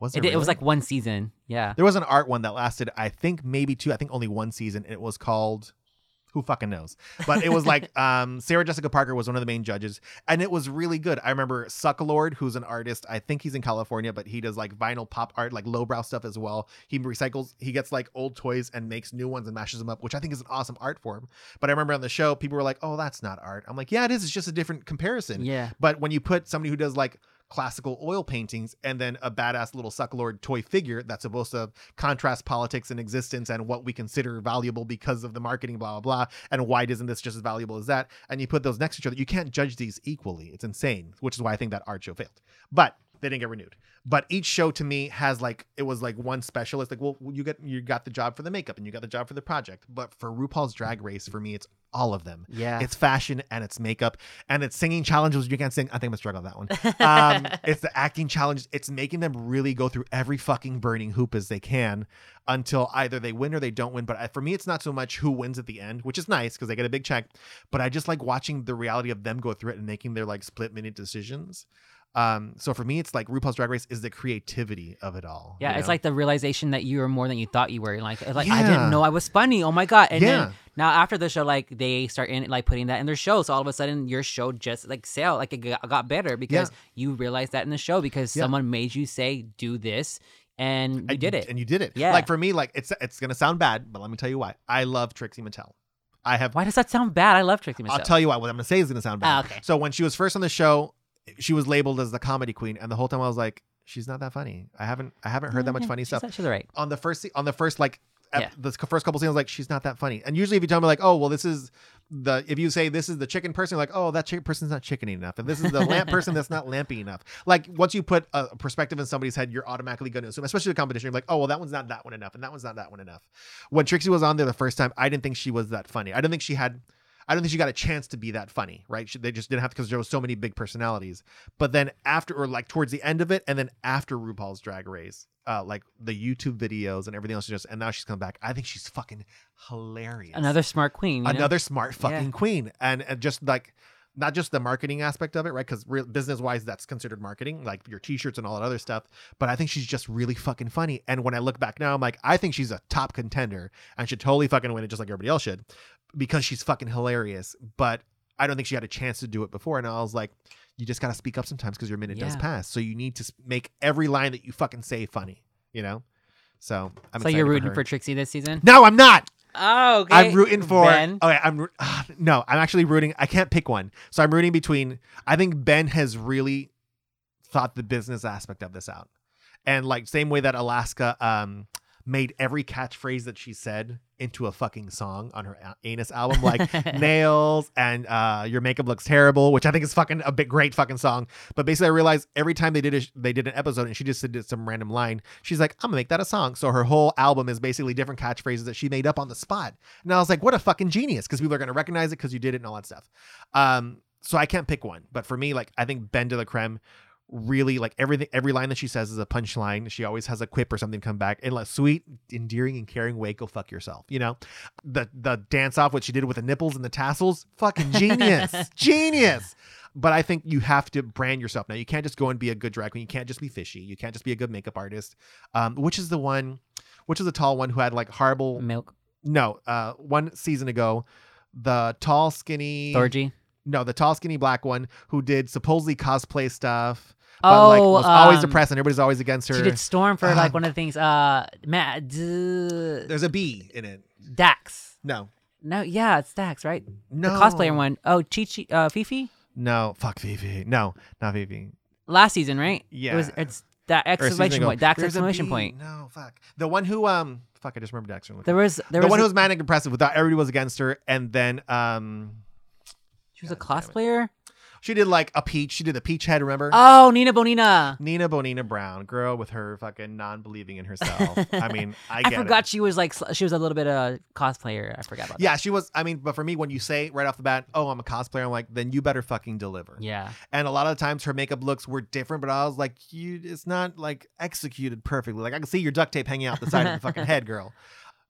A: was
B: It,
A: there
B: it was like one season. Yeah.
A: there was an art one that lasted, I think maybe two, I think only one season. It was called who fucking knows? But it was like um, Sarah Jessica Parker was one of the main judges, and it was really good. I remember Suckalord, who's an artist. I think he's in California, but he does like vinyl pop art, like lowbrow stuff as well. He recycles, he gets like old toys and makes new ones and mashes them up, which I think is an awesome art form. But I remember on the show, people were like, "Oh, that's not art." I'm like, "Yeah, it is. It's just a different comparison."
B: Yeah.
A: But when you put somebody who does like classical oil paintings and then a badass little sucklord toy figure that's supposed to contrast politics and existence and what we consider valuable because of the marketing, blah, blah, blah. And why isn't this just as valuable as that? And you put those next to each other, you can't judge these equally. It's insane, which is why I think that art show failed. But they didn't get renewed. But each show to me has like it was like one specialist. Like, well, you got you got the job for the makeup and you got the job for the project. But for RuPaul's Drag Race, for me, it's all of them.
B: Yeah.
A: It's fashion and it's makeup and it's singing challenges. You can't sing. I think I'm gonna struggle with that one. Um, it's the acting challenge. It's making them really go through every fucking burning hoop as they can until either they win or they don't win. But for me, it's not so much who wins at the end, which is nice because they get a big check. But I just like watching the reality of them go through it and making their like split minute decisions. Um, so for me, it's like RuPaul's Drag Race is the creativity of it all.
B: Yeah,
A: you
B: it's like the realization that you are more than you thought you were. Like, like I didn't know I was funny. Oh my god! And
A: Yeah.
B: then now after the show, like they start in like putting that in their show. So all of a sudden, your show just like sale, like it got, better because you realized that in the show because
A: Yeah.
B: someone made you say do this, and you
A: And
B: did it.
A: and you did it.
B: Yeah.
A: Like for me, like it's it's gonna sound bad, but let me tell you why. I love Trixie Mattel. I have
B: Why does that sound bad? I love Trixie Mattel.
A: I'll tell you why. What I'm gonna say is gonna sound bad.
B: Ah, okay.
A: So when she was first on the show, she was labeled as the comedy queen, and the whole time I was like, she's not that funny. I haven't I haven't heard that much
B: mm-hmm.
A: funny
B: she's
A: stuff.
B: She's right.
A: On the first on the first like
B: Yeah.
A: the first couple scenes, like she's not that funny. And usually, if you tell me like, oh well, this is the if you say this is the chicken person, like oh that chicken person's not chickeny enough, and this is the lamp person that's not lampy enough. Like once you put a perspective in somebody's head, you're automatically going to assume, especially the competition, you're like oh well that one's not that one enough, and that one's not that one enough. When Trixie was on there the first time, I didn't think she was that funny. I didn't think she had. I don't think she got a chance to be that funny, right? She, they just didn't have because there was so many big personalities. But then after, or like towards the end of it, and then after RuPaul's Drag Race, uh, like the YouTube videos and everything else, just and now she's come back. I think she's fucking hilarious.
B: Another smart queen. you know?
A: another smart fucking
B: Yeah.
A: queen, and, and just like not just the marketing aspect of it, right? Because business wise, that's considered marketing, like your t-shirts and all that other stuff. But I think she's just really fucking funny. And when I look back now, I'm like, I think she's a top contender and should totally fucking win it, just like everybody else should, because she's fucking hilarious. But I don't think she had a chance to do it before. And I was like, you just got to speak up sometimes because your minute does pass. So you need to make every line that you fucking say funny, you know? So I'm
B: so you're rooting
A: her.
B: for Trixie this season?
A: No, I'm not.
B: Oh, okay.
A: I'm rooting for.
B: Ben.
A: Okay, I'm ah, no. I'm actually rooting. I can't pick one, so I'm rooting between. I think Ben has really thought the business aspect of this out, and like same way that Alaska um made every catchphrase that she said into a fucking song on her anus album, like nails and uh your makeup looks terrible, which I think is fucking a big great fucking song. But basically, I realized every time they did a, they did an episode and she just did some random line, she's like, I'm gonna make that a song. So her whole album is basically different catchphrases that she made up on the spot. And I was like, what a fucking genius, because people are gonna recognize it because you did it and all that stuff. Um, so I can't pick one, but for me, like I think Ben de la Creme really like everything every line that she says is a punchline. She always has a quip or something come back. In like sweet endearing and caring way go fuck yourself you know? The the dance off what she did with the nipples and the tassels fucking genius genius. But i think you have to brand yourself. Now you can't just go and be a good drag queen. You can't just be fishy. You can't just be a good makeup artist. Um which is the one which is the tall one who had like horrible
B: Milk.
A: no uh one season ago the tall skinny
B: Thorgy.
A: no the tall skinny black one who did supposedly cosplay stuff but like
B: Oh,
A: was always
B: um,
A: depressed and everybody's always against her
B: She did Storm for
A: Uh,
B: like one of the things. Uh, Matt D-
A: there's a b in it
B: Dax.
A: no
B: No, yeah, it's Dax, right?
A: no
B: The cosplayer one. Oh, Chi Chi, uh, Fifi.
A: no fuck Fifi no not Fifi
B: Last season, right?
A: Yeah.
B: It was. It's that exclamation point. Dax
A: There's
B: exclamation point.
A: no fuck the one who um fuck I just remember Dax
B: There was. There was
A: the
B: was.
A: one
B: a-
A: who was manic depressive without everybody was against her and then um
B: she was a
A: God damn it.
B: cosplayer.
A: She did like a peach she did the peach head remember
B: Oh, Nina Bonina.
A: Nina Bonina Brown, girl with her fucking non-believing in herself. I mean, I
B: I,
A: get it.
B: forgot she was like she was a little bit of a cosplayer. I forgot about
A: Yeah, she was. I mean, but for me, when you say right off the bat, "Oh, I'm a cosplayer," I'm like, then you better fucking deliver.
B: Yeah.
A: And a lot of the times, her makeup looks were different, but I was like, you, it's not like executed perfectly. Like I can see your duct tape hanging out the side of the fucking head, girl.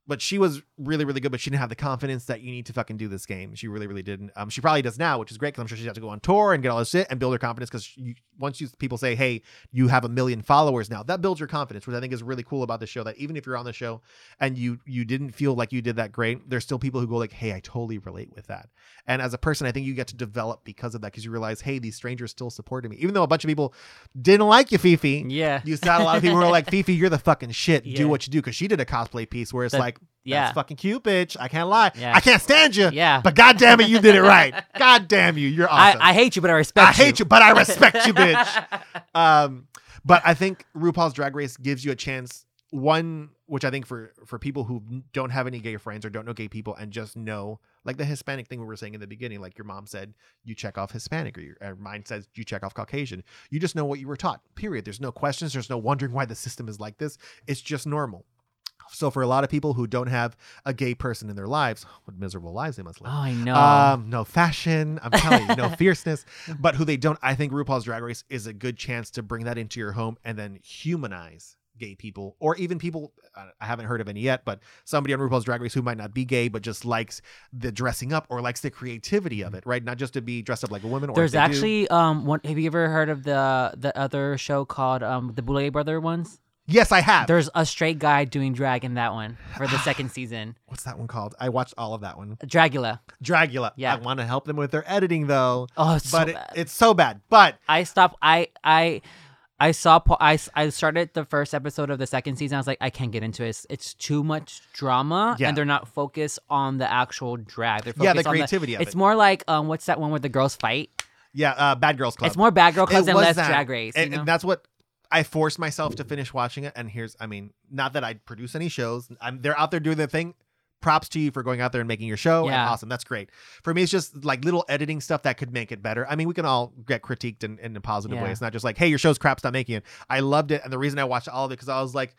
A: But she was really, really good. But she didn't have the confidence that you need to fucking do this game. She really, really didn't. Um, she probably does now, which is great because I'm sure she has to go on tour and get all this shit and build her confidence. Because once you people say, "Hey, you have a million followers now," that builds your confidence, which I think is really cool about the show. That even if you're on the show and you you didn't feel like you did that great, there's still people who go like, "Hey, I totally relate with that." And as a person, I think you get to develop because of that because you realize, "Hey, these strangers still supported me," even though a bunch of people didn't like you, Fifi.
B: Yeah.
A: You saw a lot of people who were like, Fifi, you're the fucking shit.
B: Yeah.
A: Do what you do. Because she did a cosplay piece where it's
B: The-
A: like,
B: yeah.
A: that's fucking cute, bitch. I can't lie.
B: Yeah.
A: I can't stand you.
B: Yeah.
A: But god damn it, you did it right. god damn you. You're awesome.
B: I, I hate you, but I respect you.
A: I hate you, but I respect you, bitch. Um, but I think RuPaul's Drag Race gives you a chance. One, which I think for for people who don't have any gay friends or don't know gay people and just know, like the Hispanic thing we were saying in the beginning, like your mom said, you check off Hispanic, or, your, or mine says you check off Caucasian. You just know what you were taught. Period. There's no questions. There's no wondering why the system is like this. It's just normal. So for a lot of people who don't have a gay person in their lives, what miserable lives they must live.
B: Oh, I know.
A: Um, no fashion. I'm telling you, no fierceness. But who they don't, I think RuPaul's Drag Race is a good chance to bring that into your home and then humanize gay people or even people uh, I haven't heard of any yet, but somebody on RuPaul's Drag Race who might not be gay but just likes the dressing up or likes the creativity of it, right? Not just to be dressed up like a woman. Or
B: There's
A: they do-
B: actually um one. Have you ever heard of the the other show called um the Boulet Brother ones?
A: Yes, I have.
B: There's a straight guy doing drag in that one for the second season.
A: What's that one called? I watched all of that one.
B: Dragula.
A: Dragula.
B: Yeah.
A: I want to help them with their editing though,
B: Oh, it's
A: but
B: so
A: it,
B: bad.
A: it's so bad. But
B: I stopped. I I I saw. I I started the first episode of the second season. I was like, I can't get into it. It's, it's too much drama,
A: Yeah.
B: and they're not focused on the actual drag. They're
A: Yeah, the creativity of it.
B: It's
A: it.
B: more like um, what's that one where the girls fight?
A: yeah, uh, Bad Girls Club.
B: It's more bad girl and
A: was
B: less
A: that.
B: drag race.
A: And,
B: you know?
A: and that's what I forced myself to finish watching it. And here's, I mean, not that I produce any shows. I'm they're out there doing their thing. Props to you for going out there and making your show.
B: Yeah.
A: awesome. That's great. For me, it's just like little editing stuff that could make it better. I mean, we can all get critiqued in, in a positive way. It's not just like, hey, your show's crap, stop making it. I loved it. And the reason I watched all of it because I was like,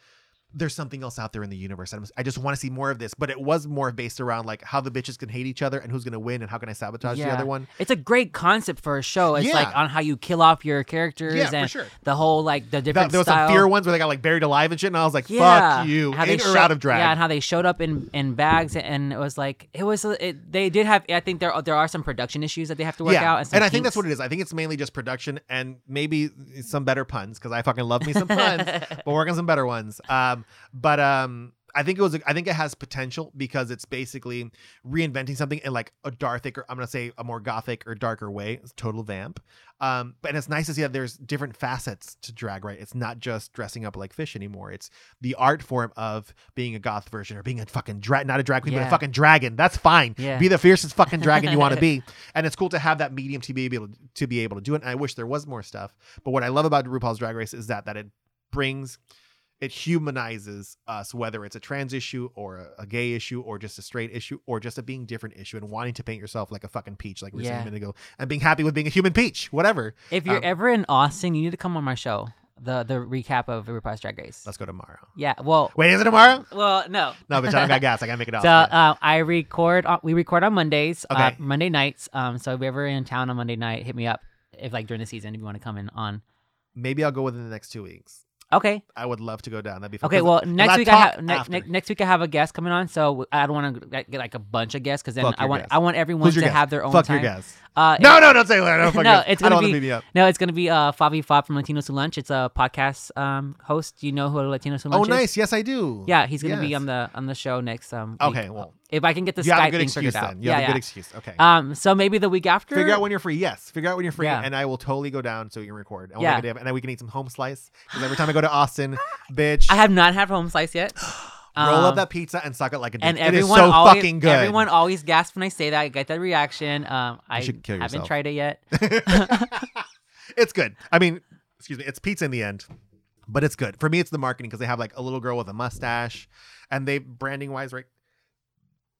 A: there's something else out there in the universe. I'm, I just want to see more of this. But it was more based around like how the bitches can hate each other and who's going to win and how can I sabotage the other one.
B: It's a great concept for a show. It's
A: Yeah.
B: like on how you kill off your characters
A: Yeah, for
B: and
A: sure.
B: the whole like the different
A: there was
B: style.
A: some fear ones where they got like buried alive and shit, and I was like,
B: yeah,
A: "Fuck you!"
B: How
A: in
B: they
A: or
B: showed-
A: out of drag.
B: Yeah, and how they showed up in in bags, and it was like it was. It, they did have. I think there there are some production issues that they have to work out, and, some
A: I think that's what it is. I think it's mainly just production and maybe some better puns because I fucking love me some puns, but work on some better ones. Um, but um, I think it was. I think it has potential because it's basically reinventing something in like a Darthic or I'm gonna say a more gothic or darker way. It's total vamp. Um, but and it's nice to see that there's different facets to drag. Right, it's not just dressing up like fish anymore. It's the art form of being a goth version or being a fucking drag, not a drag queen, but a fucking dragon. That's fine.
B: Yeah.
A: Be the fiercest fucking dragon you want to be. And it's cool to have that medium to be able to be able to do it. And I wish there was more stuff. But what I love about RuPaul's Drag Race is that that it brings it humanizes us whether it's a trans issue or a, a gay issue or just a straight issue or just a being different issue and wanting to paint yourself like a fucking peach like we were saying
B: Yeah.
A: a minute ago and being happy with being a human peach whatever
B: If you're
A: Um,
B: ever in Austin, you need to come on my show. The the recap of RuPaul's Drag Race.
A: let's go tomorrow
B: Yeah. Well.
A: wait is it tomorrow
B: Well, no.
A: no but I don't got gas I gotta make it off
B: So uh, I record. On, we record on Mondays. Uh,
A: Okay.
B: Monday nights. Um. So if you're ever in town on Monday night, hit me up. If like during the season, if you want to come in on.
A: maybe I'll go within the next two weeks
B: Okay.
A: I would love to go down that'd be fun
B: Okay. Well, next
A: I
B: week I have ne- ne- next week I have a guest coming on. So I don't want to get like a bunch of guests because then
A: Fuck
B: I
A: your
B: want
A: guest.
B: I want everyone
A: Who's your
B: to have their own
A: fuck
B: time.
A: your gas
B: Uh,
A: no no don't say that no,
B: No, it's
A: I don't
B: gonna
A: want to
B: be-
A: up
B: No, it's gonna be uh Fabi Fab from Latinos Who Lunch. It's a podcast um host. You know who Latinos Who
A: oh
B: Lunch is?
A: Oh nice yes I do
B: Yeah, he's gonna be on the on the show next um week.
A: okay well
B: If I can get the
A: you have a good excuse then you
B: yeah,
A: have a
B: yeah.
A: good excuse okay
B: Um, so maybe the week after.
A: Figure out when you're free. Yes, figure out when you're free,
B: Yeah.
A: and I will totally go down so we can record. And, we'll
B: Yeah.
A: make a day of- and then we can eat some home slice. Because every time I go to Austin, bitch,
B: I have not had home slice yet.
A: roll
B: Um,
A: up that pizza and suck it like a dick.
B: And
A: it is
B: everyone
A: so
B: always,
A: fucking good.
B: Everyone always gasps when I say that. I get that reaction. Um, I
A: should kill
B: haven't
A: yourself.
B: tried it yet.
A: it's good. I mean, excuse me, it's pizza in the end, but it's good. For me, it's the marketing because they have like a little girl with a mustache, and they branding wise, right.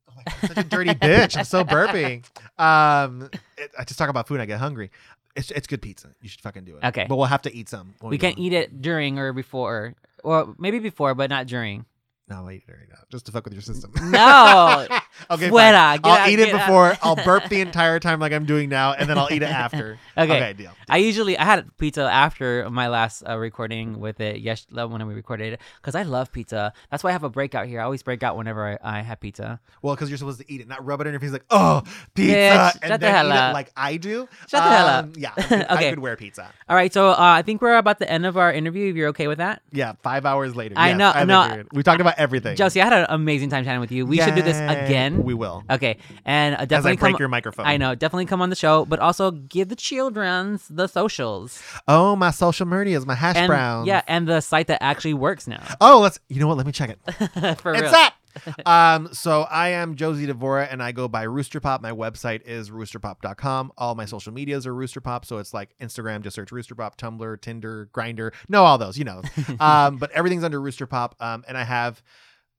A: Oh my God, such a dirty bitch. I'm so burping. Um, it, I just talk about food. and I get hungry. It's it's good pizza. You should fucking do it.
B: Okay.
A: but we'll have to eat some.
B: we
A: go.
B: can eat it during or before, or maybe before, but not during.
A: No, I'll eat it right now, just to fuck with your system.
B: No.
A: okay,
B: Fuera,
A: fine.
B: get
A: I'll
B: out-
A: eat it before. I'll burp the entire time like I'm doing now, and then I'll eat it after.
B: Okay.
A: deal.
B: I usually I had pizza after my last uh, recording with it. Yes, when we recorded it because I love pizza. That's why I have a breakout here. I always break out whenever I, I have pizza.
A: Well, because you're supposed to eat it, not rub it in your face like, oh, pizza,
B: Bitch,
A: and
B: shut the hell up.
A: like I do.
B: Shut the hell
A: Um,
B: up.
A: Yeah, I could, I
B: Okay.
A: could wear pizza.
B: All right, so uh, I think we're about the end of our interview. If you're okay with that,
A: Yeah, five hours later.
B: I
A: Yes,
B: know-
A: I'm
B: no.
A: We talked about everything.
B: Josie, I had an amazing time chatting with you. We should do this again.
A: We will.
B: Okay, and uh,
A: As I
B: definitely
A: break
B: come.
A: your microphone.
B: I know, definitely come on the show, but also give the childrens the socials
A: Oh, my social media is my hash
B: and
A: browns.
B: yeah, and the site that actually works now.
A: Oh, let's. You know what? Let me check it.
B: For
A: it's
B: real.
A: that. um, so I am Josie Devora and I go by Rooster Pop. My website is roosterpop.com. All my social medias are Rooster Pop. So it's like Instagram, just search Rooster Pop, Tumblr, Tinder, Grindr. No, all those, you know. um, but everything's under Rooster Pop. Um, and I have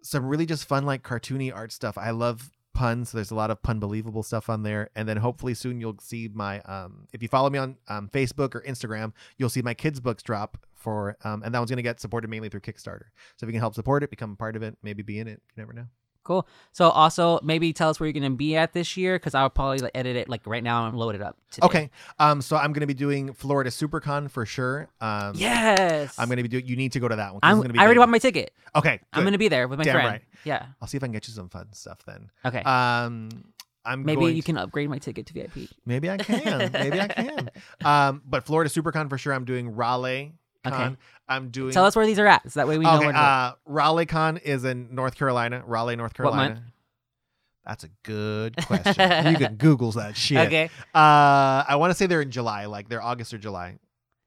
A: some really just fun, like cartoony art stuff. I love puns. So there's a lot of pun believable stuff on there. And then hopefully soon you'll see my um if you follow me on um, Facebook or Instagram, you'll see my kids books drop for um and that one's gonna get supported mainly through Kickstarter. So if you can help support it, become a part of it, maybe be in it, you never know.
B: Cool. So also maybe tell us where you're gonna be at this year, because I'll probably like, edit it like right now and load it up. Today.
A: Okay. Um so I'm gonna be doing Florida SuperCon for sure. Um
B: Yes.
A: I'm gonna be doing you need to go to that one.
B: I'm,
A: gonna be
B: I already
A: big.
B: bought my ticket.
A: Okay.
B: I'm gonna be there with my
A: Damn
B: friend.
A: right.
B: Yeah.
A: I'll see if I can get you some fun stuff then.
B: Okay.
A: Um I'm
B: maybe you
A: to-
B: can upgrade my ticket to VIP.
A: Maybe I can. Maybe I can. Um, but Florida SuperCon for sure. I'm doing Raleigh.
B: Okay.
A: I'm doing.
B: Tell us where these are at, so that way we know
A: okay.
B: where to
A: Uh, Raleigh Con is in North Carolina. Raleigh, North
B: What
A: Carolina.
B: month?
A: That's a good question. you can Google that shit.
B: Okay.
A: Uh, I want to say they're in July, like they're August or July.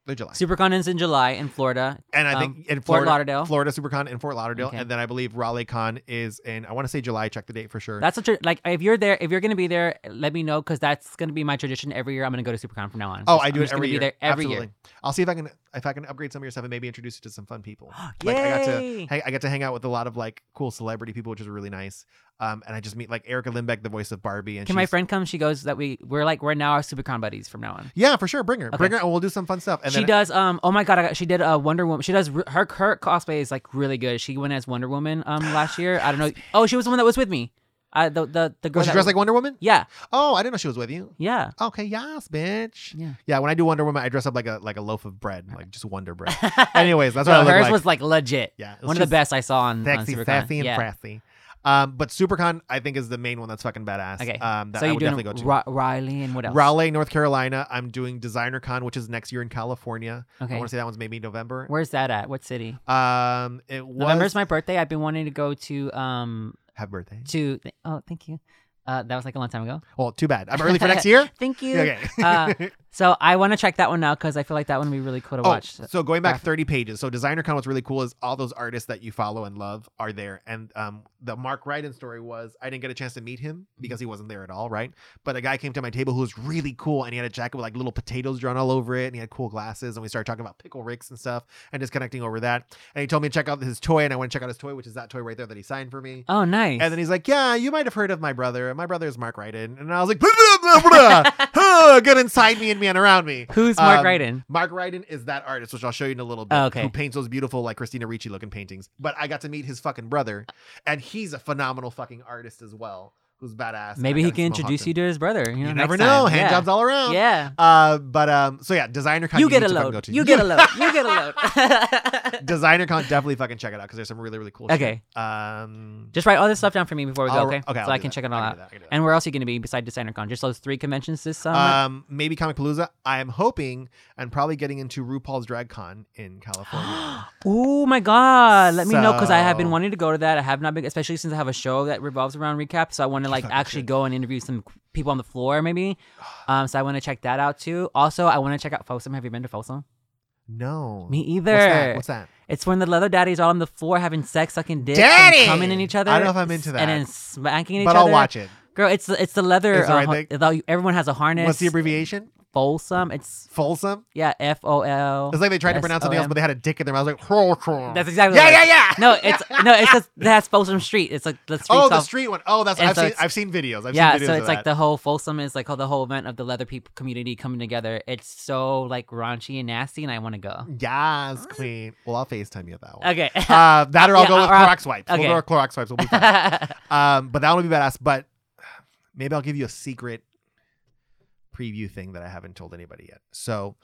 A: They're July.
B: SuperCon is in July in Florida.
A: and I
B: um,
A: think in
B: Fort
A: Florida,
B: Lauderdale.
A: Florida SuperCon in Fort Lauderdale,
B: Okay.
A: and then I believe Raleigh Con is in. I want to say July. Check the date for sure.
B: That's such a like if you're there, if you're gonna be there, let me know because that's gonna be my tradition every year. I'm gonna go to SuperCon from now on.
A: Oh,
B: Just-
A: I do
B: I'm
A: it every year.
B: Be there every
A: Absolutely.
B: year.
A: I'll see if I can if I can upgrade some of your stuff and maybe introduce you to some fun people. Like I got to I get to hang out with a lot of like cool celebrity people, which is really nice. Um, and I just meet like Erica Lindbeck, the voice of Barbie, and
B: Can my friend come? She goes that we we're like we're now our SuperCon buddies from now on.
A: Yeah, for sure. Bring her,
B: Okay.
A: bring her, and we'll do some fun stuff. And
B: she does. Um. Oh my god. I got, she did a Wonder Woman. She does her her cosplay is like really good. She went as Wonder Woman um last year. I don't know. Oh, she was the one that was with me. Uh, the the the girl.
A: Was she dressed like Wonder Woman?
B: Yeah.
A: Oh, I didn't know she was with you.
B: Yeah.
A: Okay, yes, bitch.
B: Yeah.
A: Yeah, when I do Wonder Woman, I dress up like a like a loaf of bread, like just Wonder bread. Anyways, that's what
B: No,
A: I look
B: hers
A: like.
B: was like legit.
A: yeah,
B: One of the best I saw on, on
A: sexy,
B: SuperCon.
A: sassy, and
B: yeah.
A: Um, but SuperCon I think is the main one that's fucking badass.
B: Okay.
A: Um, that
B: so
A: I
B: you're
A: would
B: doing
A: definitely go to.
B: Ra- Riley and what else?
A: Raleigh, North Carolina. I'm doing Designer Con, which is next year in California.
B: Okay.
A: I want to say that one's maybe November.
B: Where's that at? What city?
A: Um, it was
B: November's my birthday. I've been wanting to go to um
A: happy birthday.
B: to oh thank you. Uh, that was like a long time ago.
A: Well, too bad. I'm early for next year.
B: Thank you.
A: Okay.
B: Uh, So I want to check that one out because I feel like that one would be really cool to
A: Oh,
B: watch.
A: so going back 30 pages. So DesignerCon, what's really cool is all those artists that you follow and love are there. And um, the Mark Ryden story was I didn't get a chance to meet him because he wasn't there at all, right? But a guy came to my table who was really cool and he had a jacket with like little potatoes drawn all over it and he had cool glasses and we started talking about pickle ricks and stuff and just connecting over that. And he told me to check out his toy and I went to check out his toy, which is that toy right there that he signed for me.
B: oh, nice.
A: And then he's like, "Yeah, you might have heard of my brother. My brother is Mark Ryden." And I was like, blah, blah, blah, blah. Huh, "Good inside me and me and around me."
B: Who's Mark
A: Um,
B: Ryden?
A: Mark Ryden is that artist, which I'll show you in a little bit.
B: Oh, okay.
A: Who paints those beautiful, like Christina Ricci looking paintings. But I got to meet his fucking brother, and he's a phenomenal fucking artist as well, who's badass.
B: Maybe he can introduce you to his brother. You, know,
A: You never know.
B: time.
A: Hand
B: yeah.
A: jobs all around.
B: Yeah.
A: Uh, but um, so yeah, Designer Con.
B: You get a
A: need to fucking
B: load.
A: go to.
B: You get a load. You get a load.
A: Designer Con, definitely fucking check it out because there's some really really cool. shit.
B: Okay.
A: Um.
B: Just write all this stuff down for me before we go,
A: I'll-
B: okay?
A: okay,
B: so
A: I'll
B: I can check it all out.
A: do that, I can do that.
B: And where else are you going to be beside DesignerCon? Just those three conventions this summer?
A: Um, maybe Comicpalooza. I am hoping and probably getting into RuPaul's Drag Con in California.
B: oh my god! Let me know because I have been wanting to go to that. I have not been, especially since I have a show that revolves around recap. So I want to like actually
A: should.
B: go and interview some people on the floor, maybe. Um, so I want to check that out too. Also, I want to check out Folsom. Have you been to Folsom?
A: no,
B: Me either.
A: What's that? What's that?
B: It's when the leather daddies are on the floor having sex, sucking dick,
A: Daddy!
B: and coming in each other.
A: I don't know if I'm into that.
B: And then smacking each
A: But
B: other.
A: I'll watch it.
B: Girl, it's the- it's the leather.
A: The right
B: uh, everyone has a harness.
A: What's the abbreviation?
B: Folsom. It's
A: Folsom.
B: yeah, F O L.
A: It's like they tried to pronounce something else, but they had a dick in their mouth. I was like.
B: That's exactly.
A: Yeah, yeah, yeah.
B: No, it's no, it's just that's Folsom Street. It's like the street.
A: Oh, the street one. Oh, that's
B: And
A: I've
B: so
A: seen.
B: it's-
A: I've seen videos. I've
B: yeah,
A: seen videos
B: so
A: of
B: it's like
A: that.
B: the whole Folsom is like the whole event of the leather people community coming together. It's so like raunchy and nasty, and I want to go.
A: Yes, queen. Well, I'll FaceTime you that one.
B: Okay.
A: Uh, that or I'll
B: Yeah,
A: go with
B: or I'll-
A: Clorox wipes.
B: okay.
A: We'll go with Clorox wipes. We'll be fine. um, but that one will be badass. But maybe I'll give you a secret preview thing that I haven't told anybody yet. So,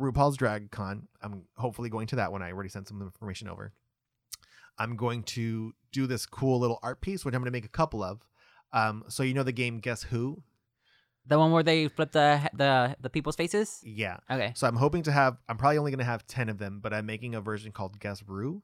A: RuPaul's Drag Con. I'm hopefully going to that one. I already sent some information over. I'm going to do this cool little art piece, which I'm going to make a couple of. Um, so you know the game Guess Who?
B: the one where they flip the the the people's faces.
A: Yeah.
B: Okay.
A: So I'm hoping to have. I'm probably only going to have ten of them, but I'm making a version called Guess Rue,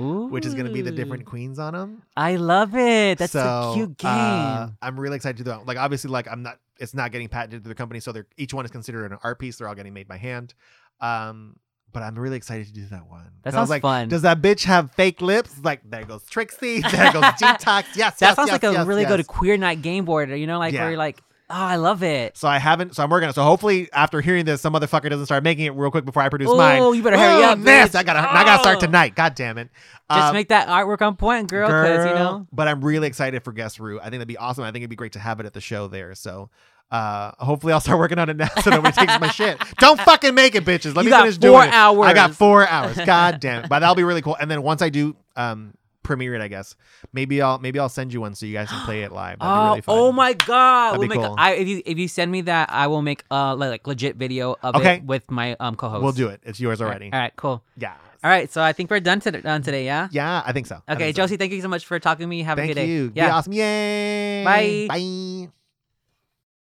B: Ooh.
A: which is going to be the different queens on them.
B: I love it. That's
A: so,
B: a cute game.
A: uh, I'm really excited to do that. Like obviously, like I'm not. It's not getting patented to the company, so they're each one is considered an art piece. They're all getting made by hand. Um, but I'm really excited to do that one.
B: That
A: 'Cause I was
B: sounds
A: like,
B: fun.
A: Does that bitch have fake lips? Like there goes Trixie. There goes Detox. Yes,
B: that
A: yes,
B: sounds
A: yes,
B: like a
A: yes,
B: really
A: yes.
B: good queer night game board. You know, like
A: Yeah.
B: where you're like, oh, I love it.
A: So I haven't. So I'm working on it. So hopefully, after hearing this, some motherfucker doesn't start making it real quick before I produce mine.
B: Oh, you better hurry
A: Oh,
B: up,
A: This
B: bitch.
A: I gotta. I gotta start
B: Oh.
A: tonight. God damn it.
B: Just
A: Um,
B: make that artwork on point, girl. Because you
A: Girl,
B: know,
A: But I'm really excited for Guess Rue. I think that'd be awesome. I think it'd be great to have it at the show there. So uh hopefully I'll start working on it now so nobody takes my shit. Don't fucking make it, bitches. Let
B: You
A: me
B: got
A: finish
B: four
A: doing it.
B: hours.
A: I got four hours. God damn it. But that'll be really cool. And then once I do um premiere it, I guess. Maybe I'll maybe I'll send you one so you guys can play it live. Be
B: oh,
A: really
B: oh my god!
A: That'd
B: We'll
A: be
B: make
A: cool.
B: I, if you if you send me that, I will make a like, legit video of
A: Okay.
B: it with my um co-host.
A: We'll do it. It's yours already.
B: All right, cool.
A: Yeah.
B: All right, so I think we're done, to, done today. Yeah.
A: Yeah, I think so.
B: Okay,
A: think so.
B: Josie, thank you so much for talking to me. Have
A: Thank
B: a good day.
A: you. Be
B: Yeah.
A: awesome. Yay.
B: Bye.
A: Bye.